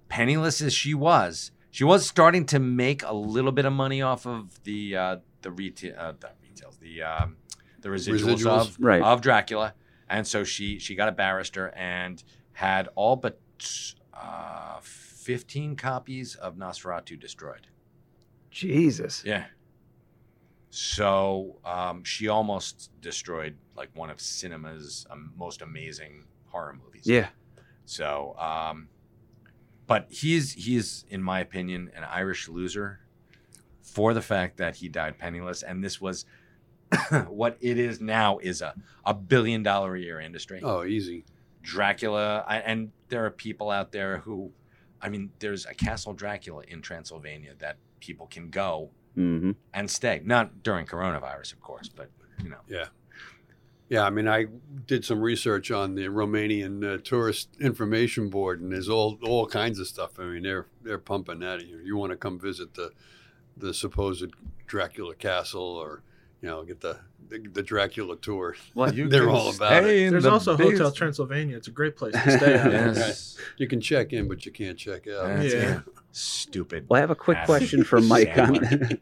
Speaker 5: penniless as she was, she was starting to make a little bit of money off of the uh, the retail, uh, the retails, the um, the residuals,
Speaker 3: Residuals.
Speaker 5: of
Speaker 2: Right.
Speaker 5: of Dracula. And so she she got a barrister and had all but uh, fifteen copies of Nosferatu destroyed.
Speaker 2: Jesus.
Speaker 5: Yeah. So um, she almost destroyed like one of cinema's um, most amazing horror movies.
Speaker 2: Yeah.
Speaker 5: So, um, but he's he's in my opinion an Irish loser for the fact that he died penniless, and this was what it is now is a a billion dollar a year industry.
Speaker 3: Oh, easy.
Speaker 5: Dracula, I, and there are people out there who, I mean, there's a Castle Dracula in Transylvania that people can go
Speaker 2: hmm
Speaker 5: and stay. Not during coronavirus, of course, but you know.
Speaker 3: Yeah. Yeah, I mean, I did some research on the Romanian uh, Tourist Information Board, and there's all all kinds of stuff. I mean, they're they're pumping that. You you want to come visit the the supposed Dracula castle, or you know, get the the, the Dracula tour.
Speaker 2: Well,
Speaker 3: they're all about it.
Speaker 4: There's also Hotel Transylvania. It's a great place to stay at.
Speaker 5: Yes.
Speaker 3: You can check in, but you can't check out.
Speaker 5: That's
Speaker 4: Yeah.
Speaker 5: it. Stupid.
Speaker 2: Well, I have a quick question for Mike on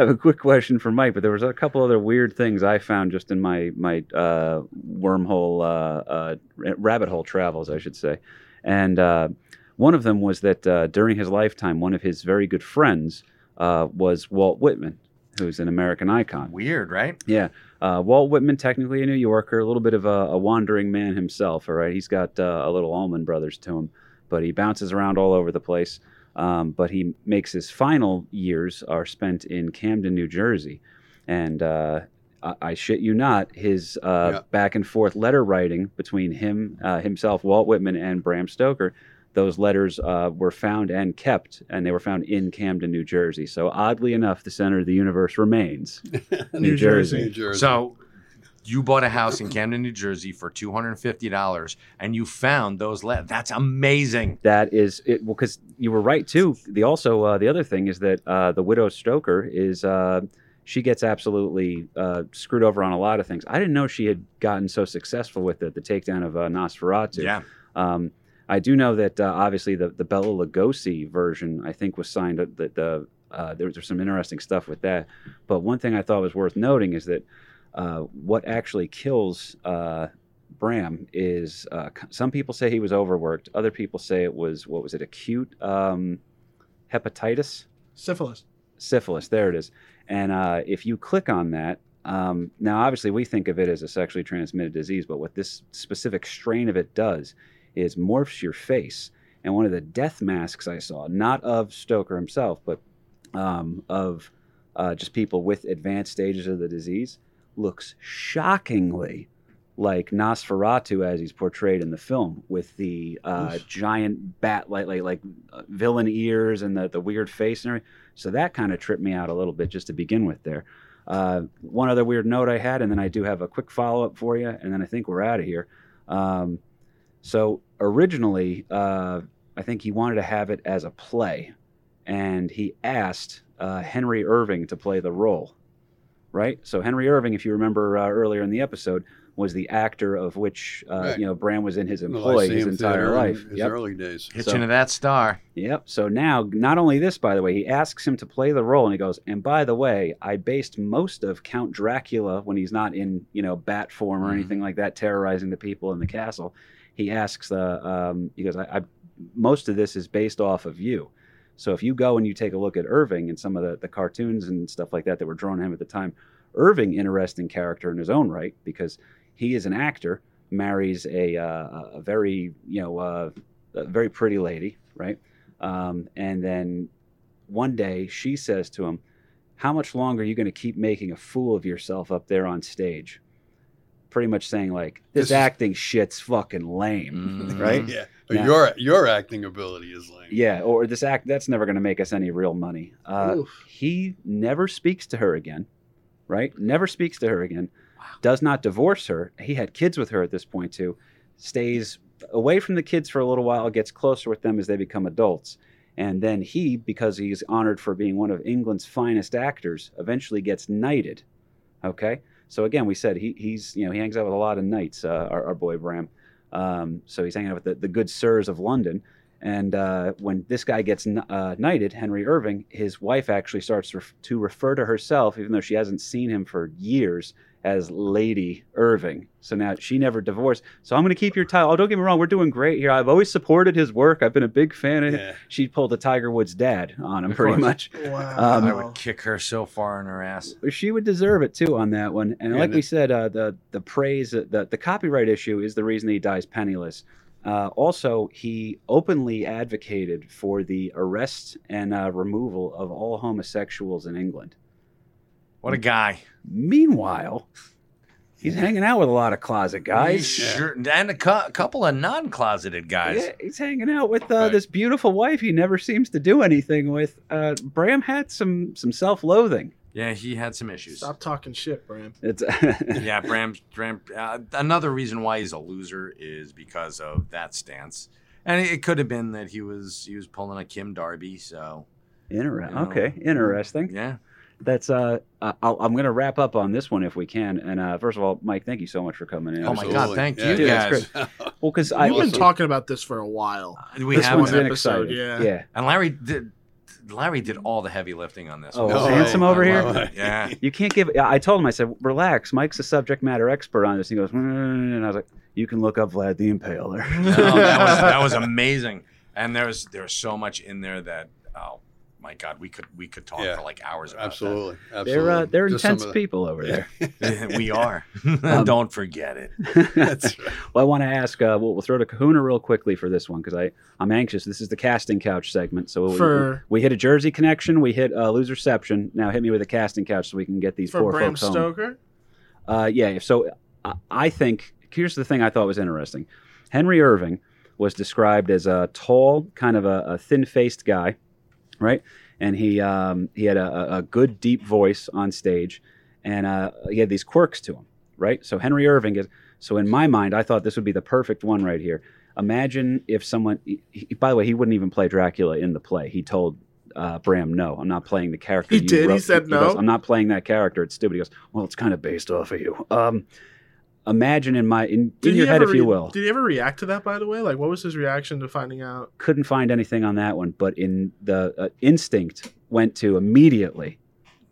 Speaker 2: I have a quick question for Mike, but there was a couple other weird things I found just in my my uh, wormhole uh, uh, rabbit hole travels, I should say, and uh, one of them was that uh, during his lifetime, one of his very good friends uh, was Walt Whitman, who's an American icon.
Speaker 5: Weird, right?
Speaker 2: Yeah. Uh, Walt Whitman, technically a New Yorker, a little bit of a, a wandering man himself. All right. He's got uh, a little Allman Brothers to him, but he bounces around all over the place. Um, but he makes his final years are spent in Camden, New Jersey. And uh, I, I shit you not, his uh,
Speaker 3: Yeah.
Speaker 2: back and forth letter writing between him, uh, himself, Walt Whitman, and Bram Stoker. Those letters uh, were found and kept, and they were found in Camden, New Jersey. So, oddly enough, the center of the universe remains New Jersey.
Speaker 3: New Jersey.
Speaker 5: So you bought a house in Camden, New Jersey for two hundred and fifty dollars, and you found those letters. That's amazing.
Speaker 2: that is it well because you were right too the also uh, the other thing is that uh, the widow stoker is uh, she gets absolutely uh, screwed over on a lot of things i didn't know she had gotten so successful with it the takedown of uh, nosferatu
Speaker 5: Yeah.
Speaker 2: um, i do know that uh, obviously the, the bela lugosi version i think was signed that the, the uh, there, there's some interesting stuff with that but one thing i thought was worth noting is that uh, what actually kills uh, Bram is uh, some people say he was overworked. Other people say it was what was it? Acute um, hepatitis,
Speaker 4: Syphilis.
Speaker 2: syphilis. There it is. And uh, if you click on that, um, now obviously we think of it as a sexually transmitted disease, but what this specific strain of it does is morphs your face. And one of the death masks I saw, not of Stoker himself, but um, of uh, just people with advanced stages of the disease, looks shockingly like Nosferatu as he's portrayed in the film, with the uh, giant bat like like like uh, villain ears and the the weird face and everything. So that kind of tripped me out a little bit just to begin with. There. Uh, one other weird note I had, and then I do have a quick follow up for you, and then I think we're out of here. Um, so originally, uh, I think he wanted to have it as a play, and he asked uh, Henry Irving to play the role. Right. So Henry Irving, if you remember uh, earlier in the episode, was the actor of which uh,
Speaker 3: Right.
Speaker 2: you know Bram was in his employ
Speaker 3: see
Speaker 2: his entire
Speaker 3: theater in
Speaker 2: life.
Speaker 3: His
Speaker 2: Yep.
Speaker 3: early days.
Speaker 5: Hitching
Speaker 2: So-
Speaker 5: to that star.
Speaker 2: Yep. So now, not only this, by the way, he asks him to play the role, and he goes, "And by the way, I based most of Count Dracula when he's not in, you know, bat form or
Speaker 5: Mhm.
Speaker 2: anything like that, terrorizing the people in the castle." He asks, uh, um, he goes, I, "I most of this is based off of you." So if you go and you take a look at Irving and some of the, the cartoons and stuff like that that were drawn him at the time, Irving, interesting character in his own right because he is an actor, marries a uh, a very you know uh, a very pretty lady, right? Um, and then one day she says to him, How much longer are you going to keep making a fool of yourself up there on stage? Pretty much saying, like, this,
Speaker 3: This is-
Speaker 2: acting shit's fucking lame,
Speaker 5: Mhm.
Speaker 2: right?
Speaker 3: Yeah.
Speaker 2: Now-
Speaker 3: your your acting ability is lame.
Speaker 2: Yeah, or this act, that's never going to make us any real money. Uh, he never speaks to her again, right? Never speaks to her again. Does not divorce her. He had kids with her at this point too. Stays away from the kids for a little while, gets closer with them as they become adults. And then he, because he's honored for being one of England's finest actors, eventually gets knighted. Okay? So again, we said he, he's, you know, he hangs out with a lot of knights, uh, our, our boy Bram. Um, so he's hanging out with the, the good sirs of London. And uh, when this guy gets kn- uh, knighted, Henry Irving, his wife actually starts ref- to refer to herself, even though she hasn't seen him for years, as Lady Irving. So now she never divorced. So I'm going to keep your title. Oh, don't get me wrong, we're doing great here. I've always supported his work. I've been a big fan of him.
Speaker 3: Yeah.
Speaker 2: She pulled a Tiger Woods dad on him,
Speaker 5: Of
Speaker 2: pretty
Speaker 5: course.
Speaker 2: much.
Speaker 4: Wow.
Speaker 2: Um,
Speaker 5: I would kick her so far in her ass.
Speaker 2: She would deserve it too on that one. And
Speaker 3: Yeah,
Speaker 2: like
Speaker 3: the-
Speaker 2: we said, uh, the the praise, the the copyright issue is the reason he dies penniless. Uh, also, he openly advocated for the arrest and uh, removal of all homosexuals in England.
Speaker 5: What a guy.
Speaker 2: Meanwhile, he's hanging out with a lot of closet guys.
Speaker 5: sure, and a cou- couple of non-closeted guys.
Speaker 2: Yeah, he's hanging out with uh,
Speaker 3: Right.
Speaker 2: this beautiful wife he never seems to do anything with. Uh, Bram had some some self loathing.
Speaker 5: Yeah, he had some issues.
Speaker 4: Stop talking shit, Bram.
Speaker 2: It's
Speaker 5: yeah, Bram. Bram uh, another reason why he's a loser is because of that stance, and it, it could have been that he was he was pulling a Kim Darby. So
Speaker 2: interesting.
Speaker 5: You know,
Speaker 2: okay, interesting.
Speaker 5: yeah,
Speaker 2: That's uh, I'll, I'm going to wrap up on this one if we can. And uh, first of all, Mike, thank you so much for coming in.
Speaker 5: Oh my God, thank
Speaker 3: Yeah,
Speaker 5: you
Speaker 2: Dude,
Speaker 5: guys.
Speaker 2: that's Well, because I
Speaker 4: We've been
Speaker 3: Awesome.
Speaker 4: talking about this for a while.
Speaker 5: we
Speaker 2: this
Speaker 5: have
Speaker 2: one's
Speaker 5: one.
Speaker 2: been
Speaker 4: episode,
Speaker 2: exciting.
Speaker 4: yeah.
Speaker 2: yeah.
Speaker 5: and Larry did. Larry did all the heavy lifting on this.
Speaker 2: Oh, is Handsome over here?
Speaker 5: Oh, yeah.
Speaker 2: You can't give. I told him. I said, "Relax. Mike's a subject matter expert on this." He goes, "Mm,", mm, mm and I was like, "You can look up Vlad the Impaler."
Speaker 5: No, that was that was amazing, and there's there's so much in there that oh my god, we could we could talk
Speaker 3: Yeah.
Speaker 5: for like hours about
Speaker 3: Absolutely. Absolutely.
Speaker 2: they're uh, they're
Speaker 3: Just
Speaker 2: intense
Speaker 3: the-
Speaker 2: people over there.
Speaker 5: we are.
Speaker 2: Um,
Speaker 5: Don't forget it.
Speaker 3: That's right.
Speaker 2: well, I want to ask. Uh, we'll, we'll throw to Kahuna real quickly for this one because I I'm anxious. This is the casting couch segment, so we,
Speaker 4: For-
Speaker 2: we, hit a Jersey connection, we hit uh, loserception. Now hit me with a casting couch so we can get these
Speaker 4: For
Speaker 2: poor
Speaker 4: Bram
Speaker 2: folks home.
Speaker 4: Stoker?
Speaker 2: Uh, yeah. So I, I think here's the thing I thought was interesting. Henry Irving was described as a tall, kind of a, a thin-faced guy, right? And he um, he had a, a- good deep voice on stage, and uh, he had these quirks to him, right? So Henry Irving is. So in my mind, I thought this would be the perfect one right here. Imagine if someone. He, he- by the way, he wouldn't even play Dracula in the play. He told uh, Bram, "No, I'm not playing the character."
Speaker 4: He did? He said
Speaker 2: goes,
Speaker 4: no?
Speaker 2: I'm not playing that character. It's stupid. He goes, "Well, it's kind of based off of you." Um, imagine in my in, in your head, if you
Speaker 4: re-
Speaker 2: will.
Speaker 4: Did he ever react to that, by the way? Like, what was his reaction to finding out?
Speaker 2: Couldn't find anything on that one, but in the uh, instinct went to immediately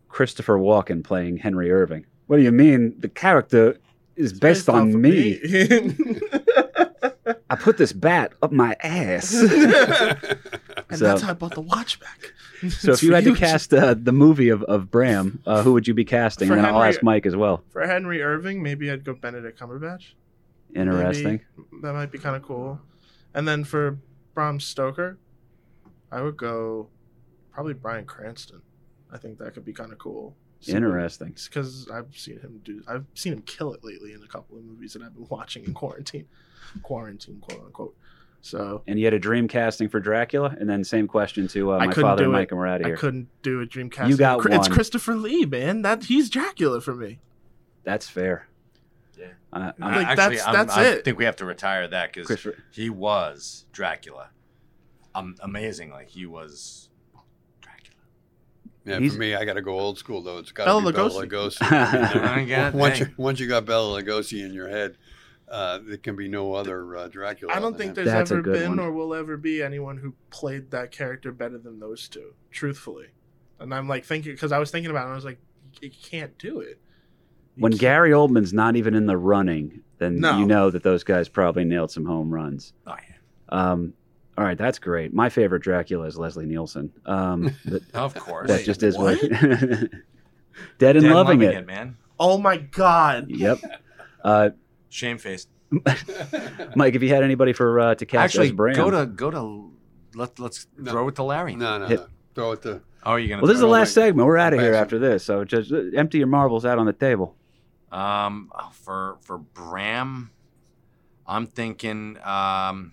Speaker 2: Christopher Walken playing Henry Irving. What do you mean? The character is based,
Speaker 4: off
Speaker 2: on me.
Speaker 4: me.
Speaker 2: I put this bat up my ass.
Speaker 4: and
Speaker 2: So-
Speaker 4: that's how I bought the watch back.
Speaker 2: so if you had to cast uh, the movie of, of Bram, uh, who would you be casting?
Speaker 4: For
Speaker 2: and then I'll ask Mike as well.
Speaker 4: For Henry Irving, maybe I'd go Benedict Cumberbatch.
Speaker 2: Interesting.
Speaker 4: Maybe that might be kind of cool. And then for Bram Stoker, I would go probably Bryan Cranston. I think that could be kind of cool.
Speaker 2: Interesting.
Speaker 4: Because I've seen him do. I've seen him kill it lately in a couple of movies that I've been watching in quarantine, quarantine, quote unquote. So
Speaker 2: And you had a dream casting for Dracula, and then same question to uh, my father
Speaker 4: do
Speaker 2: and
Speaker 4: it.
Speaker 2: Mike, and we're out of here.
Speaker 4: I couldn't do a dream cast.
Speaker 2: You got
Speaker 4: It's
Speaker 2: one.
Speaker 4: Christopher Lee, man. That he's Dracula for me.
Speaker 2: That's fair.
Speaker 5: Yeah.
Speaker 2: Uh,
Speaker 4: Like,
Speaker 2: I'm,
Speaker 5: Actually,
Speaker 4: that's-
Speaker 5: I'm-
Speaker 4: that's
Speaker 5: I
Speaker 4: it.
Speaker 5: think we have to retire that because he was Dracula. Um, amazingly, he was Dracula.
Speaker 3: Yeah,
Speaker 2: He's-
Speaker 3: for me, I got to go old school though. It's got to be Bela
Speaker 4: Lugosi.
Speaker 3: Lugosi. Once you once you got Bela Lugosi in your head, uh, there can be no other uh, Dracula.
Speaker 4: I don't think there's
Speaker 2: That's
Speaker 4: ever been
Speaker 2: one.
Speaker 4: or will ever be anyone who played that character better than those two, truthfully. And I'm like thinking because I was thinking about it, and I was like, you can't do it. You
Speaker 2: when
Speaker 4: can't-
Speaker 2: Gary Oldman's not even in the running, then
Speaker 4: No.
Speaker 2: you know that those guys probably nailed some home runs.
Speaker 5: Oh, yeah.
Speaker 2: Um, all right, that's great. My favorite Dracula is Leslie Nielsen. Um, that,
Speaker 5: Of course.
Speaker 2: that just is what.
Speaker 4: what?
Speaker 2: Dead and
Speaker 5: Dead
Speaker 2: loving, it.
Speaker 5: man.
Speaker 4: Oh my god!
Speaker 2: Yep. Uh,
Speaker 5: Shamefaced.
Speaker 2: Mike, have you had anybody for uh, to cast
Speaker 5: Actually,
Speaker 2: as Bram?
Speaker 5: go to go to let let's
Speaker 3: No.
Speaker 5: throw it to Larry.
Speaker 3: no, no,
Speaker 2: Hit-
Speaker 3: no. Throw it to.
Speaker 5: Oh, you're gonna.
Speaker 2: well, this is the
Speaker 5: throw it?
Speaker 2: last segment. We're out of here
Speaker 3: Pass
Speaker 2: after this, so just uh, empty your marbles out on the table.
Speaker 5: Um, oh, for for Bram, I'm thinking. Um,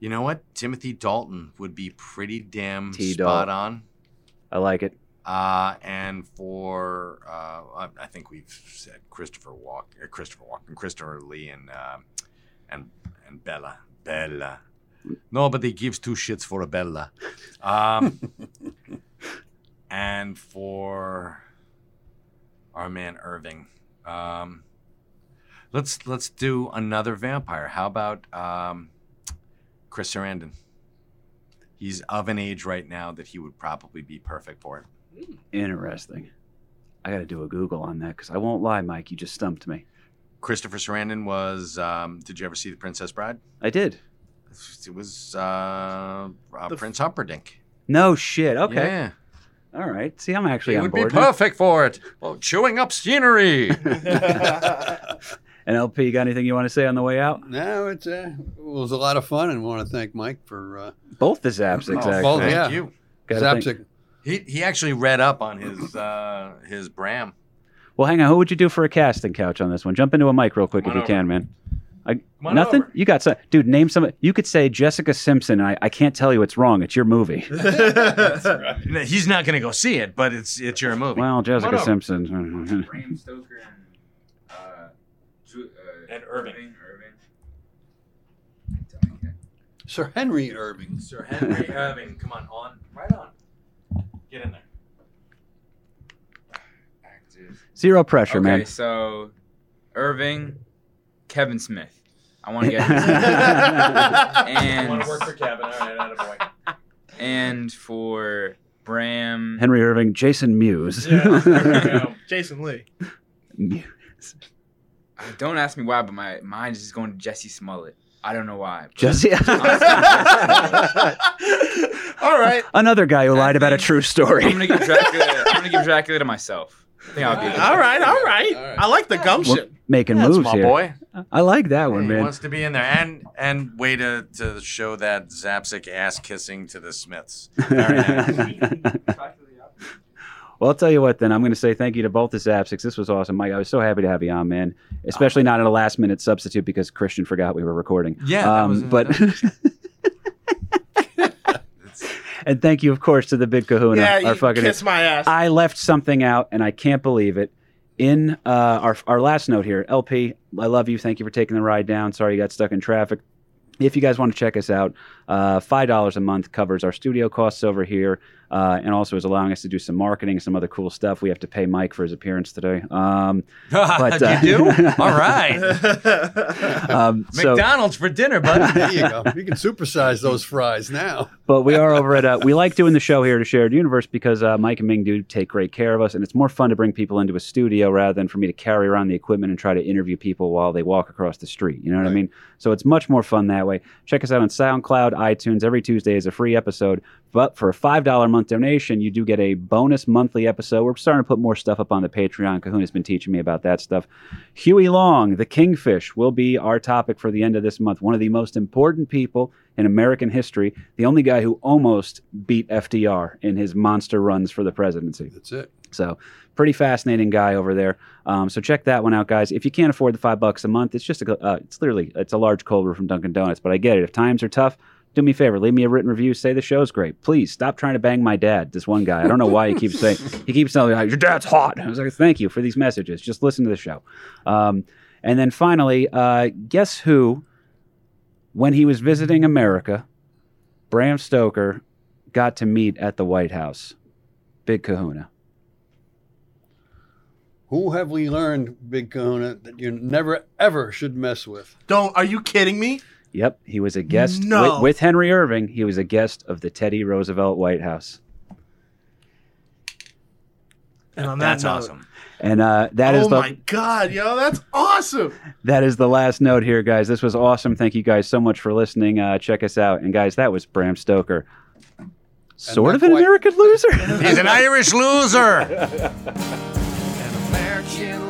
Speaker 5: you know what? Timothy Dalton would be pretty damn
Speaker 2: T.
Speaker 5: spot
Speaker 2: Dalt.
Speaker 5: on.
Speaker 2: I like it.
Speaker 5: Uh, and for uh, I, think we've said Christopher Walk, uh, Christopher Walken, Christopher Lee, and uh, and and Bela, Bela. Nobody gives two shits for a Bela. Um, and for our man Irving, um, let's let's do another vampire. How about um, Chris Sarandon? He's of an age right now that he would probably be perfect for it.
Speaker 2: Interesting. I got to do a Google on that because I won't lie, Mike. You just stumped me.
Speaker 5: Christopher Sarandon was. Um, did you ever see The Princess Bride?
Speaker 2: I did.
Speaker 5: It was uh, uh,
Speaker 4: The-
Speaker 5: Prince Humperdinck.
Speaker 2: No shit. Okay.
Speaker 5: Yeah.
Speaker 2: All right. See, I'm actually
Speaker 5: He
Speaker 2: on
Speaker 5: would be
Speaker 2: board. now.
Speaker 5: perfect for it. Well, chewing up scenery.
Speaker 2: And LP, you got anything you want to say on the way out?
Speaker 3: No, it's uh, it was a lot of fun, and want to thank Mike for uh,
Speaker 2: Both the Zaps,
Speaker 5: Oh,
Speaker 2: exactly.
Speaker 3: both,
Speaker 5: Thank
Speaker 3: yeah.
Speaker 5: you.
Speaker 2: Gotta thank-
Speaker 3: Zapcic.
Speaker 5: He he actually read up on his uh, his Bram.
Speaker 2: Well, hang on. Who would you do for a casting couch on this one? Jump into a mic real quick
Speaker 5: Come
Speaker 2: if
Speaker 5: on
Speaker 2: you can, man. I, nothing.
Speaker 5: over.
Speaker 2: You got some, dude. Name some. You could say Jessica Simpson. And I, I can't tell you it's wrong. It's your movie.
Speaker 5: No, He's not going to go see it, but it's it's your movie.
Speaker 2: well, Jessica. Simpson.
Speaker 6: Bram Stoker and uh, Ju- uh,
Speaker 5: And Irving.
Speaker 6: Irving.
Speaker 3: Sir Henry Irving.
Speaker 5: Sir Henry Irving, come on, on, right on. Get in there.
Speaker 6: Actors.
Speaker 2: Zero pressure, man.
Speaker 6: Okay,
Speaker 2: man.
Speaker 6: so Irving, Kevin Smith. I want to get
Speaker 5: I want
Speaker 6: and
Speaker 5: to work for Kevin. All right, out of
Speaker 6: and for Bram.
Speaker 2: Henry Irving, Jason Mewes.
Speaker 4: Jason Lee.
Speaker 2: Mewes.
Speaker 6: Don't ask me why, but my mind is just going to Jesse Smollett. I don't know why.
Speaker 2: Jesse.
Speaker 4: All right.
Speaker 2: Another guy who
Speaker 6: I
Speaker 2: lied about a true story.
Speaker 6: I'm gonna give Dracula. I'm gonna give Dracula to myself. I think I'll be.
Speaker 4: All right. All right.
Speaker 3: All right.
Speaker 4: I like the
Speaker 2: We're
Speaker 4: gumption.
Speaker 2: making
Speaker 5: That's
Speaker 2: moves
Speaker 5: my
Speaker 2: here.
Speaker 5: boy.
Speaker 2: I like that one,
Speaker 5: he
Speaker 2: man.
Speaker 5: wants to be in there, and and way to to show that Zapcic ass kissing to the Smiths. Very nice.
Speaker 2: Well, I'll tell you what. Then I'm going to say thank you to both the Zapcics. This was awesome, Mike. I was so happy to have you on, man. Especially not in a last minute substitute because Christian forgot we were recording.
Speaker 5: Yeah, that was-
Speaker 2: um, but and thank you, of course, to the Big Kahuna.
Speaker 4: Yeah,
Speaker 2: our
Speaker 4: you
Speaker 2: fucking.
Speaker 4: kiss my ass.
Speaker 2: I left something out, and I can't believe it. In uh, our our last note here, LP, I love you. Thank you for taking the ride down. Sorry you got stuck in traffic. If you guys want to check us out, uh, five dollars a month covers our studio costs over here, uh, and also is allowing us to do some marketing, some other cool stuff. We have to pay Mike for his appearance today. Um, But, uh,
Speaker 5: you do? All right.
Speaker 2: um, so,
Speaker 5: McDonald's for dinner, buddy.
Speaker 3: There you go. You can supersize those fries now.
Speaker 2: but we are over at. Uh, we like doing the show here to Shared Universe because uh, Mike and Ming do take great care of us, and it's more fun to bring people into a studio rather than for me to carry around the equipment and try to interview people while they walk across the street. You know what I mean? So it's much more fun that way. Check us out on SoundCloud, iTunes. Every Tuesday is a free episode. But for a five dollar a month donation, you do get a bonus monthly episode. We're starting to put more stuff up on the Patreon. Kahuna's been teaching me about that stuff. Huey Long, the Kingfish, will be our topic for the end of this month. One of the most important people in American history, the only guy who almost beat FDR in his monster runs for the presidency.
Speaker 3: That's it.
Speaker 2: So, pretty fascinating guy over there. Um, so check that one out, guys. If you can't afford the five bucks a month, it's just a, uh, it's literally it's a large cold brew from Dunkin' Donuts. But I get it. If times are tough, do me a favor, leave me a written review. Say the show's great. Please stop trying to bang my dad. This one guy, I don't know why he keeps saying he keeps telling me "Oh, your dad's hot. I was like, thank you for these messages. Just listen to the show. Um, and then finally, uh, guess who? When he was visiting America, Bram Stoker got to meet at the White House. Big Kahuna.
Speaker 3: Who have we learned, Big Kahuna, that you never ever should mess with?
Speaker 7: Don't. Are you kidding me?
Speaker 2: Yep, he was a guest
Speaker 7: No.
Speaker 2: with, with Henry Irving. He was a guest of the Teddy Roosevelt White House,
Speaker 4: And on that
Speaker 5: That's
Speaker 4: note,
Speaker 5: awesome.
Speaker 2: and uh, that is
Speaker 7: oh
Speaker 2: the
Speaker 7: my god, yo, that's awesome.
Speaker 2: that is the last note here, guys. This was awesome. Thank you guys so much for listening. Uh, check us out, and guys, that was Bram Stoker. Sort of an
Speaker 3: quite-
Speaker 2: American loser.
Speaker 5: He's an Irish loser.
Speaker 1: An American loser